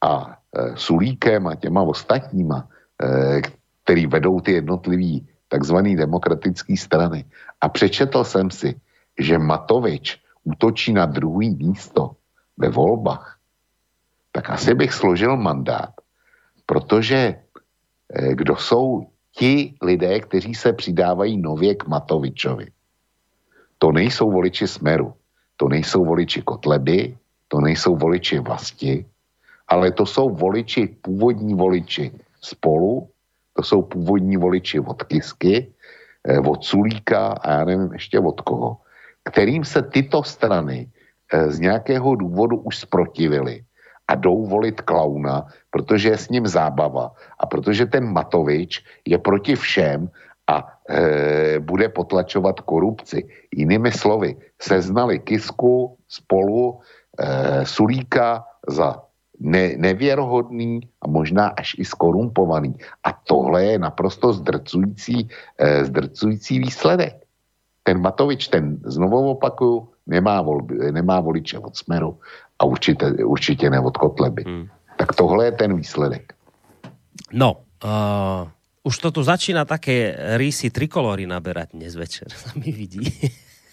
a eh, Sulíkem a těma ostatníma, eh, který vedou ty jednotlivý takzvaný demokratický strany. A přečetl jsem si, že Matovič útočí na druhý místo ve volbách, tak asi bych složil mandát, protože eh, kdo jsou ti lidé, kteří se přidávají nově k Matovičovi. To nejsou voliči Smeru, to nejsou voliči Kotleby, to nejsou voliči vlasti, ale to jsou voliči, původní voliči spolu, to jsou původní voliči od Kisky, eh, od Sulíka a já nevím ještě od koho, kterým se tyto strany eh, z nějakého důvodu už sprotivily a jdou volit klauna, protože je s ním zábava a protože ten Matovič je proti všem a e, bude potlačovat korupci. Jinými slovy, seznali Kisku spolu e, Sulíka za ne, nevěrohodný a možná až i skorumpovaný. A tohle je naprosto zdrcující, e, zdrcující výsledek. Ten Matovič, ten znovu opakuju, nemá, volby, nemá voliče od Smeru a určitě, určitě ne od Kotleby. Hmm. Tak tohle je ten výsledek. no, uh, už to tu začína také rýsy trikolory naberať dnes večer, sa mi vidí.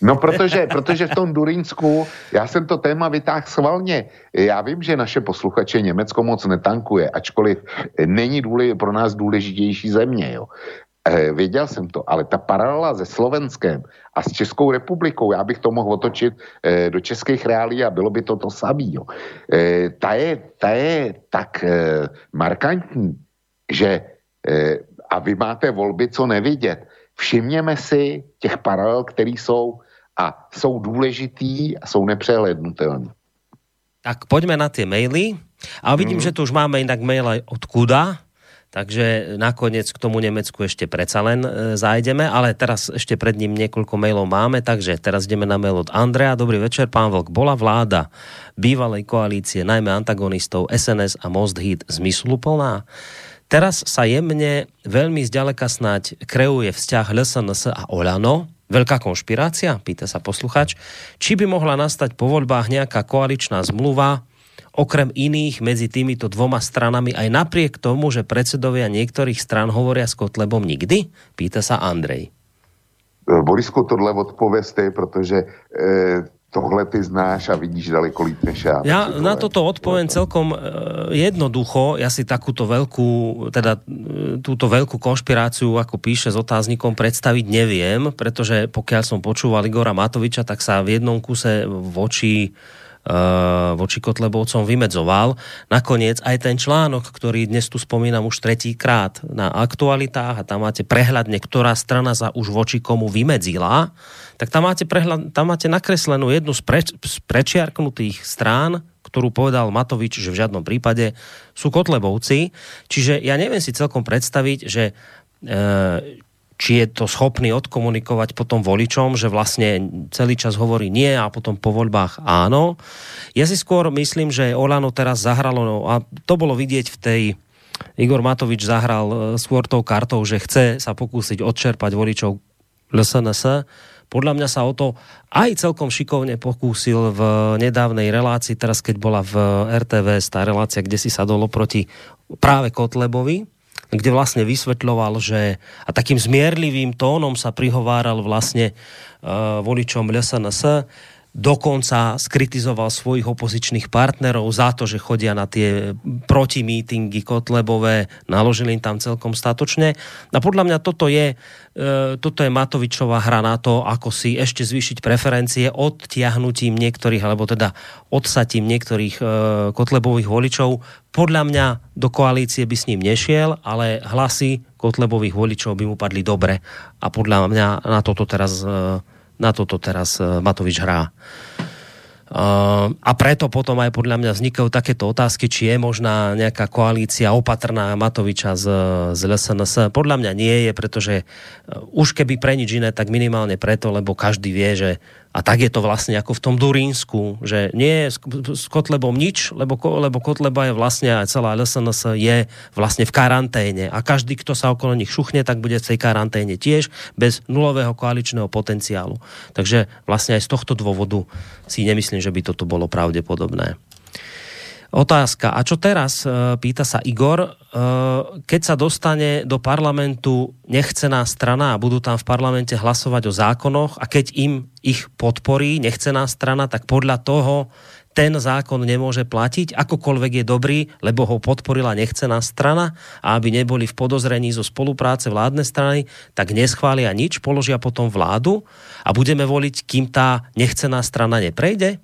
No protože, protože v tom Durinsku, já jsem to téma vytáhl schválně. Já vím, že naše posluchače Německo moc netankuje, ačkoliv není důle, pro nás důležitější země. Jo. Eh, věděl jsem to, ale ta paralela se Slovenskem a s Českou republikou, já bych to mohl otočit eh, do českých reálí a bylo by to to samý. Jo. Eh, ta, je, ta je tak eh, markantní, že eh, a vy máte volby, co nevidět. Všimněme si těch paralel, které jsou a jsou důležitý a jsou nepřehlednutelné. Tak poďme na tie maily. A vidím, mm. že tu už máme inak mail aj od Kuda, takže nakoniec k tomu Nemecku ešte predsa len e, zájdeme, ale teraz ešte pred ním niekoľko mailov máme, takže teraz ideme na mail od Andrea. Dobrý večer, pán Vlk. Bola vláda bývalej koalície, najmä antagonistov SNS a Most Hit zmysluplná? Teraz sa jemne veľmi zďaleka snať kreuje vzťah LSNS a Olano. Veľká konšpirácia? Pýta sa posluchač. Či by mohla nastať po voľbách nejaká koaličná zmluva, okrem iných medzi týmito dvoma stranami aj napriek tomu, že predsedovia niektorých stran hovoria s Kotlebom nikdy? Pýta sa Andrej. Borisku, tohle odpověz ty, protože eh, tohle ty znáš a vidíš daleko líp než já. Ja na toto odpoviem celkom e, jednoducho. Ja si takúto veľkú, teda e, túto veľkú konšpiráciu, ako píše s otáznikom, predstaviť neviem, pretože pokiaľ som počúval Igora Matoviča, tak sa v jednom kuse voči uh, voči Kotlebovcom vymedzoval. Nakoniec aj ten článok, ktorý dnes tu spomínam už tretíkrát na aktualitách a tam máte prehľadne, ktorá strana sa už voči komu vymedzila, tak tam máte, prehľad, tam máte nakreslenú jednu z, preč, z prečiarknutých strán, ktorú povedal Matovič, že v žiadnom prípade sú Kotlebovci. Čiže ja neviem si celkom predstaviť, že e, či je to schopný odkomunikovať potom voličom, že vlastne celý čas hovorí nie a potom po voľbách áno. Ja si skôr myslím, že Olano teraz zahralo, no, a to bolo vidieť v tej Igor Matovič zahral e, skôr tou kartou, že chce sa pokúsiť odčerpať voličov LSNS. Podľa mňa sa o to aj celkom šikovne pokúsil v nedávnej relácii, teraz keď bola v RTVS, tá relácia, kde si sadolo proti práve Kotlebovi, kde vlastne vysvetľoval, že a takým zmierlivým tónom sa prihováral vlastne uh, voličom LSNS, dokonca skritizoval svojich opozičných partnerov za to, že chodia na tie protimítingy Kotlebové, naložili im tam celkom statočne. A podľa mňa toto je, e, toto je Matovičová hra na to, ako si ešte zvýšiť preferencie odtiahnutím niektorých, alebo teda odsatím niektorých e, Kotlebových voličov. Podľa mňa do koalície by s ním nešiel, ale hlasy Kotlebových voličov by mu padli dobre. A podľa mňa na toto teraz e, na toto teraz e, Matovič hrá. Uh, a preto potom aj podľa mňa vznikajú takéto otázky, či je možná nejaká koalícia opatrná Matoviča z, z LSNS. Podľa mňa nie je, pretože uh, už keby pre nič iné, tak minimálne preto, lebo každý vie, že a tak je to vlastne ako v tom Durínsku, že nie je s, Kotlebom nič, lebo, lebo Kotleba je vlastne aj celá LSNS je vlastne v karanténe a každý, kto sa okolo nich šuchne, tak bude v tej karanténe tiež bez nulového koaličného potenciálu. Takže vlastne aj z tohto dôvodu si nemyslím, že by toto bolo pravdepodobné. Otázka. A čo teraz? E, pýta sa Igor. E, keď sa dostane do parlamentu nechcená strana a budú tam v parlamente hlasovať o zákonoch a keď im ich podporí nechcená strana, tak podľa toho ten zákon nemôže platiť, akokoľvek je dobrý, lebo ho podporila nechcená strana a aby neboli v podozrení zo spolupráce vládnej strany, tak neschvália nič, položia potom vládu a budeme voliť, kým tá nechcená strana neprejde?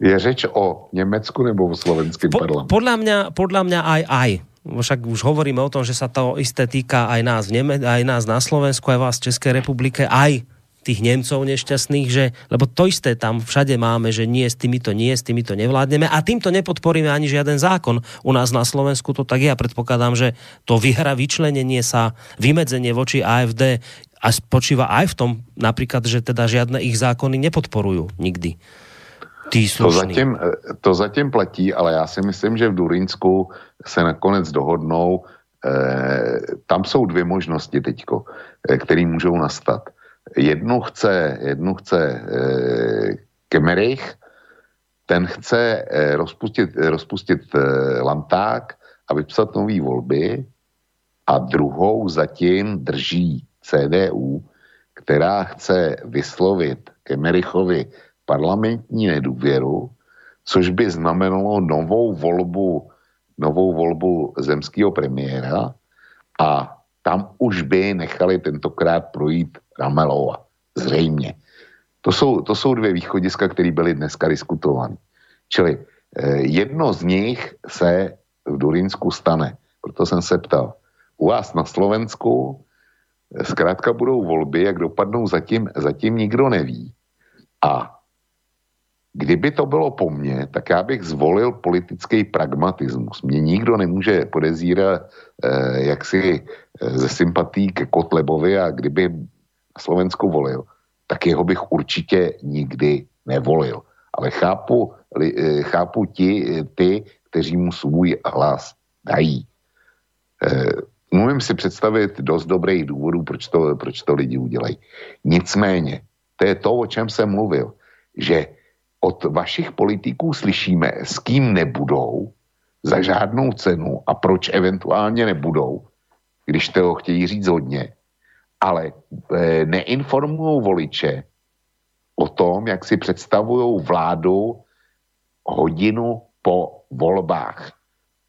Je řeč o Německu nebo o slovenském po, parlamentu? Podľa mňa, podľa mňa aj aj. Však už hovoríme o tom, že sa to isté týka aj nás, v Neme- aj nás na Slovensku, aj vás v Českej republike, aj tých Nemcov nešťastných, že, lebo to isté tam všade máme, že nie s týmito nie, s týmito nevládneme a týmto nepodporíme ani žiaden zákon. U nás na Slovensku to tak je. Ja predpokladám, že to vyhra vyčlenenie sa, vymedzenie voči AFD a spočíva aj v tom napríklad, že teda žiadne ich zákony nepodporujú nikdy. Tí To zatím, to zatím platí, ale já si myslím, že v Durinsku se nakonec dohodnou. Eh, tam jsou dvě možnosti teďko, eh, které můžou nastat. Jednu chce, jednu chce eh, Kemerich, ten chce eh, rozpustit, rozpustit eh, Lanták a vypsat nové volby a druhou zatím drží CDU, která chce vyslovit Kemerichovi parlamentní nedůvěru, což by znamenalo novou volbu, novou volbu zemského premiéra a tam už by nechali tentokrát projít Ramelova. Zřejmě. To jsou, to jsou dvě východiska, které byly dneska diskutovány. Čili eh, jedno z nich se v Durinsku stane. Proto jsem se ptal. U vás na Slovensku eh, zkrátka budou volby, jak dopadnou zatím, zatím nikdo neví. A kdyby to bylo po mně, tak já bych zvolil politický pragmatismus. Mě nikdo nemůže podezírat eh, jaksi eh, ze sympatí ke Kotlebovi a kdyby na Slovensku volil, tak jeho bych určitě nikdy nevolil. Ale chápu, li, eh, chápu ti, eh, ty, kteří mu svůj hlas dají. Eh, Můžu si představit dost dobrých důvodů, proč to, proč to lidi udělají. Nicméně, to je to, o čem jsem mluvil, že od vašich politiků slyšíme, s kým nebudou za žádnou cenu a proč eventuálně nebudou, když to chtějí říct hodně, ale e, neinformují voliče o tom, jak si představují vládu hodinu po volbách,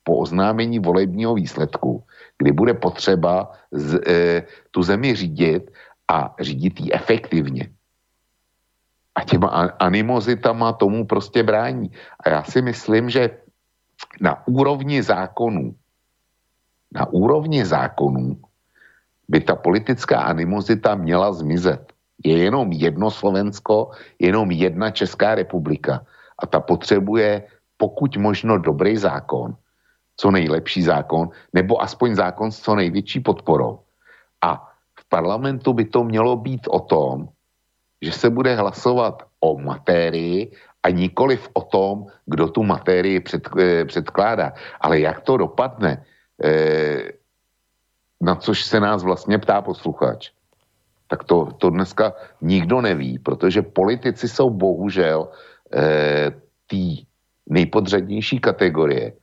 po oznámení volebního výsledku, kdy bude potřeba z, e, tu zemi řídit a řídit ji efektivně. A těma animozitama tomu prostě brání. A já si myslím, že na úrovni zákonů, na úrovni zákonů by ta politická animozita měla zmizet. Je jenom jedno Slovensko, jenom jedna Česká republika a ta potřebuje pokud možno dobrý zákon, co nejlepší zákon, nebo aspoň zákon s co největší podporou. A v parlamentu by to mělo být o tom, že se bude hlasovat o matérii a nikoliv o tom, kdo tu matérii před, eh, předkládá. Ale jak to dopadne, eh, na což se nás vlastně ptá posluchač, tak to, to dneska nikdo neví, protože politici jsou bohužel eh, tý nejpodřadnější kategorie,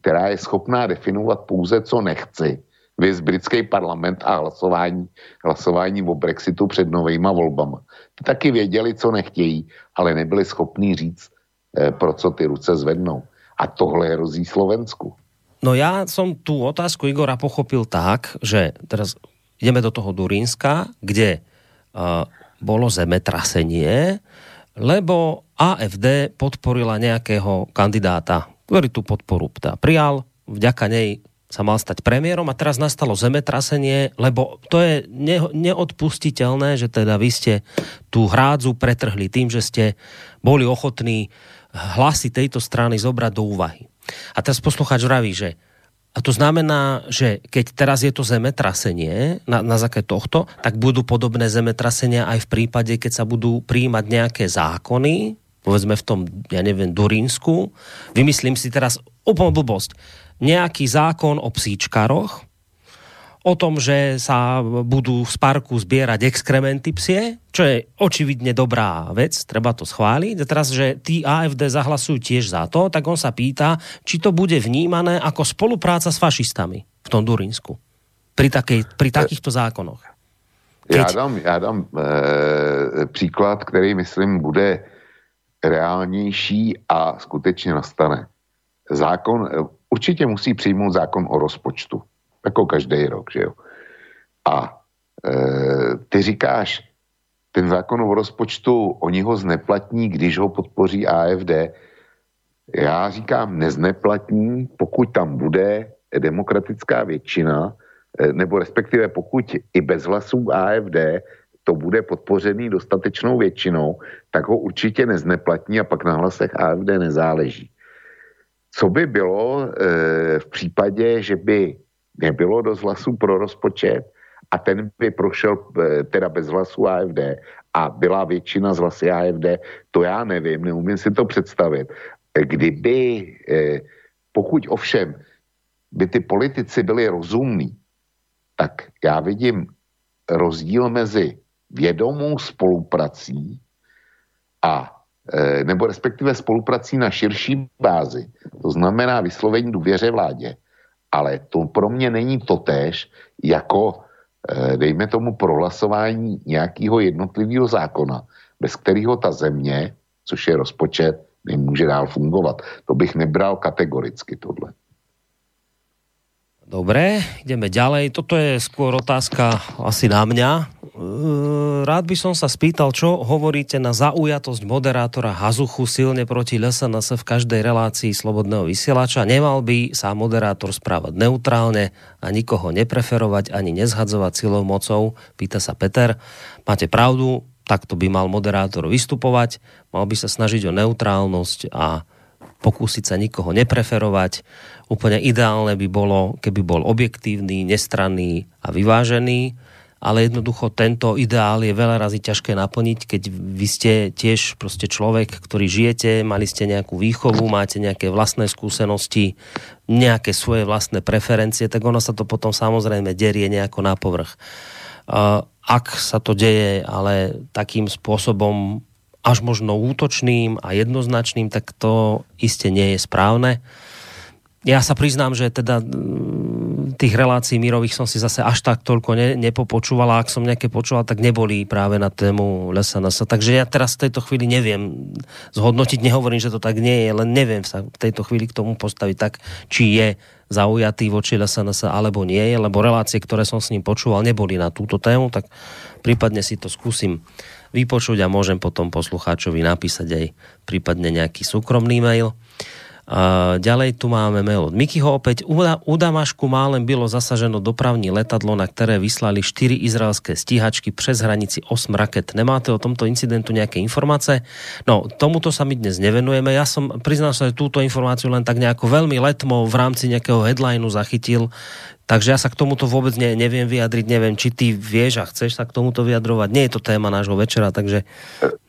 která je schopná definovat pouze, co nechci. Vys britský parlament a hlasování, hlasování o Brexitu před novejma volbama. Ty taky věděli, co nechtějí, ale nebyli schopní říct, eh, pro co ty ruce zvednou. A tohle hrozí Slovensku. No ja som tú otázku Igora pochopil tak, že teraz ideme do toho Durínska, kde uh, bolo zemetrasenie, lebo AFD podporila nejakého kandidáta, ktorý tú podporu tá prijal, vďaka nej sa mal stať premiérom a teraz nastalo zemetrasenie, lebo to je ne, neodpustiteľné, že teda vy ste tú hrádzu pretrhli tým, že ste boli ochotní hlasy tejto strany zobrať do úvahy. A teraz poslucháč vraví, že a to znamená, že keď teraz je to zemetrasenie na, na základe tohto, tak budú podobné zemetrasenia aj v prípade, keď sa budú príjmať nejaké zákony, povedzme v tom, ja neviem, Durínsku. Vymyslím si teraz úplnú blbosť. Nejaký zákon o psíčkaroch, o tom, že sa budú z parku zbierať exkrementy psie, čo je očividne dobrá vec, treba to schváliť. A teraz, že tí AFD zahlasujú tiež za to, tak on sa pýta, či to bude vnímané ako spolupráca s fašistami v tom Durinsku. Pri, takej, pri takýchto zákonoch. Já dám, já dám e, příklad, který myslím bude reálnější a skutečně nastane. Zákon, eh, určitě musí přijmout zákon o rozpočtu jako každý rok, že jo. A e, ty říkáš, ten zákon o rozpočtu, oni ho zneplatní, když ho podpoří AFD. Já říkám, nezneplatní, pokud tam bude demokratická většina, e, nebo respektive pokud i bez hlasů AFD to bude podpořený dostatečnou většinou, tak ho určitě nezneplatní a pak na hlasech AFD nezáleží. Co by bylo e, v případě, že by nebylo dost hlasů pro rozpočet a ten by prošel eh, teda bez hlasů AFD a byla většina z hlasy AFD, to já nevím, neumím si to představit. Kdyby, eh, pokud ovšem by ty politici byli rozumní, tak já vidím rozdíl mezi vědomou spoluprací a nebo respektive spoluprací na širší bázi, to znamená vyslovení důvěře vládě, ale to pro mě není totéž jako, eh, dejme tomu, prohlasování nějakého jednotlivého zákona, bez kterého ta země, což je rozpočet, nemůže dál fungovat. To bych nebral kategoricky tohle. Dobre, ideme ďalej. Toto je skôr otázka asi na mňa. E, Rád by som sa spýtal, čo hovoríte na zaujatosť moderátora Hazuchu silne proti LSNS v každej relácii slobodného vysielača. Nemal by sa moderátor správať neutrálne a nikoho nepreferovať ani nezhadzovať silou mocou, pýta sa Peter. Máte pravdu, takto by mal moderátor vystupovať, mal by sa snažiť o neutrálnosť a pokúsiť sa nikoho nepreferovať. Úplne ideálne by bolo, keby bol objektívny, nestranný a vyvážený, ale jednoducho tento ideál je veľa razy ťažké naplniť, keď vy ste tiež proste človek, ktorý žijete, mali ste nejakú výchovu, máte nejaké vlastné skúsenosti, nejaké svoje vlastné preferencie, tak ono sa to potom samozrejme derie nejako na povrch. Ak sa to deje, ale takým spôsobom až možno útočným a jednoznačným, tak to iste nie je správne. Ja sa priznám, že teda mm, tých relácií mírových som si zase až tak toľko ne, nepopočúval a ak som nejaké počúval, tak neboli práve na tému LSNS. Takže ja teraz v tejto chvíli neviem zhodnotiť, nehovorím, že to tak nie je, len neviem sa v tejto chvíli k tomu postaviť tak, či je zaujatý voči LSNS alebo nie je, lebo relácie, ktoré som s ním počúval, neboli na túto tému, tak prípadne si to skúsim vypočuť a môžem potom poslucháčovi napísať aj prípadne nejaký súkromný mail. Ďalej tu máme mail od Mikyho opäť. U, Damašku málem bylo zasaženo dopravní letadlo, na ktoré vyslali 4 izraelské stíhačky přes hranici 8 raket. Nemáte o tomto incidentu nejaké informácie? No, tomuto sa my dnes nevenujeme. Ja som, priznám sa, že túto informáciu len tak nejako veľmi letmo v rámci nejakého headlineu zachytil Takže ja sa k tomuto vôbec ne, neviem vyjadriť, neviem, či ty vieš a chceš sa k tomuto vyjadrovať. Nie je to téma nášho večera, takže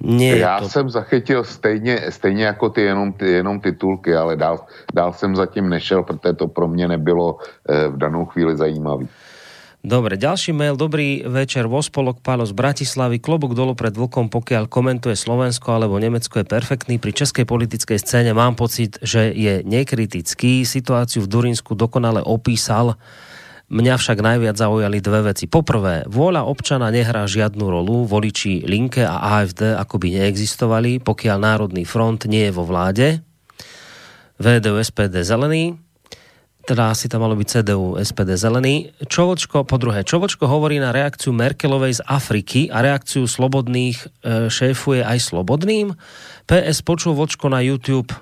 nie Já je to... jsem zachytil stejně, stejně jako ty jenom, ty jenom titulky, ale dál, dál jsem zatím nešel, protože to pro mě nebylo eh, v danou chvíli zajímavý. Dobre, ďalší mail. Dobrý večer, Vospolok Pálo z Bratislavy. Klobuk dolu pred vlkom, pokiaľ komentuje Slovensko alebo Nemecko je perfektný. Pri českej politickej scéne mám pocit, že je nekritický. Situáciu v Durinsku dokonale opísal. Mňa však najviac zaujali dve veci. Poprvé, vôľa občana nehrá žiadnu rolu. Voliči Linke a AFD akoby neexistovali, pokiaľ Národný front nie je vo vláde. VDU, SPD, Zelený teda asi tam malo byť CDU, SPD zelený. Čovočko, po druhé, Čovočko hovorí na reakciu Merkelovej z Afriky a reakciu slobodných e, šéfuje aj slobodným. PS počul vočko na YouTube e,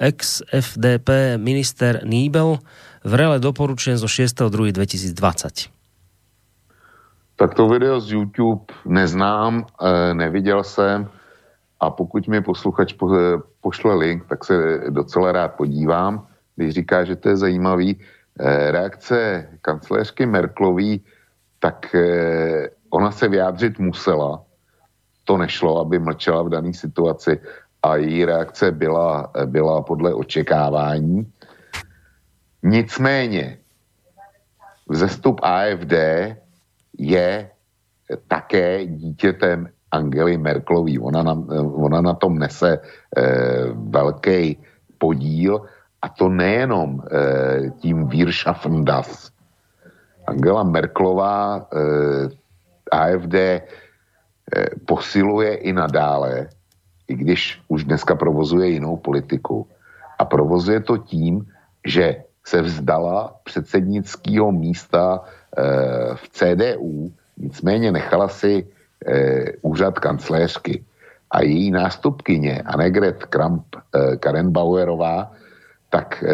ex-FDP minister Niebel vrele doporučujem zo 6.2.2020. Tak to video z YouTube neznám, eh, neviděl jsem a pokud mi posluchač po- pošle link, tak se docela rád podívám, když říká, že to je zajímavý. Eh, Reakce kancléřky Merklový, tak ona se vyjádřit musela. To nešlo, aby mlčela v dané situaci a její reakce byla, byla podle očekávání. Nicméně vzestup AFD je také dítětem Angely Merklový. Ona na, ona na tom nese eh, velký podíl a to nejenom eh, tím Wirtschaffen das. Angela Merklová eh, AFD eh, posiluje i nadále, i když už dneska provozuje jinou politiku. A provozuje to tím, že se vzdala předsednického místa eh, v CDU, nicméně nechala si eh, úřad kancléřky. A její nástupkyně Annegret Kramp eh, tak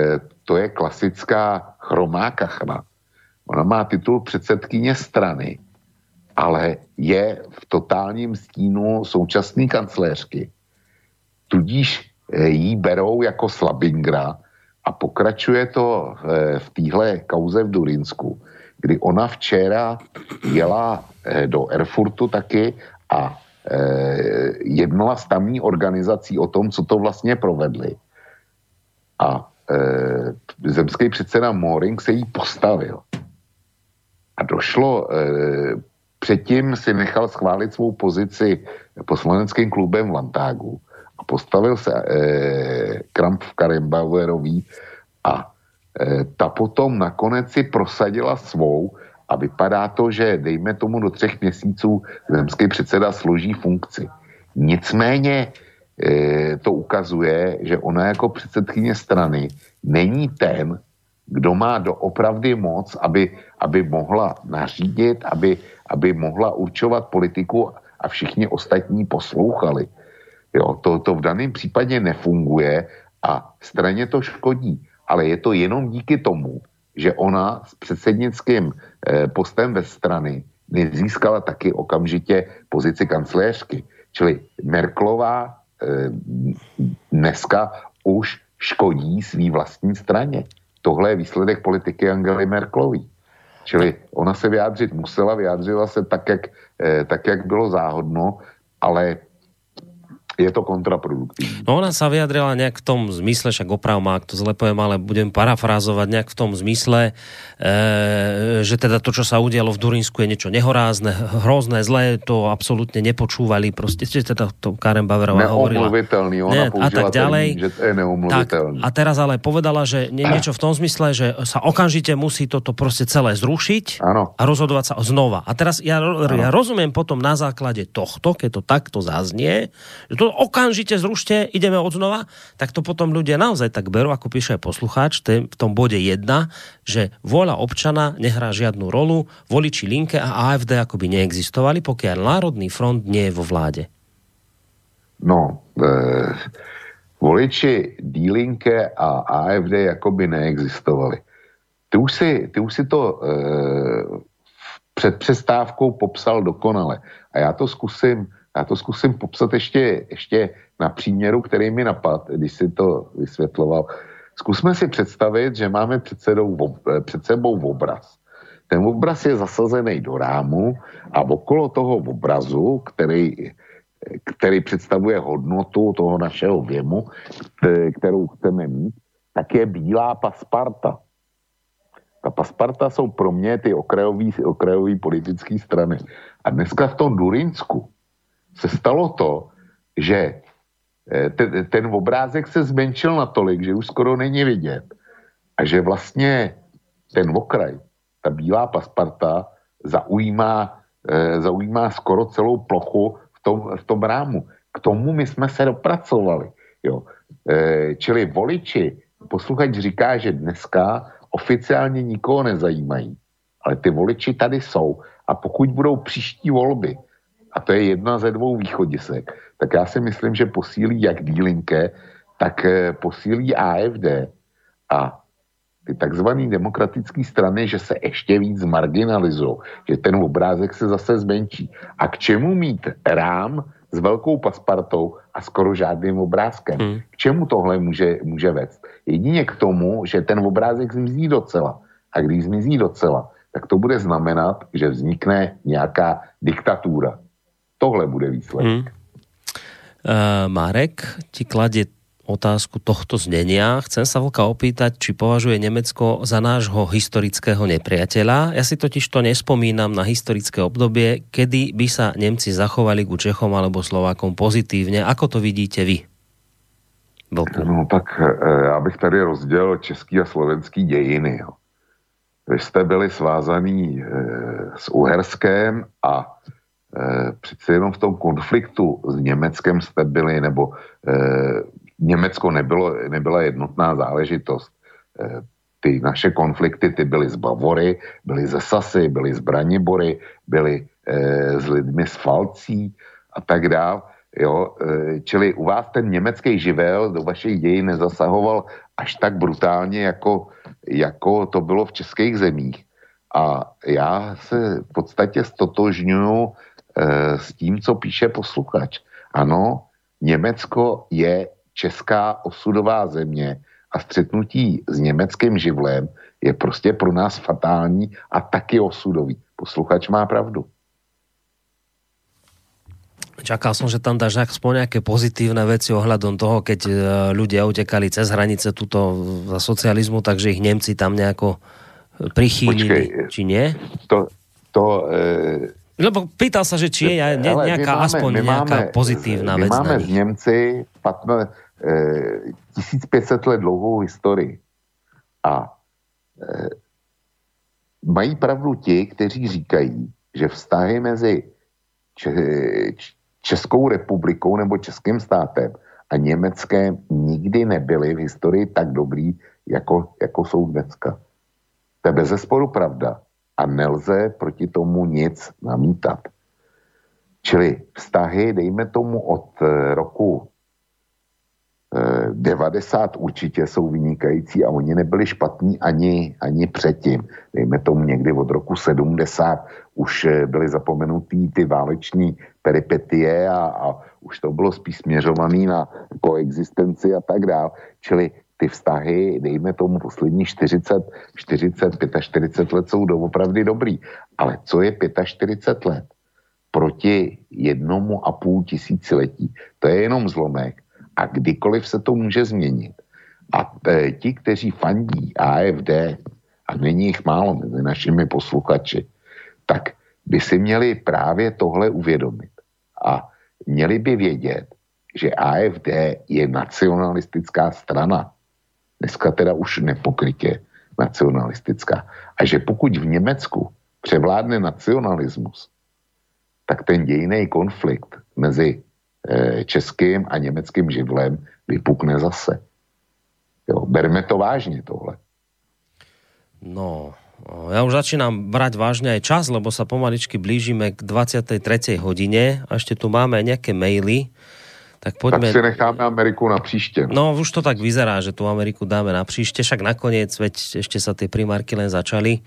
to je klasická chromá kachna. Ona má titul předsedkyně strany, ale je v totálním stínu současné kancléřky. Tudíž jí berou jako slabingra a pokračuje to eh, v téhle kauze v Durinsku, kdy ona včera jela eh, do Erfurtu taky a eh, jednala s tamní organizací o tom, co to vlastně provedli. A eh, zemský předseda Moring se jí postavil. A došlo, eh, předtím si nechal schválit svou pozici poslaneckým klubem v Lantágu postavil se eh, Kramp v Karembauerový a eh, ta potom nakonec si prosadila svou a vypadá to, že dejme tomu do třech měsíců zemský předseda složí funkci. Nicméně eh, to ukazuje, že ona jako předsedkyně strany není ten, kdo má doopravdy moc, aby, aby mohla nařídit, aby, aby mohla určovat politiku a všichni ostatní poslouchali. Jo, to, to v daném případě nefunguje a straně to škodí, ale je to jenom díky tomu, že ona s předsednickým eh, postem ve strany nezískala taky okamžitě pozici kancléřky. Čili Merklová eh, dneska už škodí svý vlastní straně. Tohle je výsledek politiky Angely Merklový. Čili ona se vyjádřit musela, vyjádřila se tak, jak, eh, tak, jak bylo záhodno, ale je to kontraproduktivní. No ona sa vyjadrila nejak v tom zmysle, však oprav má, ak to zle poviem, ale budem parafrázovať nejak v tom zmysle, e, že teda to, čo sa udialo v Durinsku je niečo nehorázne, hrozné, zlé, to absolútne nepočúvali, proste, teda to Karen Baverová hovorila. Ona Ne, a tak ďalej. termín, že je Tak, a teraz ale povedala, že nie, niečo v tom zmysle, že sa okamžite musí toto proste celé zrušiť Áno. a rozhodovať sa znova. A teraz ja, ja rozumiem potom na základe tohto, keď to takto zaznie, že to okamžite zrušte, ideme od znova, tak to potom ľudia naozaj tak berú, ako píše aj poslucháč v tom bode 1, že vôľa občana nehrá žiadnu rolu, voliči Linke a AFD akoby neexistovali, pokiaľ Národný front nie je vo vláde. No, eh, voliči Dílinke a AFD jakoby neexistovali. Ty už si, ty už si to eh, před přestávkou popsal dokonale. A já to zkusím, já to zkusím popsat ještě, ještě na příměru, který mi napad, když si to vysvětloval. Zkusme si představit, že máme před, sedou, ob- eh, před sebou obraz. Ten obraz je zasazený do rámu a okolo toho obrazu, který, který představuje hodnotu toho našeho věmu, kte- kterou chceme mít, tak je bílá pasparta. Ta pasparta jsou pro mě ty okrajový politické strany. A dneska v tom Durinsku se stalo to, že eh, ten, ten obrázek se zmenšil natolik, že už skoro není vidět. A že vlastně ten okraj, ta bílá pasparta, zaujímá, eh, zaujímá skoro celou plochu v tom, v tom rámu. K tomu my jsme se dopracovali. Jo. Eh, čili voliči, posluchač říká, že dneska oficiálně nikoho nezajímají, ale ty voliči tady jsou a pokud budou příští volby, a to je jedna ze dvou východisek, tak já si myslím, že posílí jak Dílinke, tak eh, posílí AFD a ty takzvané demokratické strany, že se ještě víc marginalizují, že ten obrázek se zase zmenší. A k čemu mít rám s velkou paspartou a skoro žádným obrázkem? Hmm. K čemu tohle může, může vést? Jedině k tomu, že ten obrázek zmizí docela. A když zmizí docela, tak to bude znamenat, že vznikne nějaká diktatura. Tohle bude výsledek. Hmm. Uh, Marek ti kladie otázku tohto znenia. Chcem sa Vlka opýtať, či považuje Nemecko za nášho historického nepriateľa. Ja si totiž to nespomínam na historické obdobie, kedy by sa Nemci zachovali ku Čechom alebo Slovákom pozitívne. Ako to vidíte vy? Vlku. No tak já bych tady rozdělil český a slovenský dějiny. Jo. Vy jste byli svázaný eh, s Uherskem a přece jenom v tom konfliktu s Německem jste byli, nebo eh, Německo nebylo, nebyla jednotná záležitost. Eh, ty naše konflikty, ty byly z Bavory, byly ze Sasy, byly z Branibory, byly eh, s lidmi z Falcí a tak dále. Jo, eh, čili u vás ten německý živel do vašich dějin nezasahoval až tak brutálně, jako, jako to bylo v českých zemích. A já se v podstatě stotožňuju eh, s tím, co píše posluchač. Ano, Německo je česká osudová země a střetnutí s německým živlem je prostě pro nás fatální a taky osudový. Posluchač má pravdu. Čakal som, že tam dáš aspoň nejaké pozitívne veci ohľadom toho, keď e, ľudia utekali cez hranice tuto za socializmu, takže ich Nemci tam nejako prichýlili, Počkej. či nie? To, to eh, Lebo pýtal sa, že či je ne, nejaká máme- aspoň my nejaká máme- pozitívna my vec máme nich. Němci patme, eh, 1500 let dlouhou historii. A eh, mají pravdu ti, kteří říkají, že vztahy mezi Če, Českou republikou nebo Českým státem a Německém nikdy nebyly v historii tak dobrý, jako, jako jsou dneska. To je bezesporu pravda a nelze proti tomu nic namítat. Čili vztahy, dejme tomu od eh, roku eh, 90 určitě jsou vynikající a oni nebyli špatní ani, ani předtím. Dejme tomu někdy od roku 70 už eh, byly zapomenutý ty váleční peripetie a, a už to bylo spíš směřovaný na koexistenci a tak dále. Čili ty vztahy, dejme tomu poslední 40, 40, 45 let jsou doopravdy dobrý. Ale co je 45 let proti jednomu a půl tisíciletí? To je jenom zlomek a kdykoliv se to může změnit. A e, ti, kteří fandí AFD, a není jich málo mezi našimi posluchači, tak by si měli právě tohle uvědomit. A měli by vědět, že AFD je nacionalistická strana. Dneska teda už nepokrytě nacionalistická. A že pokud v Německu převládne nacionalismus, tak ten dějný konflikt mezi eh, českým a německým živlem vypukne zase. Jo, berme to vážně tohle. No, ja už začínam brať vážne aj čas, lebo sa pomaličky blížime k 23. hodine a ešte tu máme nejaké maily. Tak Tak poďme... si necháme Ameriku na příště. No už to tak vyzerá, že tú Ameriku dáme na príšte, však nakoniec, veď ešte sa tie primárky len začali.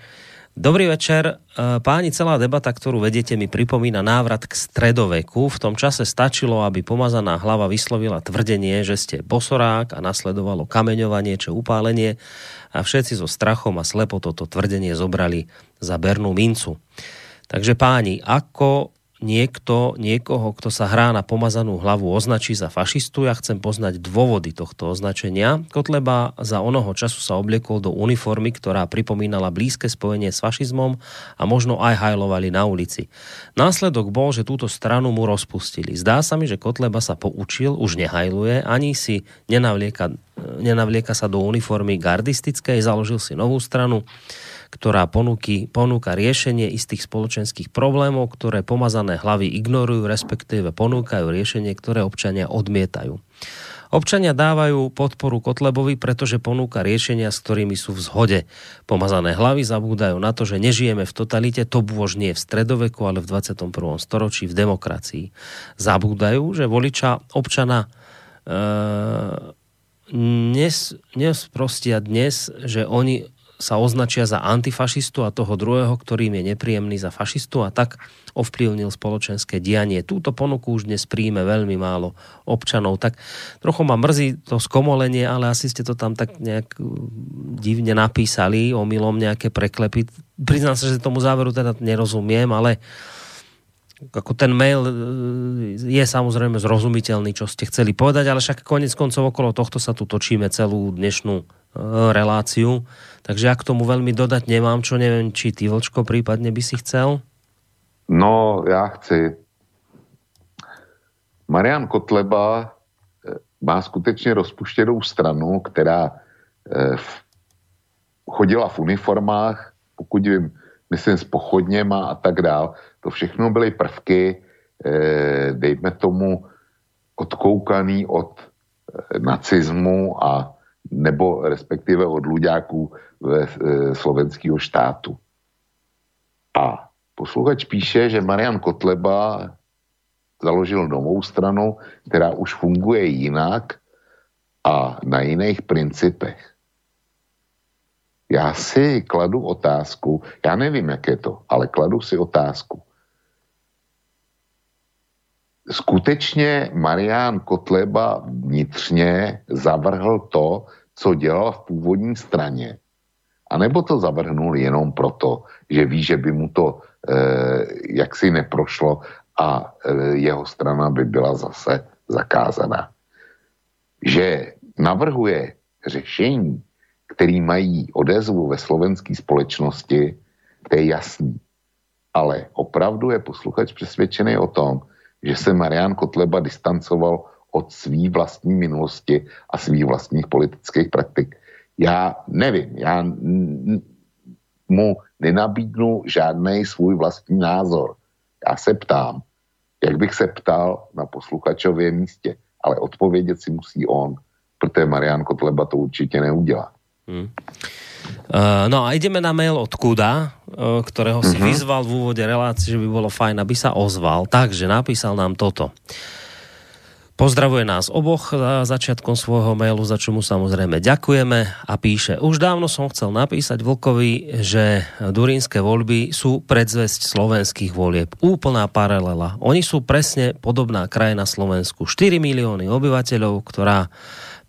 Dobrý večer. E, Páni, celá debata, ktorú vedete, mi pripomína návrat k stredoveku. V tom čase stačilo, aby pomazaná hlava vyslovila tvrdenie, že ste bosorák a nasledovalo kameňovanie či upálenie a všetci so strachom a slepo toto tvrdenie zobrali za bernú mincu. Takže páni, ako niekto, niekoho, kto sa hrá na pomazanú hlavu, označí za fašistu. Ja chcem poznať dôvody tohto označenia. Kotleba za onoho času sa obliekol do uniformy, ktorá pripomínala blízke spojenie s fašizmom a možno aj hajlovali na ulici. Následok bol, že túto stranu mu rozpustili. Zdá sa mi, že Kotleba sa poučil, už nehajluje, ani si nenavlieka, nenavlieka sa do uniformy gardistickej, založil si novú stranu ktorá ponúky, ponúka riešenie istých spoločenských problémov, ktoré pomazané hlavy ignorujú, respektíve ponúkajú riešenie, ktoré občania odmietajú. Občania dávajú podporu Kotlebovi, pretože ponúka riešenia, s ktorými sú v zhode. Pomazané hlavy zabúdajú na to, že nežijeme v totalite, to bôž nie v stredoveku, ale v 21. storočí v demokracii. Zabúdajú, že voliča občana e, nes, nesprostia dnes, že oni sa označia za antifašistu a toho druhého, ktorým je nepríjemný za fašistu a tak ovplyvnil spoločenské dianie. Túto ponuku už dnes príjme veľmi málo občanov. Tak trochu ma mrzí to skomolenie, ale asi ste to tam tak nejak uh, divne napísali, omylom nejaké preklepy. Priznám sa, že tomu záveru teda nerozumiem, ale ako ten mail uh, je samozrejme zrozumiteľný, čo ste chceli povedať, ale však konec koncov okolo tohto sa tu točíme celú dnešnú uh, reláciu. Takže ja k tomu veľmi dodať nemám, čo neviem, či ty, Vlčko, prípadne by si chcel? No, já chci. Marian Kotleba eh, má skutečně rozpuštěnou stranu, která eh, chodila v uniformách, pokud vím, myslím s pochodněma a tak dál. To všechno byly prvky, eh, dejme tomu, odkoukaný od nacismu a nebo respektive od e, slovenského štátu. A posluchač píše, že Marian Kotleba založil novou stranu, která už funguje jinak a na jiných principech. Já si kladu otázku, já nevím, jak je to, ale kladu si otázku. Skutečně Marián Kotleba vnitřně zavrhl to, co dělal v původní straně, a nebo to zavrhnul jenom proto, že ví, že by mu to e, jaksi neprošlo a e, jeho strana by byla zase zakázaná. Že navrhuje řešení, který mají odezvu ve slovenské společnosti, to je jasný. Ale opravdu je posluchač přesvědčený o tom, že se Marian Kotleba distancoval od svý vlastní minulosti a svých vlastních politických praktik. Já nevím, já mu nenabídnu žádný svůj vlastní názor. Já se ptám, jak bych se ptal na posluchačově místě, ale odpovědět si musí on, protože Marian Kotleba to určitě neudělá. Hmm. Uh, no a ideme na mail od Kuda, uh, ktorého si uh-huh. vyzval v úvode relácie, že by bolo fajn, aby sa ozval. Takže napísal nám toto. Pozdravuje nás oboch za začiatkom svojho mailu, za čo mu samozrejme ďakujeme a píše, už dávno som chcel napísať Vlkovi, že durínske voľby sú predzvesť slovenských volieb. Úplná paralela. Oni sú presne podobná krajina Slovensku. 4 milióny obyvateľov, ktorá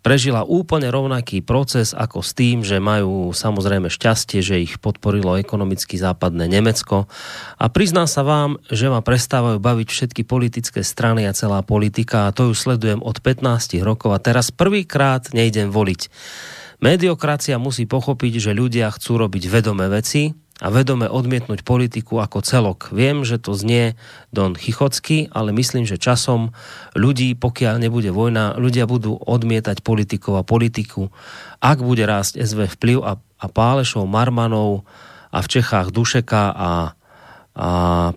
prežila úplne rovnaký proces ako s tým, že majú samozrejme šťastie, že ich podporilo ekonomicky západné Nemecko. A prizná sa vám, že ma prestávajú baviť všetky politické strany a celá politika a to ju sledujem od 15 rokov a teraz prvýkrát nejdem voliť. Mediokracia musí pochopiť, že ľudia chcú robiť vedomé veci, a vedome odmietnúť politiku ako celok. Viem, že to znie Don Chichocky, ale myslím, že časom ľudí, pokiaľ nebude vojna, ľudia budú odmietať politikov a politiku. Ak bude rásť SV vplyv a, a Pálešov, Marmanov a v Čechách Dušeka a, a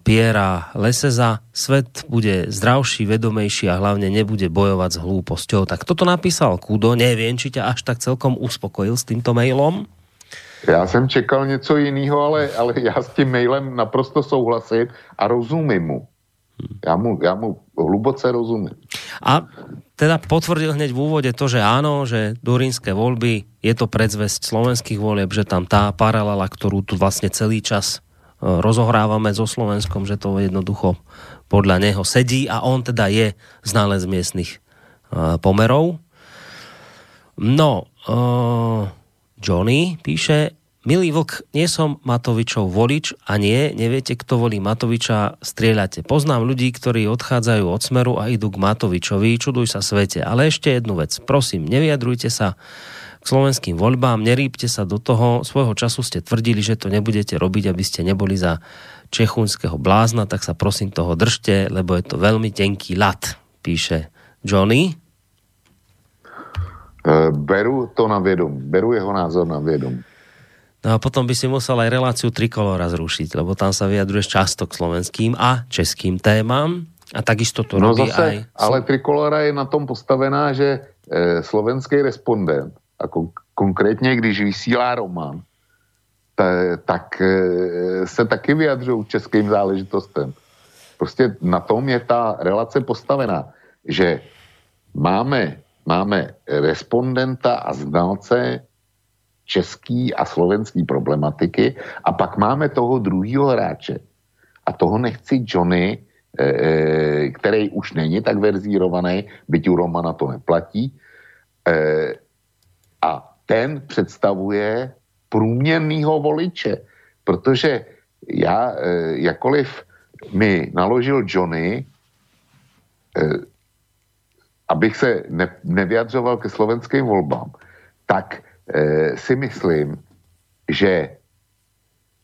Piera Leseza, svet bude zdravší, vedomejší a hlavne nebude bojovať s hlúposťou. Tak toto napísal Kudo, neviem, či ťa až tak celkom uspokojil s týmto mailom. Já jsem čekal něco jiného, ale, ale já s tím mailem naprosto souhlasím a rozumím mu. Já mu, já mu hluboce rozumím. A teda potvrdil hneď v úvode to, že áno, že durínske voľby je to predzvesť slovenských volieb, že tam tá paralela, ktorú tu vlastne celý čas e, rozohrávame so Slovenskom, že to jednoducho podľa neho sedí a on teda je znalec miestnych e, pomerov. No, uh, Johnny píše, Milý vlk, nie som Matovičov volič a nie, neviete, kto volí Matoviča, strieľate. Poznám ľudí, ktorí odchádzajú od smeru a idú k Matovičovi, čuduj sa svete. Ale ešte jednu vec, prosím, nevyjadrujte sa k slovenským voľbám, nerýpte sa do toho. Svojho času ste tvrdili, že to nebudete robiť, aby ste neboli za čechunského blázna, tak sa prosím toho držte, lebo je to veľmi tenký lat, píše Johnny. E, beru to na vědom, beru jeho názor na vědom. No a potom by si musel aj reláciu Trikolora zrušiť, lebo tam sa vyjadruješ často k slovenským a českým témam a takisto to No robí zase, aj... ale Trikolora je na tom postavená, že e, slovenský respondent, a kon- konkrétně když vysílá Roman, ta, tak e, se taky vyjadřují k českým záležitostem. Prostě na tom je ta relace postavená, že máme, máme respondenta a znalce český a slovenský problematiky a pak máme toho druhého hráče. A toho nechci Johnny, eh, eh, který už není tak verzírovaný, byť u Romana to neplatí. Eh, A ten představuje průměrného voliče, protože já, jakoliv mi naložil Johnny, abych se ne, nevyjadřoval ke slovenským volbám, tak eh, si myslím, že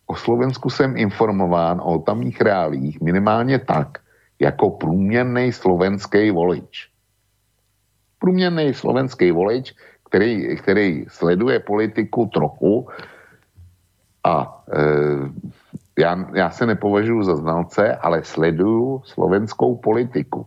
o Slovensku jsem informován o tamních reálích minimálně tak, jako průměrný slovenský volič. Průměrný slovenský volič, který, který sleduje politiku trochu a e, já, já se nepovažuji za znalce, ale sleduju slovenskou politiku.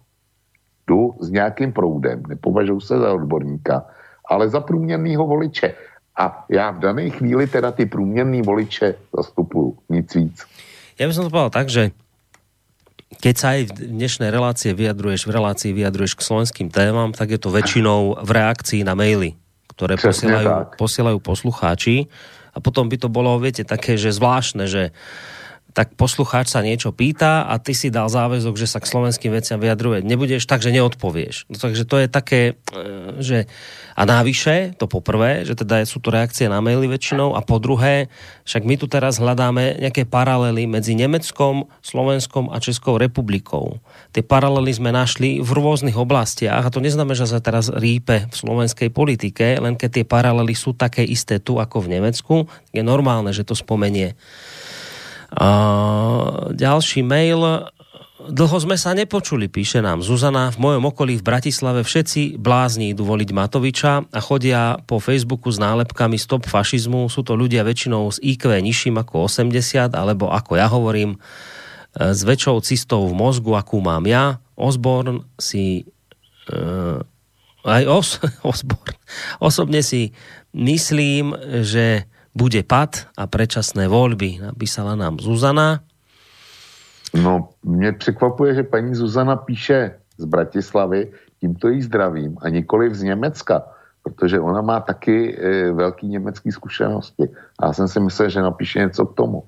Jdu s nějakým proudem, nepovažuji se za odborníka, ale za průměrného voliče. A já v dané chvíli teda ty průměrný voliče zastupuju, nic víc. Ja by som to povedal tak, že keď sa aj v dnešnej relácie vyjadruješ, v relácii vyjadruješ k slovenským témam, tak je to väčšinou v reakcii na maily, ktoré Presne posielajú, tak. posielajú poslucháči. A potom by to bolo, viete, také, že zvláštne, že tak poslucháč sa niečo pýta a ty si dal záväzok, že sa k slovenským veciam vyjadruje nebudeš, takže neodpovieš. No, takže to je také, e, že a návyše, to poprvé, že teda sú to reakcie na maily väčšinou a po druhé, však my tu teraz hľadáme nejaké paralely medzi Nemeckom, Slovenskom a Českou republikou. Tie paralely sme našli v rôznych oblastiach a to neznamená, že sa teraz rípe v slovenskej politike, len keď tie paralely sú také isté tu ako v Nemecku, je normálne, že to spomenie ďalší mail. Dlho sme sa nepočuli, píše nám Zuzana. V mojom okolí v Bratislave všetci blázni idú voliť Matoviča a chodia po Facebooku s nálepkami Stop fašizmu. Sú to ľudia väčšinou s IQ nižším ako 80, alebo ako ja hovorím, e, s väčšou cistou v mozgu, akú mám ja. Osborn si uh, aj os, Osborn. Osobne si myslím, že bude pad a predčasné voľby, napísala nám Zuzana. No, mě překvapuje, že paní Zuzana píše z Bratislavy, tímto jí zdravím, a nikoliv z Německa, protože ona má taky e, velký německý zkušenosti. A já jsem si myslel, že napíše něco k tomu.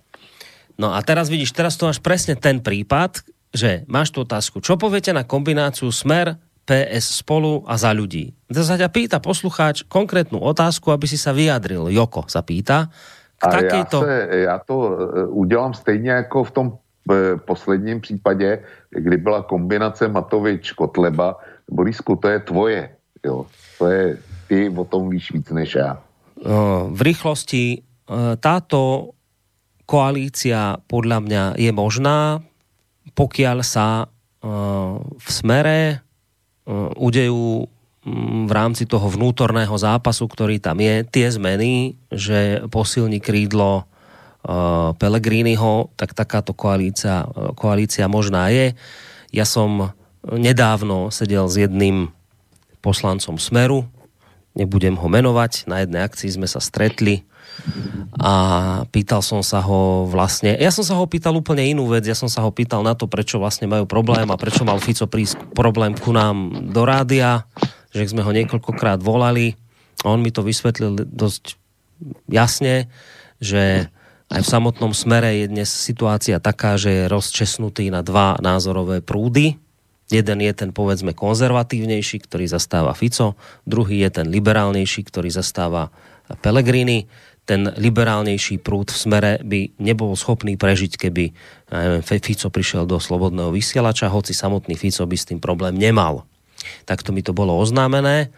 No a teraz vidíš, teraz tu máš presne ten prípad, že máš tú otázku. Čo poviete na kombináciu Smer, PS spolu a za ľudí? To sa ťa pýta poslucháč konkrétnu otázku, aby si sa vyjadril. Joko sa pýta. K A takejto... já, se, já to e, udělám stejně jako v tom e, posledním případě, kdy byla kombinace Matovič-Kotleba. Borisku, to je tvoje. Jo. To je, ty o tom víš víc než já. V rýchlosti uh, táto koalícia podľa mňa je možná, pokiaľ sa v smere udejú mm, v rámci toho vnútorného zápasu, ktorý tam je, tie zmeny, že posilní krídlo uh, Pellegriniho, tak takáto koalícia, uh, koalícia možná je. Ja som nedávno sedel s jedným poslancom Smeru, nebudem ho menovať, na jednej akcii sme sa stretli a pýtal som sa ho vlastne, ja som sa ho pýtal úplne inú vec, ja som sa ho pýtal na to, prečo vlastne majú problém a prečo mal Fico prísť problém ku nám do rádia, že sme ho niekoľkokrát volali A on mi to vysvetlil dosť jasne, že aj v samotnom smere je dnes situácia taká, že je rozčesnutý na dva názorové prúdy. Jeden je ten povedzme konzervatívnejší, ktorý zastáva Fico, druhý je ten liberálnejší, ktorý zastáva Pellegrini. Ten liberálnejší prúd v smere by nebol schopný prežiť, keby neviem, Fico prišiel do slobodného vysielača, hoci samotný Fico by s tým problém nemal. Takto mi to bolo oznámené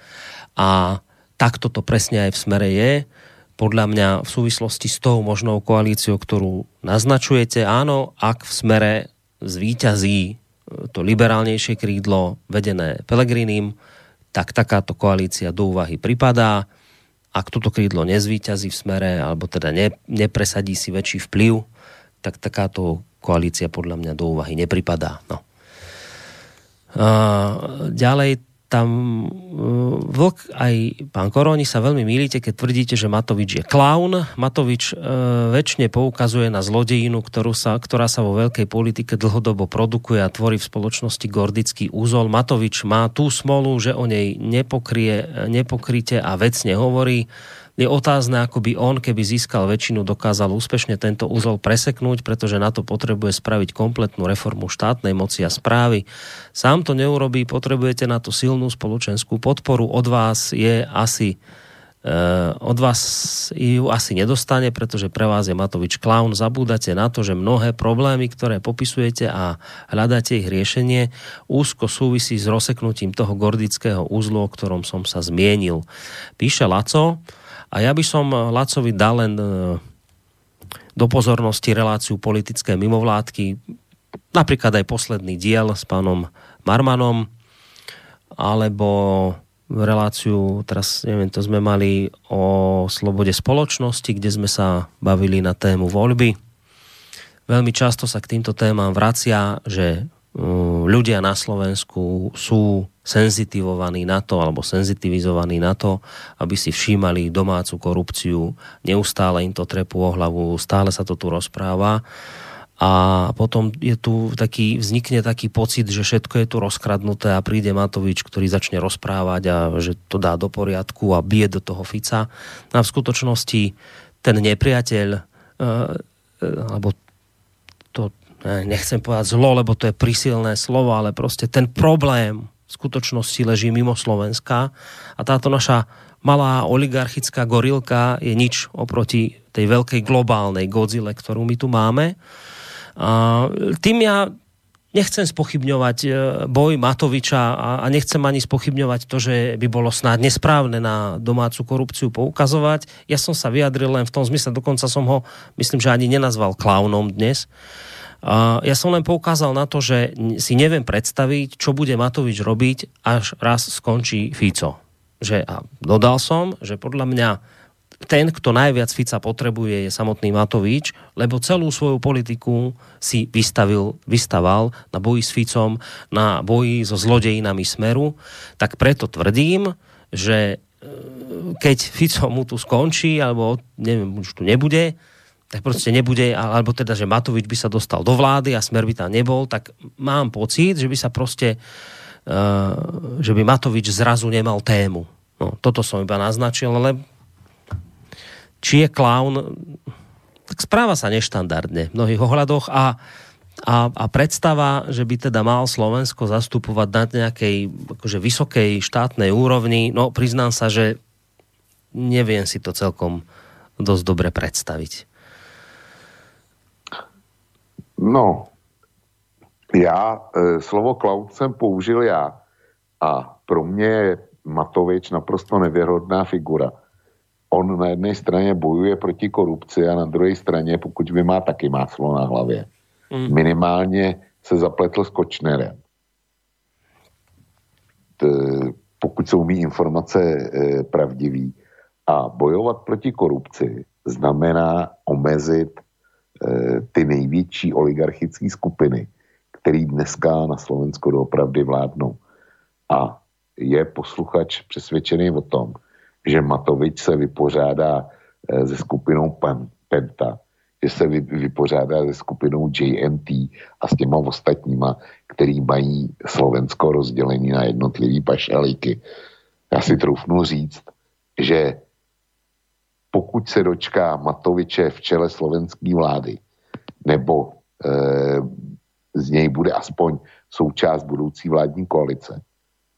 a takto to presne aj v smere je podľa mňa v súvislosti s tou možnou koalíciou, ktorú naznačujete, áno, ak v smere zvíťazí e, to liberálnejšie krídlo vedené Pelegrinim, tak takáto koalícia do úvahy pripadá. Ak toto krídlo nezvíťazí v smere, alebo teda ne, nepresadí si väčší vplyv, tak takáto koalícia podľa mňa do úvahy nepripadá. No. A ďalej tam uh, Vlk aj pán Koroni sa veľmi milíte, keď tvrdíte, že Matovič je klaun. Matovič uh, väčšine poukazuje na zlodejinu, ktorú sa, ktorá sa vo veľkej politike dlhodobo produkuje a tvorí v spoločnosti gordický úzol. Matovič má tú smolu, že o nej nepokrie, nepokryte a vecne hovorí je otázne, ako by on, keby získal väčšinu, dokázal úspešne tento úzol preseknúť, pretože na to potrebuje spraviť kompletnú reformu štátnej moci a správy. Sám to neurobí, potrebujete na to silnú spoločenskú podporu. Od vás je asi Uh, od vás ju asi nedostane, pretože pre vás je Matovič klaun. Zabúdate na to, že mnohé problémy, ktoré popisujete a hľadáte ich riešenie, úzko súvisí s rozseknutím toho gordického úzlu, o ktorom som sa zmienil. Píše Laco, a ja by som eh, Lacovi dal len eh, do pozornosti reláciu politické mimovládky, napríklad aj posledný diel s pánom Marmanom, alebo reláciu, teraz neviem, to sme mali o slobode spoločnosti, kde sme sa bavili na tému voľby. Veľmi často sa k týmto témam vracia, že ľudia na Slovensku sú senzitivovaní na to, alebo senzitivizovaní na to, aby si všímali domácu korupciu. Neustále im to trepú o hlavu, stále sa to tu rozpráva. A potom je tu taký, vznikne taký pocit, že všetko je tu rozkradnuté a príde Matovič, ktorý začne rozprávať a že to dá do poriadku a bije do toho Fica. A v skutočnosti ten nepriateľ, e, e, alebo nechcem povedať zlo, lebo to je prísilné slovo, ale proste ten problém v skutočnosti leží mimo Slovenska a táto naša malá oligarchická gorilka je nič oproti tej veľkej globálnej Godzile, ktorú my tu máme. A tým ja nechcem spochybňovať e, boj Matoviča a nechcem ani spochybňovať to, že by bolo snáď nesprávne na domácu korupciu poukazovať. Ja som sa vyjadril len v tom zmysle, dokonca som ho, myslím, že ani nenazval klaunom dnes, ja som len poukázal na to, že si neviem predstaviť, čo bude Matovič robiť, až raz skončí Fico. Že, a dodal som, že podľa mňa ten, kto najviac Fica potrebuje, je samotný Matovič, lebo celú svoju politiku si vystavil, vystaval na boji s Ficom, na boji so zlodejinami Smeru, tak preto tvrdím, že e, keď Fico mu tu skončí, alebo neviem, už tu nebude, tak proste nebude, alebo teda, že Matovič by sa dostal do vlády a Smer by tam nebol, tak mám pocit, že by sa proste, uh, že by Matovič zrazu nemal tému. No, toto som iba naznačil, ale či je klaun, tak správa sa neštandardne v mnohých ohľadoch a, a, a predstava, že by teda mal Slovensko zastupovať na nejakej akože vysokej štátnej úrovni, no priznám sa, že neviem si to celkom dosť dobre predstaviť. No, já e, slovo cloud jsem použil já a pro mě je Matovič naprosto nevěrhodná figura. On na jedné straně bojuje proti korupci a na druhé straně, pokud by má taky máslo na hlavě, mm. minimálně se zapletl s Kočnerem. T, pokud jsou mý informace e, pravdivý. A bojovat proti korupci znamená omezit ty největší oligarchické skupiny, které dneska na Slovensku doopravdy vládnou. A je posluchač přesvědčený o tom, že Matovič se vypořádá eh, se skupinou Penta, že se vypořádá se skupinou JNT a s těma ostatníma, který mají Slovensko rozdělení na jednotlivý pašalíky. Já si troufnu říct, že pokud se dočká Matoviče v čele slovenské vlády, nebo e, z něj bude aspoň součást budoucí vládní koalice,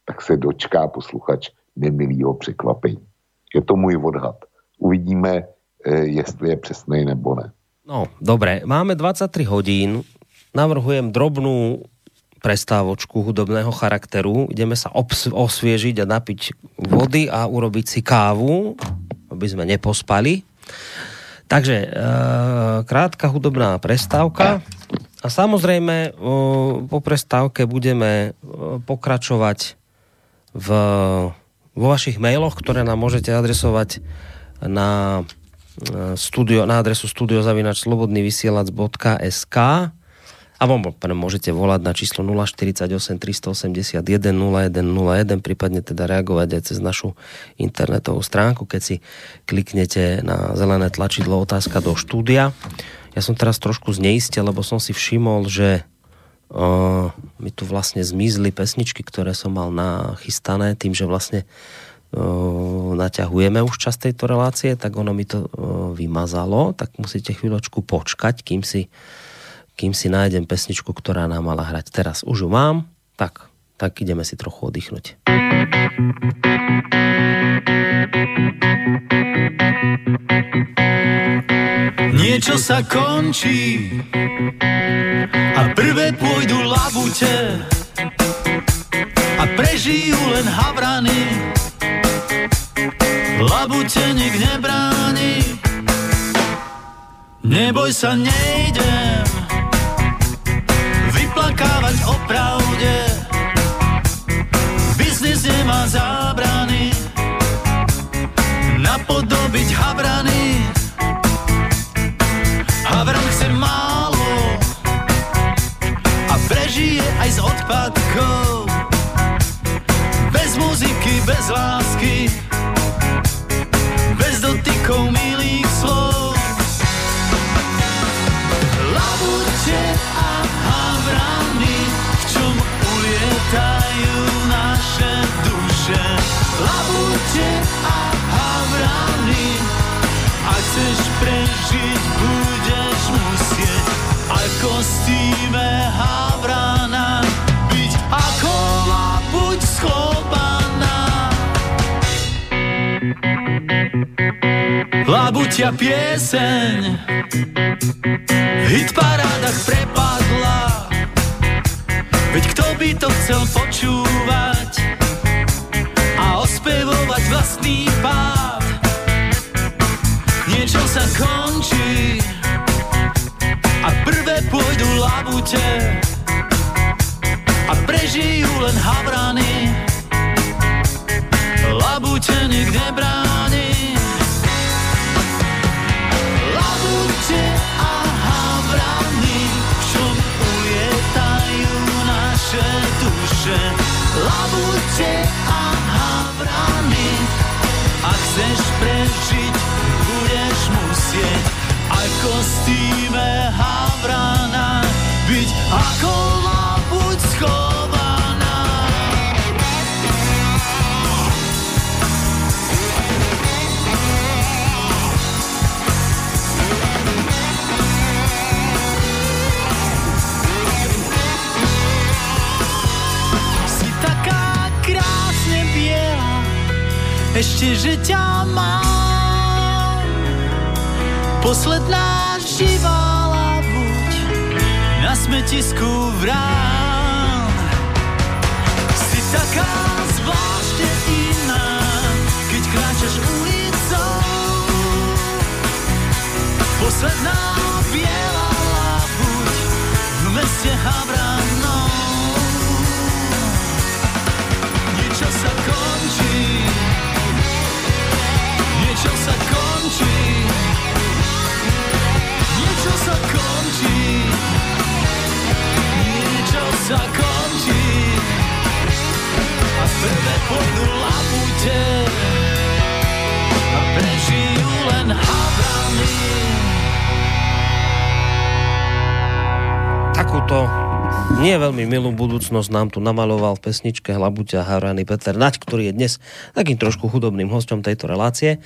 tak se dočká posluchač nemilýho překvapení. Je to můj odhad. Uvidíme, e, jestli je přesnej nebo ne. No, dobre, máme 23 hodín, navrhujem drobnú prestávočku hudobného charakteru. Ideme sa osviežiť a napiť vody a urobiť si kávu, aby sme nepospali. Takže e, krátka hudobná prestávka a samozrejme e, po prestávke budeme e, pokračovať v, vo vašich mailoch, ktoré nám môžete adresovať na e, studio, na adresu studiozavinačslobodnyvysielac.sk alebo môžete volať na číslo 048 381 0101, prípadne teda reagovať aj cez našu internetovú stránku, keď si kliknete na zelené tlačidlo otázka do štúdia. Ja som teraz trošku zneistil, lebo som si všimol, že uh, mi tu vlastne zmizli pesničky, ktoré som mal nachystané tým, že vlastne uh, naťahujeme už čas tejto relácie, tak ono mi to uh, vymazalo, tak musíte chvíľočku počkať, kým si kým si nájdem pesničku, ktorá nám mala hrať. Teraz už ju mám, tak, tak ideme si trochu oddychnúť. Niečo sa končí a prvé pôjdu labute a prežijú len havrany. Labute nik nebráni, neboj sa, nejdem vyplakávať o pravde. Biznis nemá zábrany, napodobiť havrany. Havran chce málo a prežije aj z odpadkov. Bez muziky, bez lásky, aj v kostýme havrana byť ako labuť schovaná. Labuťa pieseň. V hitparádach prepadla. Veď kto by to chcel počúvať A ospevovať vlastný pád? Niečo sa končí A pôjdu labute A prežijú len havrany. Labute nik nebráni Labute a havrany, čom ulietajú naše duše. Labute a havrany, ak chceš prežiť, budeš musieť. V kostýme havrana ako labuť schovaná. Si taká krásne biela, ešte, že ťa mám. Posledná živá na smetisku vrán. Si taká zvláštne iná, keď kráčaš ulicou. Posledná biela labuť v meste Havranou. Niečo sa končí, niečo sa končí, sa končí. A prvé pôjdu labute a prežijú len havrany. Takúto Nie veľmi milú budúcnosť nám tu namaloval v pesničke Hlabuťa Harany Peter Nať, ktorý je dnes takým trošku chudobným hostom tejto relácie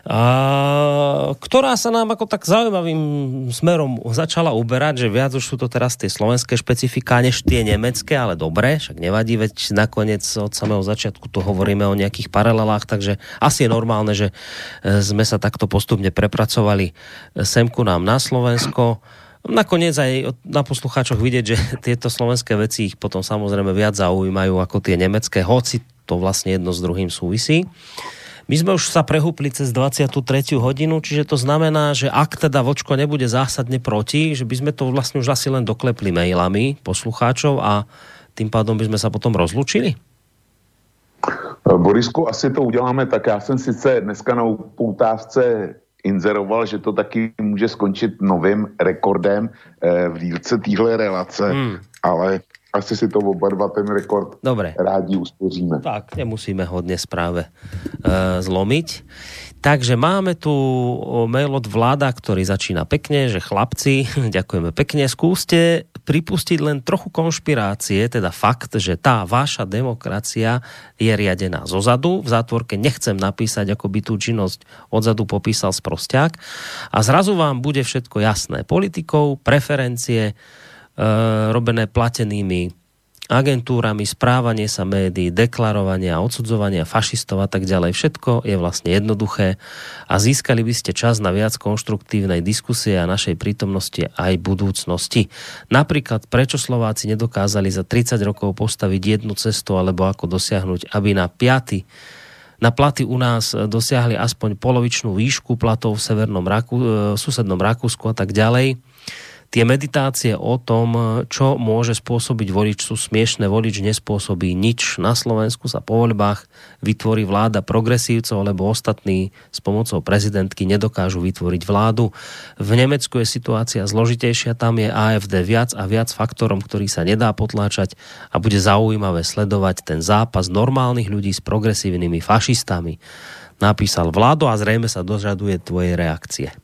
a, ktorá sa nám ako tak zaujímavým smerom začala uberať, že viac už sú to teraz tie slovenské špecifika než tie nemecké, ale dobre, však nevadí, veď nakoniec od samého začiatku tu hovoríme o nejakých paralelách, takže asi je normálne, že e, sme sa takto postupne prepracovali semku nám na Slovensko. Nakoniec aj na poslucháčoch vidieť, že tieto slovenské veci ich potom samozrejme viac zaujímajú ako tie nemecké, hoci to vlastne jedno s druhým súvisí. My sme už sa prehúpli cez 23. hodinu, čiže to znamená, že ak teda Vočko nebude zásadne proti, že by sme to vlastne už asi len doklepli mailami poslucháčov a tým pádom by sme sa potom rozlučili? Borisku, asi to uděláme tak. Já jsem sice dneska na poutávce inzeroval, že to taky může skončit novým rekordem eh, v dílce téhle relace, hmm. ale asi si to oba dva ten rekord Dobre. rádi uspoříme. Tak, nemusíme ho dnes práve uh, zlomiť. Takže máme tu mail od vláda, ktorý začína pekne, že chlapci, ďakujeme pekne, skúste pripustiť len trochu konšpirácie, teda fakt, že tá vaša demokracia je riadená zozadu. V zátvorke nechcem napísať, ako by tú činnosť odzadu popísal sprosťák. A zrazu vám bude všetko jasné. Politikou, preferencie, E, robené platenými agentúrami, správanie sa médií, deklarovanie a odsudzovania fašistov a tak ďalej. Všetko je vlastne jednoduché a získali by ste čas na viac konštruktívnej diskusie a našej prítomnosti aj budúcnosti. Napríklad, prečo Slováci nedokázali za 30 rokov postaviť jednu cestu alebo ako dosiahnuť, aby na piaty na platy u nás dosiahli aspoň polovičnú výšku platov v severnom Raku, e, susednom Rakúsku a tak ďalej Tie meditácie o tom, čo môže spôsobiť volič, sú smiešne. Volič nespôsobí nič. Na Slovensku sa po voľbách vytvorí vláda progresívcov, lebo ostatní s pomocou prezidentky nedokážu vytvoriť vládu. V Nemecku je situácia zložitejšia, tam je AFD viac a viac faktorom, ktorý sa nedá potláčať a bude zaujímavé sledovať ten zápas normálnych ľudí s progresívnymi fašistami. Napísal vládo a zrejme sa dožaduje tvojej reakcie.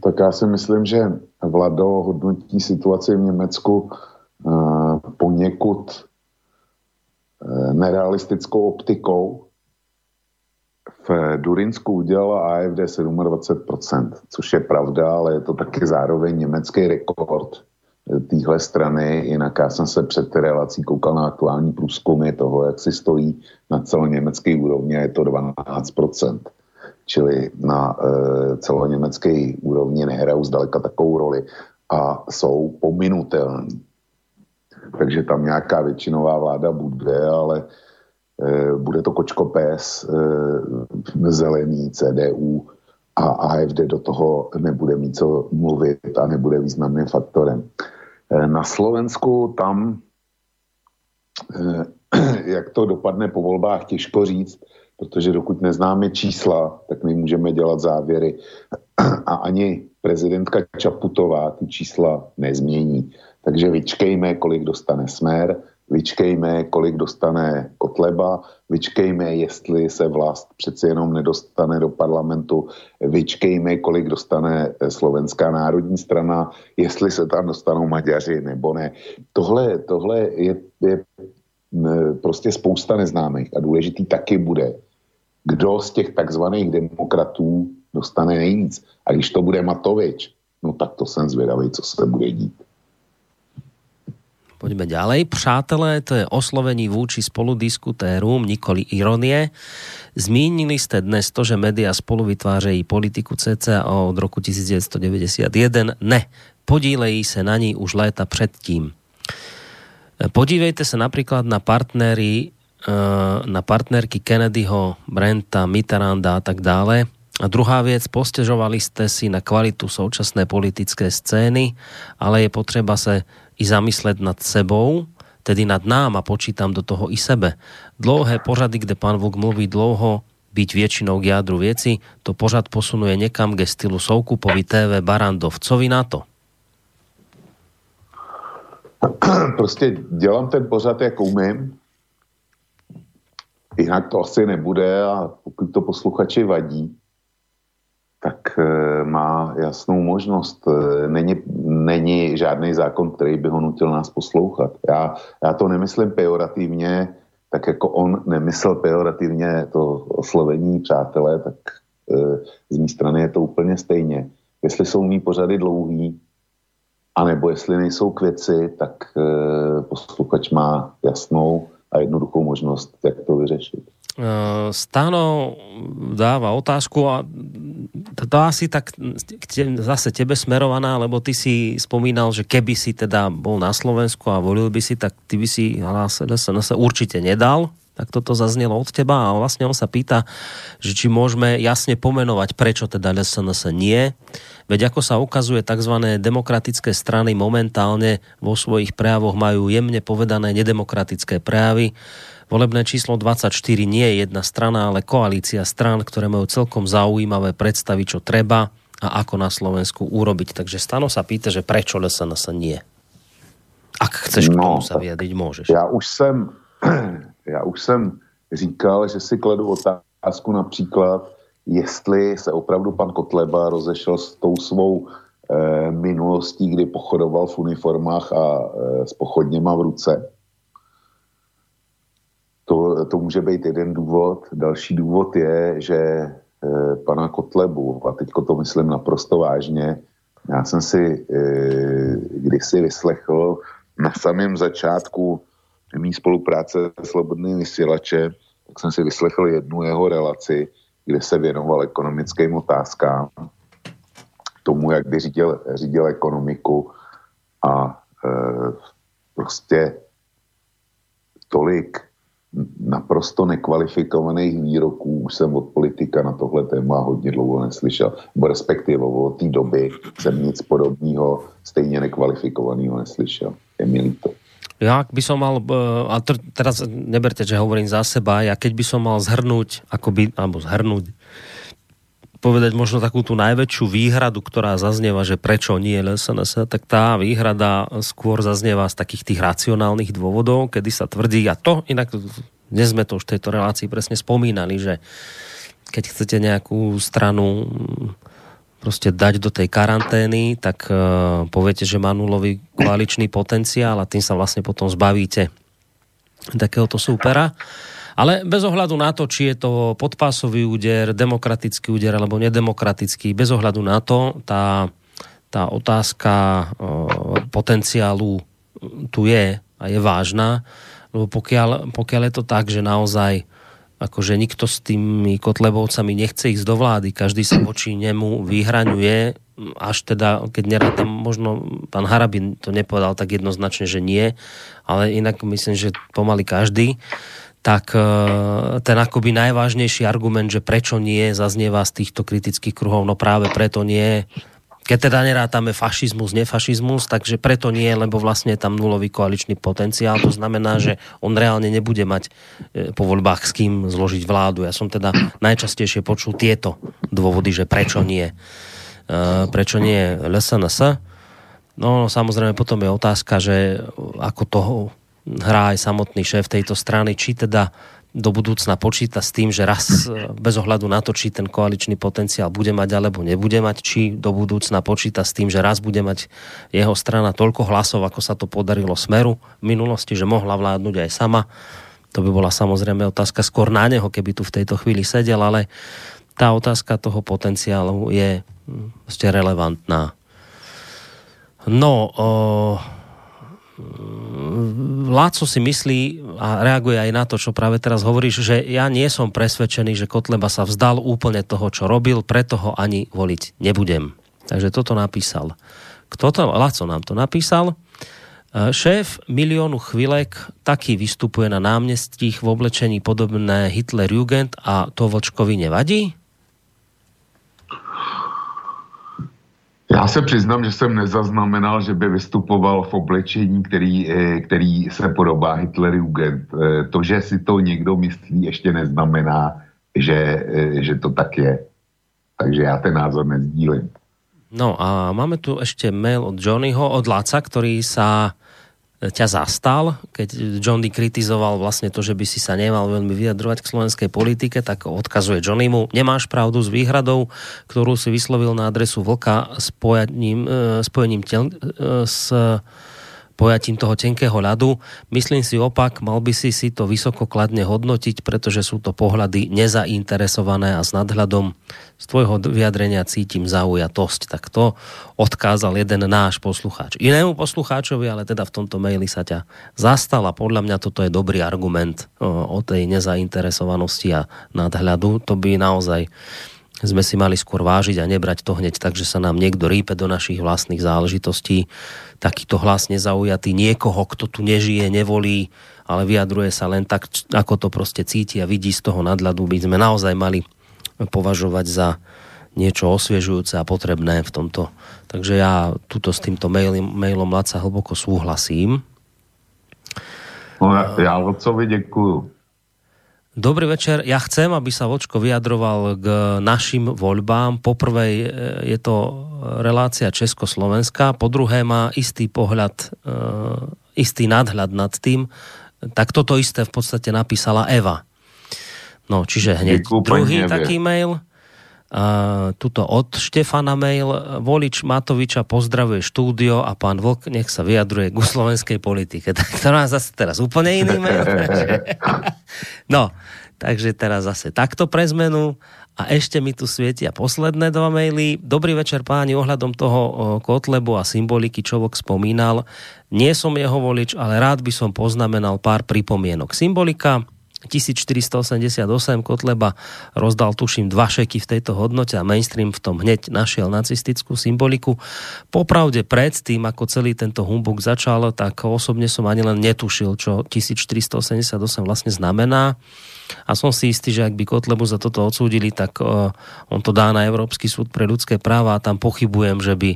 Tak já si myslím, že Vlado hodnotí situaci v Německu uh, poněkud uh, nerealistickou optikou. V Durinsku udělala AFD 27%, což je pravda, ale je to taky zároveň německý rekord eh, téhle strany. Jinak já jsem se před relací koukal na aktuální průzkumy toho, jak si stojí na celoněmecké úrovni a je to 12% čili na e, celoněmecké úrovni nehrajou zdaleka takovou roli a jsou pominutelní. Takže tam nějaká většinová vláda bude, ale e, bude to kočkopes, e, zelený, CDU a AFD do toho nebude mít co mluvit a nebude významným faktorem. Na Slovensku tam, jak to dopadne po volbách, těžko říct, protože dokud neznáme čísla, tak nemůžeme dělat závěry. A ani prezidentka Čaputová ty čísla nezmění. Takže vyčkejme, kolik dostane Smer, vyčkejme, kolik dostane Kotleba, vyčkejme, jestli se vlast přeci jenom nedostane do parlamentu, vyčkejme, kolik dostane Slovenská národní strana, jestli se tam dostanou Maďaři nebo ne. Tohle, tohle je, je prostě spousta neznámých a důležitý taky bude, kdo z těch takzvaných demokratů dostane nejvíc. A když to bude Matovič, no tak to jsem zvědavý, co se bude dít. Poďme ďalej. Přátelé, to je oslovení vúči spoludiskutérom, nikoli ironie. Zmínili ste dnes to, že média spolu vytvářejí politiku CCA od roku 1991. Ne, podílejí se na ní už léta předtím. Podívejte sa napríklad na partnery na partnerky Kennedyho, Brenta, Mitterranda a tak dále. A druhá vec, postežovali ste si na kvalitu současné politické scény, ale je potreba sa i zamyslet nad sebou, tedy nad nám a počítam do toho i sebe. Dlouhé pořady, kde pán Vuk mluví dlouho, byť většinou k jádru věci, to pořad posunuje někam ke stylu Soukupovi TV Barandovcovi na to. Prostě dělám ten pořad, jak umím Jinak to asi nebude a pokud to posluchači vadí, tak e, má jasnou možnost. E, není, není žádný zákon, který by ho nutil nás poslouchat. Já, já to nemyslím pejorativně, tak jako on nemyslel pejorativně to oslovení přátelé, tak e, z mé strany je to úplně stejně. Jestli jsou mý pořady dlouhý, anebo jestli nejsou k věci, tak posluchač má jasnou a jednoduchou možnost, jak to vyřešit. Eh, Stano dáva otázku a to asi tak zase tebe smerovaná, lebo ty si spomínal, že keby si teda bol na Slovensku a volil by si, tak ty by si sa určite nedal, tak toto zaznelo od teba a vlastne on sa pýta, že či môžeme jasne pomenovať, prečo teda SNS nie. Veď ako sa ukazuje, tzv. demokratické strany momentálne vo svojich prejavoch majú jemne povedané nedemokratické prejavy Volebné číslo 24 nie je jedna strana, ale koalícia stran, ktoré majú celkom zaujímavé predstavy, čo treba a ako na Slovensku urobiť. Takže Stano sa pýta, že prečo SNS nie? Ak chceš no, k tomu sa vyjadriť, môžeš. Já už jsem, já už jsem říkal, že si kladu otázku například, jestli se opravdu pan Kotleba rozešel s tou svou e, minulostí, kdy pochodoval v uniformách a e, s pochodněma v ruce to, to může být jeden důvod. Další důvod je, že e, pana Kotlebu, a teď to myslím naprosto vážně, já jsem si e, kdysi vyslechl na samém začátku mý spolupráce s Slobodným vysílače, tak jsem si vyslechl jednu jeho relaci, kde se věnoval ekonomickým otázkám, tomu, jak by řídil, řídil ekonomiku a e, prostě tolik naprosto nekvalifikovaných výroků už jsem od politika na tohle téma hodně dlouho neslyšel. Bo respektive od té doby jsem nic podobného, stejně nekvalifikovaného neslyšel. Je mi líto. Ja, by som mal, e, a teraz neberte, že hovorím za seba, ja keď by som mal zhrnúť, akoby, alebo zhrnúť, povedať možno takú tú najväčšiu výhradu, ktorá zaznieva, že prečo nie LSNS, tak tá výhrada skôr zaznieva z takých tých racionálnych dôvodov, kedy sa tvrdí, a to inak dnes sme to už v tejto relácii presne spomínali, že keď chcete nejakú stranu proste dať do tej karantény, tak uh, poviete, že má nulový koaličný potenciál a tým sa vlastne potom zbavíte takéhoto súpera. Ale bez ohľadu na to, či je to podpásový úder, demokratický úder alebo nedemokratický, bez ohľadu na to, tá, tá otázka e, potenciálu tu je a je vážna, lebo pokiaľ, pokiaľ je to tak, že naozaj akože nikto s tými kotlebovcami nechce ísť do vlády, každý sa voči nemu vyhraňuje, až teda, keď nerátam, možno pán Harabin to nepovedal tak jednoznačne, že nie, ale inak myslím, že pomaly každý, tak e, ten akoby najvážnejší argument, že prečo nie, zaznieva z týchto kritických kruhov, no práve preto nie, keď teda nerátame fašizmus, nefašizmus, takže preto nie, lebo vlastne je tam nulový koaličný potenciál. To znamená, že on reálne nebude mať e, po voľbách s kým zložiť vládu. Ja som teda najčastejšie počul tieto dôvody, že prečo nie. E, prečo nie LSNS? No samozrejme potom je otázka, že ako toho hrá aj samotný šéf tejto strany, či teda do budúcna počíta s tým, že raz e, bez ohľadu na to, či ten koaličný potenciál bude mať alebo nebude mať, či do budúcna počíta s tým, že raz bude mať jeho strana toľko hlasov, ako sa to podarilo Smeru v minulosti, že mohla vládnuť aj sama. To by bola samozrejme otázka skôr na neho, keby tu v tejto chvíli sedel, ale tá otázka toho potenciálu je ešte hm, relevantná. No, o Láco si myslí a reaguje aj na to, čo práve teraz hovoríš, že ja nie som presvedčený, že Kotleba sa vzdal úplne toho, čo robil, preto ho ani voliť nebudem. Takže toto napísal. Kto to? Laco nám to napísal. E, šéf miliónu chvilek taký vystupuje na námestích v oblečení podobné Hitler Jugend a to Vočkovi nevadí? Já se přiznám, že jsem nezaznamenal, že by vystupoval v oblečení, který, eh, který se podobá Hitler Jugend. Eh, to, že si to někdo myslí, ještě neznamená, že, eh, že to tak je. Takže já ten názor nezdílím. No a máme tu ešte mail od Johnnyho, od Laca, ktorý sa ťa zastal, keď Johnny kritizoval vlastne to, že by si sa nemal veľmi vyjadrovať k slovenskej politike, tak odkazuje Johnnymu, nemáš pravdu s výhradou, ktorú si vyslovil na adresu Vlka spojením, spojením tel, s pojatím toho tenkého ľadu. Myslím si opak, mal by si si to vysoko kladne hodnotiť, pretože sú to pohľady nezainteresované a s nadhľadom z tvojho vyjadrenia cítim zaujatosť. Tak to odkázal jeden náš poslucháč. Inému poslucháčovi, ale teda v tomto maili sa ťa zastal podľa mňa toto je dobrý argument o tej nezainteresovanosti a nadhľadu. To by naozaj sme si mali skôr vážiť a nebrať to hneď tak, že sa nám niekto rípe do našich vlastných záležitostí. Takýto hlas nezaujatý niekoho, kto tu nežije, nevolí, ale vyjadruje sa len tak, ako to proste cíti a vidí z toho nadľadu, by sme naozaj mali považovať za niečo osviežujúce a potrebné v tomto. Takže ja tuto s týmto mailom, mailom Laca hlboko súhlasím. No, ja Lacovi ďakujem. Dobrý večer. Ja chcem, aby sa Vočko vyjadroval k našim voľbám. Po prvej e, je to relácia Československa, po druhé má istý pohľad, e, istý nadhľad nad tým. Tak toto isté v podstate napísala Eva. No, čiže hneď druhý taký mail. Uh, tuto od Štefana mail. Volič Matoviča pozdravuje štúdio a pán Vlk nech sa vyjadruje ku slovenskej politike. Tak to má zase teraz úplne iný mail. no, takže teraz zase takto pre zmenu. A ešte mi tu svietia posledné dva maily. Dobrý večer páni, ohľadom toho Kotlebu a symboliky, čo Vok spomínal. Nie som jeho volič, ale rád by som poznamenal pár pripomienok. Symbolika 1488 Kotleba rozdal tuším dva šeky v tejto hodnote a mainstream v tom hneď našiel nacistickú symboliku. Popravde predtým, ako celý tento humbuk začal, tak osobne som ani len netušil, čo 1488 vlastne znamená. A som si istý, že ak by Kotlebu za toto odsúdili, tak uh, on to dá na Európsky súd pre ľudské práva a tam pochybujem, že by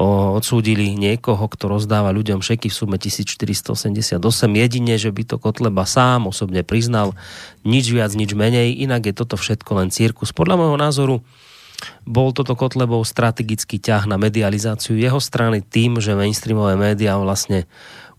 odsúdili niekoho, kto rozdáva ľuďom šeky v sume 1488. Jedine, že by to Kotleba sám osobne priznal, nič viac, nič menej, inak je toto všetko len cirkus. Podľa môjho názoru bol toto Kotlebov strategický ťah na medializáciu jeho strany tým, že mainstreamové médiá vlastne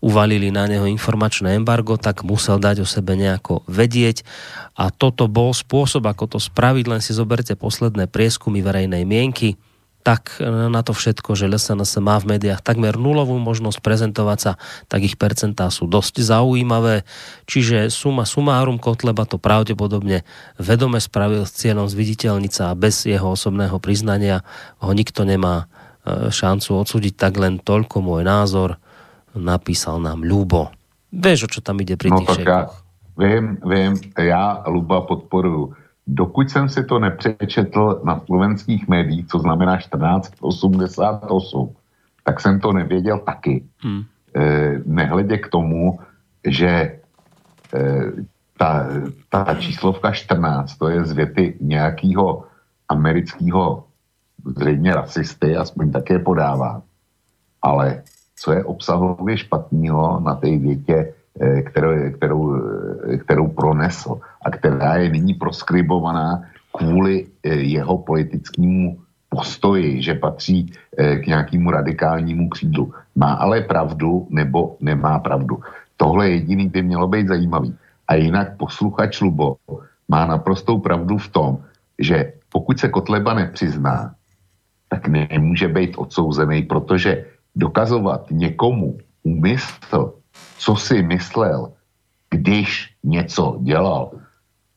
uvalili na neho informačné embargo, tak musel dať o sebe nejako vedieť a toto bol spôsob, ako to spraviť, len si zoberte posledné prieskumy verejnej mienky, tak na to všetko, že LSNS má v médiách takmer nulovú možnosť prezentovať sa, tak ich percentá sú dosť zaujímavé. Čiže suma sumárum Kotleba to pravdepodobne vedome spravil s cieľom zviditeľniť a bez jeho osobného priznania ho nikto nemá e, šancu odsúdiť, tak len toľko môj názor napísal nám Ľubo. Vieš, o čo tam ide pri no, tých ja, viem, viem, ja Luba podporuju dokud jsem si to nepřečetl na slovenských médiích, co znamená 1488, tak jsem to nevěděl taky. Hmm. E, nehledě k tomu, že e, ta, ta číslovka 14, to je z věty nějakého amerického zřejmě rasisty, aspoň také podává. Ale co je obsahově špatného na té větě Eh, kterou, kterou, eh, kterou pronesl a která je nyní proskribovaná kvůli eh, jeho politickému postoji, že patří k nějakému radikálnímu křídlu. Má ale pravdu nebo nemá pravdu. Tohle jediný by mělo být zajímavý. A jinak posluchač Lubo má naprostou pravdu v tom, že pokud se Kotleba nepřizná, tak nemůže být odsouzený, protože dokazovat někomu úmysl co si myslel, když něco dělal,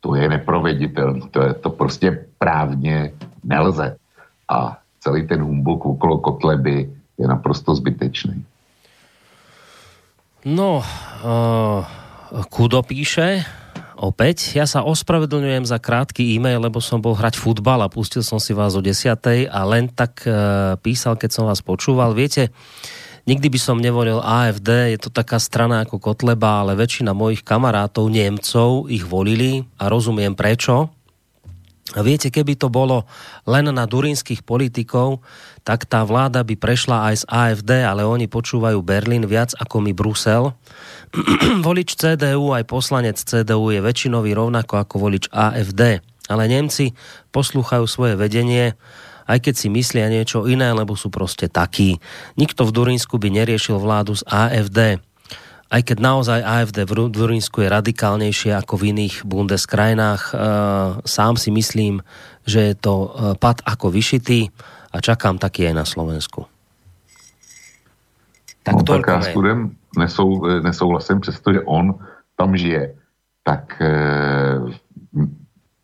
to je neproveditelné. To, je, to prostě právně nelze. A celý ten humbuk okolo Kotleby je naprosto zbytečný. No, uh, Kudo píše, opäť. Ja sa ospravedlňujem za krátky e-mail, lebo som bol hrať futbal a pustil som si vás o 10. a len tak uh, písal, keď som vás počúval. Viete, Nikdy by som nevolil AFD, je to taká strana ako Kotleba, ale väčšina mojich kamarátov Nemcov ich volili a rozumiem prečo. A viete, keby to bolo len na durínskych politikov, tak tá vláda by prešla aj z AFD, ale oni počúvajú Berlín viac ako my Brusel. volič CDU aj poslanec CDU je väčšinový rovnako ako volič AFD. Ale Nemci poslúchajú svoje vedenie aj keď si myslia niečo iné, lebo sú proste takí. Nikto v Durinsku by neriešil vládu z AFD. aj keď naozaj AFD v Durinsku je radikálnejšie ako v iných Bundeskrajinách, sám si myslím, že je to pad ako vyšitý a čakám taký aj na Slovensku. Tak, no, tak já s Kudem nesou, nesouhlasím, přestože on tam žije. Tak e,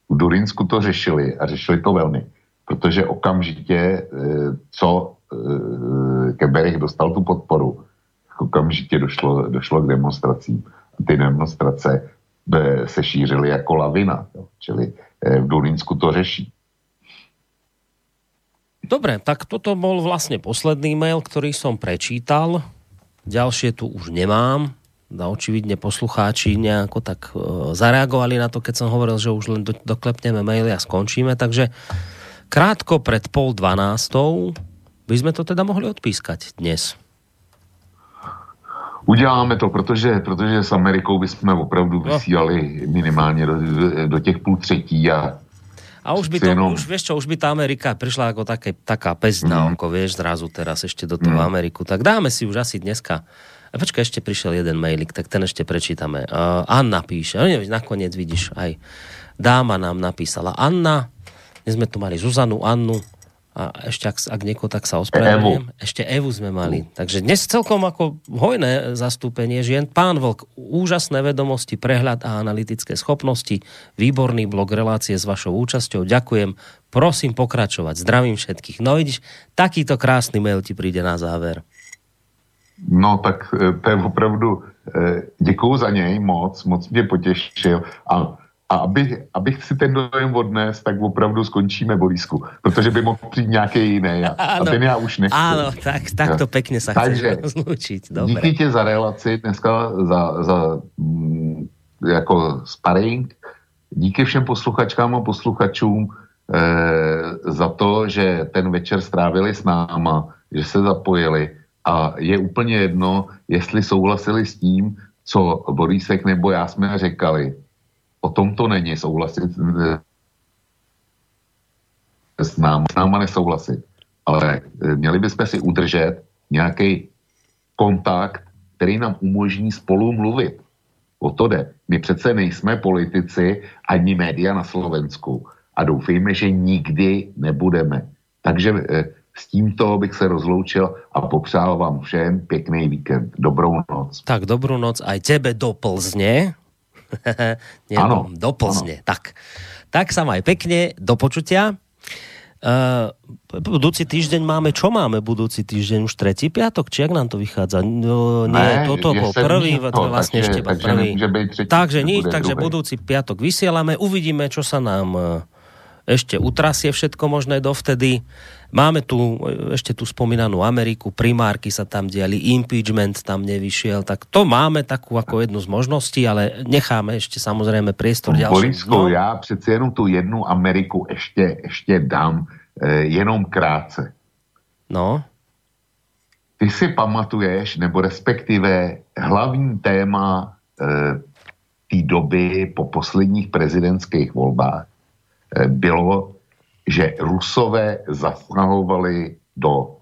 v Durinsku to řešili a řešili to velmi, protože okamžitě, e, co e, Keberich dostal tu podporu, okamžitě došlo, došlo k demonstracím. Ty demonstrace se šířily jako lavina, jo. čili v Durinsku to řeší. Dobre, tak toto bol vlastne posledný mail, ktorý som prečítal. Ďalšie tu už nemám. Da očividne poslucháči nejako tak e, zareagovali na to, keď som hovoril, že už len do, doklepneme maily a skončíme. Takže krátko pred pol dvanástou by sme to teda mohli odpískať dnes. Uděláme to, protože, protože s Amerikou bychom opravdu no. vysílali minimálně do, do těch půl třetí a a už by to, jenom... už, vieš čo, už by tá Amerika prišla ako také, taká pes na mm. oko, vieš, zrazu teraz ešte do toho mm. Ameriku. Tak dáme si už asi dneska. A počkaj, ešte prišiel jeden mailik, tak ten ešte prečítame. Uh, Anna píše, no, nakoniec vidíš, aj dáma nám napísala. Anna, dnes sme tu mali Zuzanu, Annu, a ešte ak, ak niekoho tak sa ospravedlňujem, ešte Evu sme mali. Takže dnes celkom ako hojné zastúpenie žien. Pán Vlk, úžasné vedomosti, prehľad a analytické schopnosti, výborný blog relácie s vašou účasťou. Ďakujem. Prosím pokračovať. Zdravím všetkých. No vidíš, takýto krásny mail ti príde na záver. No tak e, to je opravdu, e, děkuju za něj moc, moc mě potěšil. A a abych, abych si ten dojem odnes, tak opravdu skončíme bolisku, protože by mohl přijít nějaký jiný a, a ten já už nechci. Áno, tak, tak to pekne sa Takže, zlúčiť. Dobre. Díky tě za relaci dneska, za, za mm, jako sparring. Díky všem posluchačkám a posluchačům eh, za to, že ten večer strávili s náma, že se zapojili a je úplně jedno, jestli souhlasili s tím, co Borisek nebo já jsme řekali o tom to není souhlasit eh, s náma, s náma nesouhlasit. Ale eh, měli bychom si udržet nějaký kontakt, který nám umožní spolu mluvit. O to jde. My přece nejsme politici ani média na Slovensku a doufejme, že nikdy nebudeme. Takže eh, s tímto bych se rozloučil a popřál vám všem pěkný víkend. Dobrou noc. Tak dobrou noc aj tebe do Plzně. Nie, ano. do Plzne. Ano. Tak. tak sa maj pekne, do počutia. Uh, budúci týždeň máme, čo máme budúci týždeň? Už tretí piatok? Či jak nám to vychádza? No, nie, ne, toto bol prvý, to vlastne takže, ešte takže prvý. Takže nič, takže budúci piatok vysielame, uvidíme, čo sa nám uh, ešte utrasie všetko možné dovtedy. Máme tu ešte tú spomínanú Ameriku, primárky sa tam diali, impeachment tam nevyšiel, tak to máme takú ako jednu z možností, ale necháme ešte samozrejme priestor ďalším. Borisku, no. já přeci jenom tu jednu Ameriku ešte, ešte dám eh, jenom krátce. No. Ty si pamatuješ, nebo respektive hlavní téma eh, té doby po posledních prezidentských volbách bylo že Rusové zasahovali do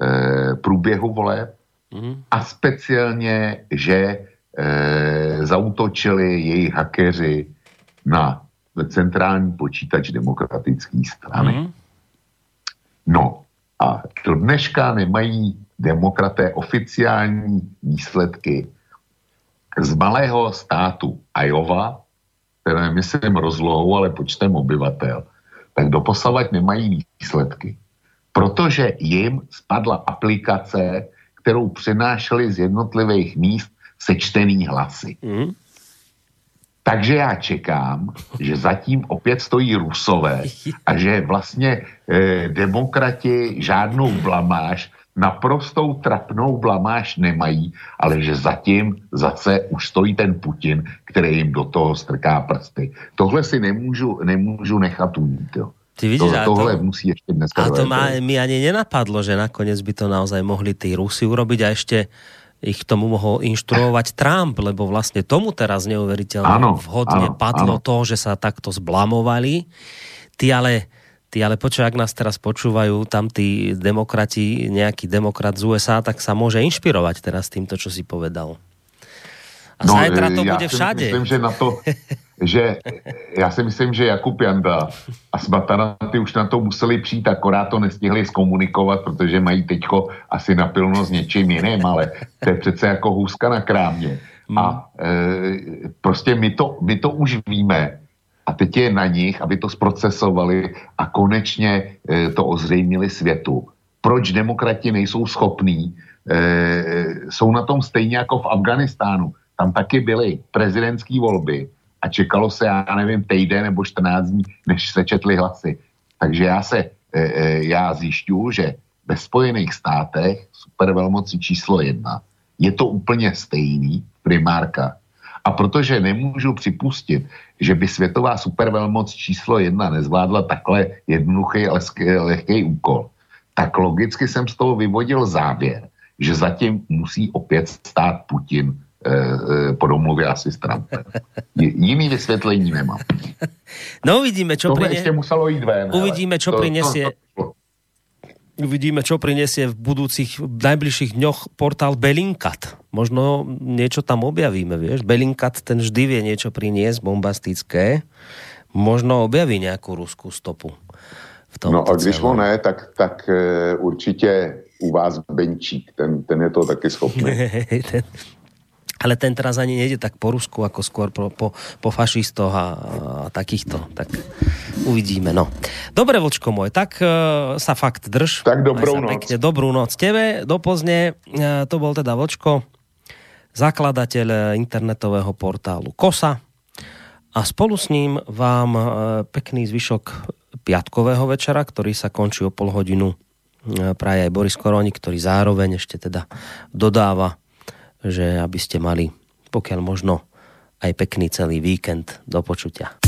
e, průběhu voleb mm-hmm. a speciálně, že e, zautočili jejich hakeři na centrální počítač demokratické strany. Mm-hmm. No a do dneška nemají demokraté oficiální výsledky z malého státu Iowa, které myslím rozlohou, ale počtem obyvatel, tak doposavať nemají výsledky. Protože jim spadla aplikace, kterou přenášeli z jednotlivých míst sečtený hlasy. Mm. Takže já čekám, že zatím opět stojí Rusové a že vlastně eh, demokrati žádnou blamáž naprostou trapnou blamáž nemají, ale že zatím zase už stojí ten Putin, který jim do toho strká prsty. Tohle si nemůžu, nemůžu nechat ujít. Jo. Ty vidíš, to, tohle to, musí ešte dneska... A to má, mi ani nenapadlo, že nakoniec by to naozaj mohli tí Rusi urobiť a ešte ich k tomu mohol inštruovať Trump, lebo vlastne tomu teraz neuveriteľne áno, vhodne áno, padlo áno. to, že sa takto zblamovali. Ty ale Ty ale počuj, ak nás teraz počúvajú tam tí demokrati, nejaký demokrat z USA, tak sa môže inšpirovať teraz týmto, čo si povedal. A no, zajtra to bude všade. Myslím, že na to, že já si myslím, že Jakub Janda a Smatana ty už na to museli přijít, akorát to nestihli zkomunikovat, protože mají teďko asi napilno s něčím jiným, ale to je přece jako hůzka na krámě. Hmm. A e, prostě my to, my to už víme a teď je na nich, aby to zprocesovali a konečně e, to ozřejmili světu. Proč demokrati nejsou schopní, e, jsou na tom stejně jako v Afganistánu. Tam taky byly prezidentské volby a čekalo se, já nevím, týden nebo 14 dní, než se četly hlasy. Takže já se, e, e, já zjišťuju, že ve Spojených státech supervelmoci číslo jedna je to úplně stejný, primárka. A protože nemůžu připustit, že by světová supervelmoc číslo jedna nezvládla takhle jednoduchý, lehký úkol, tak logicky jsem z toho vyvodil závěr, že zatím musí opět stát Putin e, e, po domluvě asi s Trumpem. Jiný vysvětlení nemám. No uvidíme, čo ešte muselo ísť ven. Uvidíme, čo to, prinesie. To, to, to, Uvidíme, čo prinesie v budúcich, v najbližších dňoch portál Belinkat. Možno niečo tam objavíme, vieš. Belinkat ten vždy vie niečo priniesť bombastické. Možno objaví nejakú ruskú stopu. V tom no a když ho ne, tak, tak uh, určitě u vás Benčík, ten, ten je to taky schopný. ten, ale ten teraz ani nejde tak po Rusku, ako skôr po, po, po fašistoch a, a takýchto. Tak uvidíme, no. Dobre, Vlčko môj, tak uh, sa fakt drž. Tak dobrú noc. Pekne, dobrú noc tebe, do pozne. Uh, to bol teda Vlčko, zakladateľ internetového portálu KOSA a spolu s ním vám uh, pekný zvyšok piatkového večera, ktorý sa končí o pol hodinu praje aj Boris Koroni, ktorý zároveň ešte teda dodáva že aby ste mali pokiaľ možno aj pekný celý víkend do počutia.